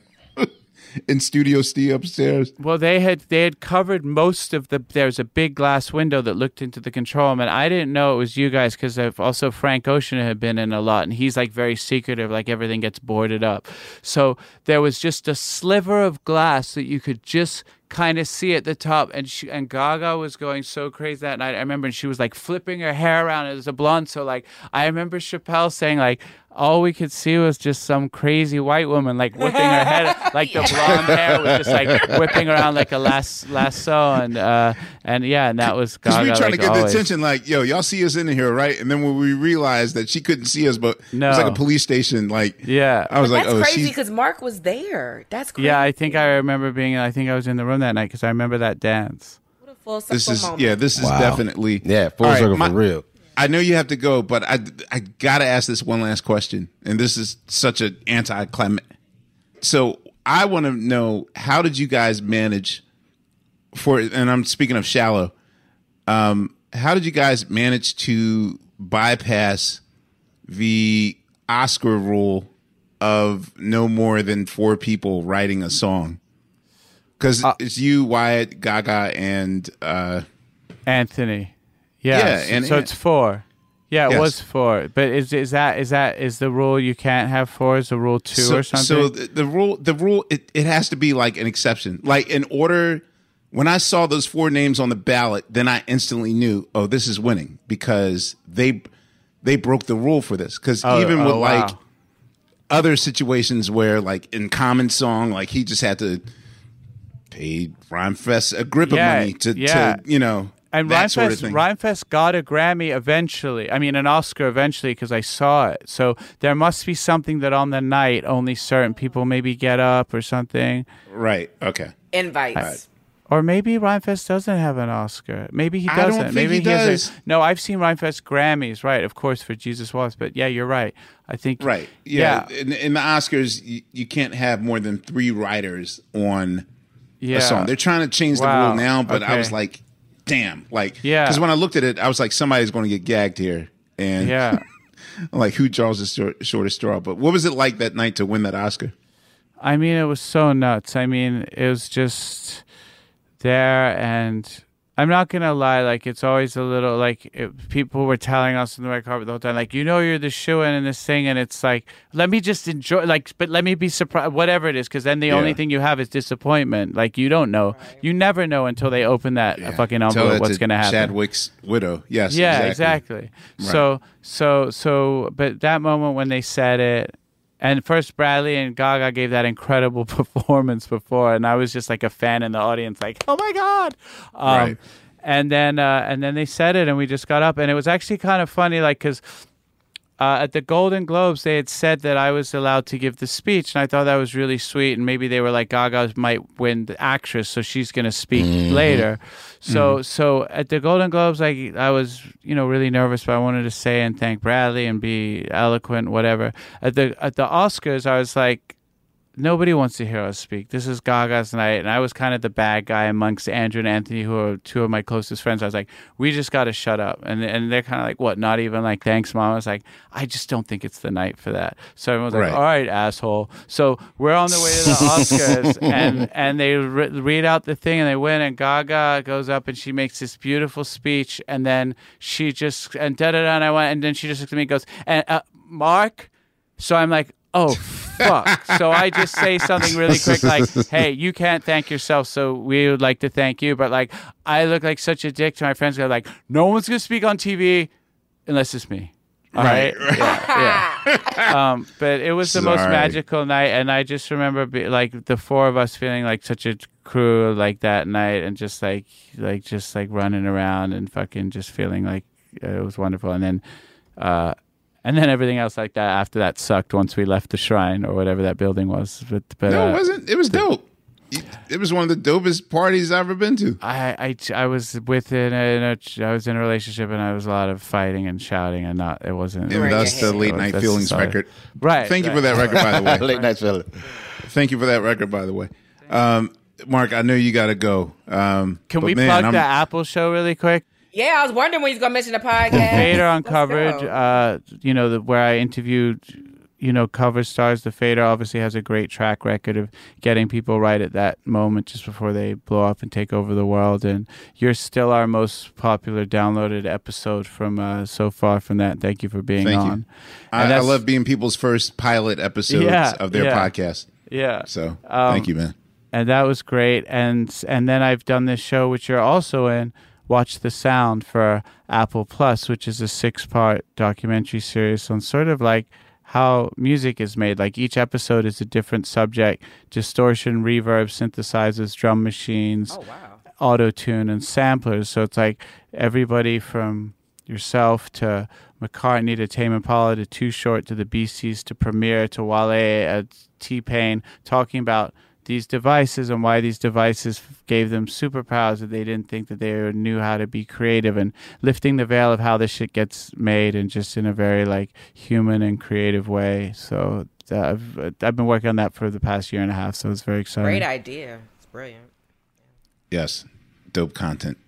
in studio C upstairs well, they had they had covered most of the. There's a big glass window that looked into the control room, and I didn't know it was you guys because also Frank Ocean had been in a lot, and he's like very secretive, like everything gets boarded up. So there was just a sliver of glass that you could just kind of see at the top and she and Gaga was going so crazy that night. I remember and she was like flipping her hair around as a blonde. So like I remember Chappelle saying like all we could see was just some crazy white woman like whipping her head like the blonde hair was just like whipping around like a las- lasso and uh and yeah and that was because Gaga we were trying like to get always. the attention like yo y'all see us in here right and then when we realized that she couldn't see us but it was like a police station like Yeah. I was like That's oh crazy she's because Mark was there. That's crazy. Yeah, I think I remember being I think I was in the room that night because I remember that dance. What a full this is moment. yeah this is Wow. definitely Yeah, full All right, circle my- for real. I know you have to go, but I I gotta ask this one last question, and this is such an anti-climate. So I want to know how did you guys manage for? And I'm speaking of shallow. Um, how did you guys manage to bypass the Oscar rule of no more than four people writing a song? Because it's you, Wyatt, Gaga, and uh, Anthony. Yeah. Yeah, so- and- so it's four. Yeah, it Yes. was four. But is is that is that is the rule you can't have four? Is the rule two so, or something? So the, the rule, the rule, it, it has to be like an exception. Like in order, when I saw those four names on the ballot, then I instantly knew, oh, this is winning because they they broke the rule for this. Because Oh, even oh, with like other situations where, like in Common Song, like he just had to pay Rhymefest Agrippa Yeah, money to, yeah. to you know and that Rhymefest, sort of. Rhymefest got a Grammy eventually. I mean, an Oscar eventually because I saw it. So there must be something that on the night only certain people maybe get up or something. right? Okay. Invites. Or maybe Rhymefest doesn't have an Oscar. Maybe he I don't doesn't. think maybe he has does. A, no, I've seen Rhymefest Grammys, right? Of course, for Jesus Walks. But yeah, you're right. I think Right. Yeah. In, in the Oscars, you, you can't have more than three writers on yeah. a song. They're trying to change the Wow. rule now, but I was like, damn. Like, Yeah. Because when I looked at it, I was like, somebody's going to get gagged here. And Yeah. I'm like, who draws the short, shortest straw? But what was it like that night to win that Oscar? I mean, it was so nuts. I mean, it was just there, and I'm not gonna lie. Like it's always a little like it, people were telling us in the red carpet the whole time, like you know you're the shoe in in this thing, and it's like let me just enjoy, like, but let me be surprised, whatever it is, because then the Yeah. only thing you have is disappointment. Like you don't know, you never know until they open that Yeah. fucking Tell envelope that what's to gonna happen. Chadwick's widow. Yes. yeah, exactly. exactly. So so so, but that moment when they said it. And first, Bradley and Gaga gave that incredible performance before, and I was just like a fan in the audience, like, "Oh my god!" Um, Right. And then, uh, and then they said it, and we just got up, and it was actually kind of funny, like, because uh, at the Golden Globes, they had said that I was allowed to give the speech, and I thought that was really sweet. And maybe they were like, Gaga might win the actress, so she's going to speak later. So, mm-hmm. so at the Golden Globes, I I was you know really nervous, but I wanted to say and thank Bradley and be eloquent, whatever. At the at the Oscars, I was like, nobody wants to hear us speak. This is Gaga's night, and I was kind of the bad guy amongst Andrew and Anthony, who are two of my closest friends. I was like, we just got to shut up, and and they're kind of like, what? Not even like, thanks, mom. I was like, I just don't think it's the night for that. So everyone's like, Right. all right, asshole. So we're on the way to the Oscars, and and they re- read out the thing, and they win, and Gaga goes up and she makes this beautiful speech, and then she just and da da da, and I went, and then she just looks at me, and goes, and uh, Mark. So I'm like, oh fuck. so I just say something really quick like, hey, you can't thank yourself, so we would like to thank you. But like I look like such a dick to my friends. They're like, no one's gonna speak on TV unless it's me. All right. Yeah. yeah. um, but it was the most magical night, and I just remember be, like the four of us feeling like such a crew like that night, and just like like just like running around and fucking just feeling like uh, it was wonderful. And then, uh, and then everything else like that after that sucked once we left the shrine or whatever that building was. But but No, uh, it wasn't. It was dope. It was one of the dopest parties I've ever been to. I, I, I was within a, in a I was in a relationship and I was a lot of fighting and shouting and not it wasn't And that's the late night feelings sorry. record. Right, Thank you for that record, by the way. Late night fella. Thank you for that record, by the way. Um, Mark, I know you got to go. Um, Can we man, plug I'm- the Apple show really quick? Yeah, I was wondering when he's gonna mention the podcast. Fader Let's Uncovered, go. uh, you know, the, where I interviewed, you know, cover stars. The Fader obviously has a great track record of getting people right at that moment just before they blow up and take over the world. And you're still our most popular downloaded episode from uh, so far from that. Thank you for being Thank on. And I, I love being people's first pilot episodes Yeah, of their yeah. podcast. Yeah. So Um, thank you, man. and that was great. And and then I've done this show which you're also in, Watch the Sound for Apple Plus, which is a six part documentary series on sort of like how music is made. Like each episode is a different subject: distortion, reverb, synthesizers, drum machines, auto tune, and samplers. So it's like everybody from yourself to McCartney to Tame Impala to Too Short to the Beasties to Premier to Wale uh, T Pain talking about these devices and why these devices gave them superpowers that they didn't think that they knew how to be creative and lifting the veil of how this shit gets made and just in a very like human and creative way. So uh, I've I've been working on that for the past year and a half. So it's very exciting. Great idea. It's brilliant. Yes, dope content.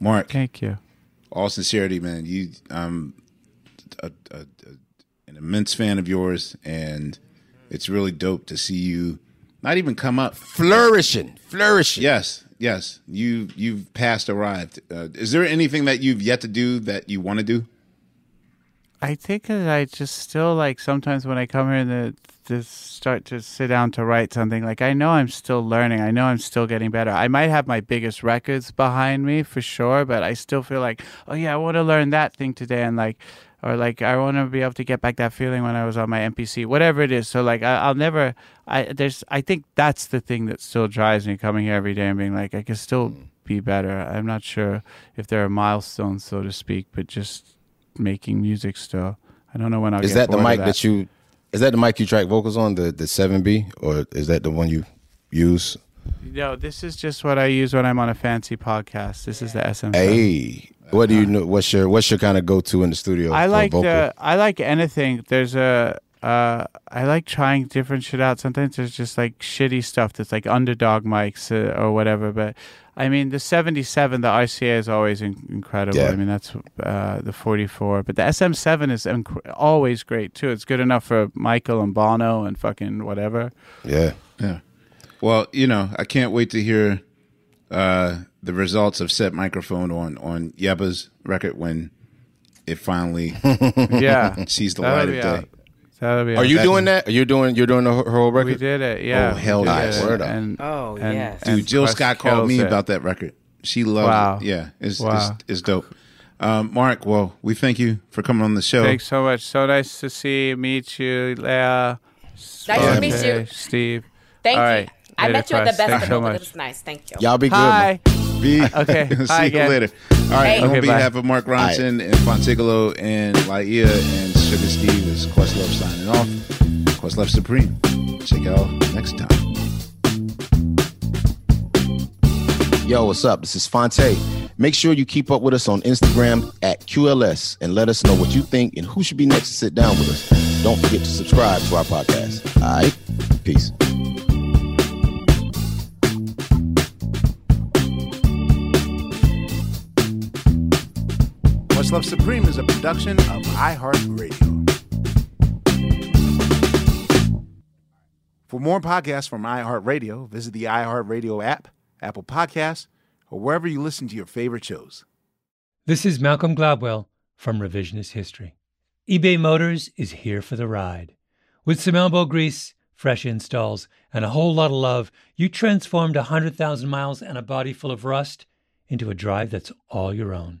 Mark, Thank you. all sincerity, man. You, um, a, a, a, an immense fan of yours, and it's really dope to see you not even come up. Flourishing, flourishing. Yes, yes. You you've passed arrived. Uh, is there anything that you've yet to do that you want to do? I think that I just still like sometimes when I come here and the, to start to sit down to write something, like I know I'm still learning. I know I'm still getting better. I might have my biggest records behind me for sure, but I still feel like, oh yeah, I want to learn that thing today, and like, or like I want to be able to get back that feeling when I was on my MPC, whatever it is. So like I, I'll never. I there's I think that's the thing that still drives me coming here every day and being like I can still mm. be better. I'm not sure if there are milestones, so to speak, but just making music still. I don't know when I'll Is that the mic of that. you? Is that the mic you track vocals on? The the seven B, or is that the one you use? No, this is just what I use when I'm on a fancy podcast. This is the SM. Hey, what do you know? What's your what's your kind of go to in the studio? I like vocal? the I like anything. There's a uh I like trying different shit out. Sometimes there's just like shitty stuff that's like underdog mics uh, or whatever. But I mean, the 77, the RCA is always in- incredible. Yeah. I mean, that's uh, the 44. But the SM7 is inc- always great too. It's good enough for Michael and Bono and fucking whatever. Yeah. Yeah. Well, you know, I can't wait to hear uh, the results of set microphone on on Yebba's record when it finally Yeah. sees the That'll light be of out. day. That'll be Are you doing that? Are you doing? You're doing the whole- whole record? We did it. Yeah. Oh, hell we yes. Word up. And, Oh, and- yes. and Dude, Jill Quest Scott called me it. about that record. She loves Wow. it. Yeah, it's, Wow. it's, it's dope. Um, Mark, well, we thank you for coming on the show. Thanks so much. So nice to see, meet you, Laiya. Nice to meet you. Steve. Thank All you. right. I Later, met you at the best Thanks of so it. much. It was nice. Thank you. Y'all be good. Hi. B. Okay. See Hi you again. later. All right. Hey. On Okay, behalf of Mark Ronson and Fontigolo and Laiya and Sugar Steve is Questlove signing off. Questlove Supreme. Check y'all next time. Yo, what's up? This is Fonte. Make sure you keep up with us on Instagram at QLS and let us know what you think and who should be next to sit down with us. Don't forget to subscribe to our podcast. All right? Peace. Questlove Supreme is a production of iHeartRadio. For more podcasts from iHeartRadio, visit the iHeartRadio app, Apple Podcasts, or wherever you listen to your favorite shows. This is Malcolm Gladwell from Revisionist History. eBay Motors is here for the ride. With some elbow grease, fresh installs, and a whole lot of love, you transformed a 100,000 miles and a body full of rust into a drive that's all your own.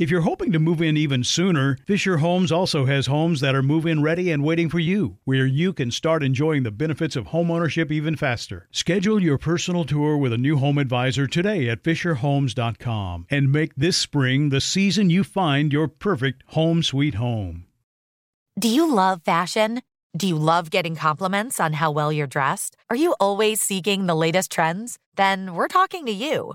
If you're hoping to move in even sooner, Fisher Homes also has homes that are move in ready and waiting for you, where you can start enjoying the benefits of homeownership even faster. Schedule your personal tour with a new home advisor today at FisherHomes.com and make this spring the season you find your perfect home sweet home. Do you love fashion? Do you love getting compliments on how well you're dressed? Are you always seeking the latest trends? Then we're talking to you.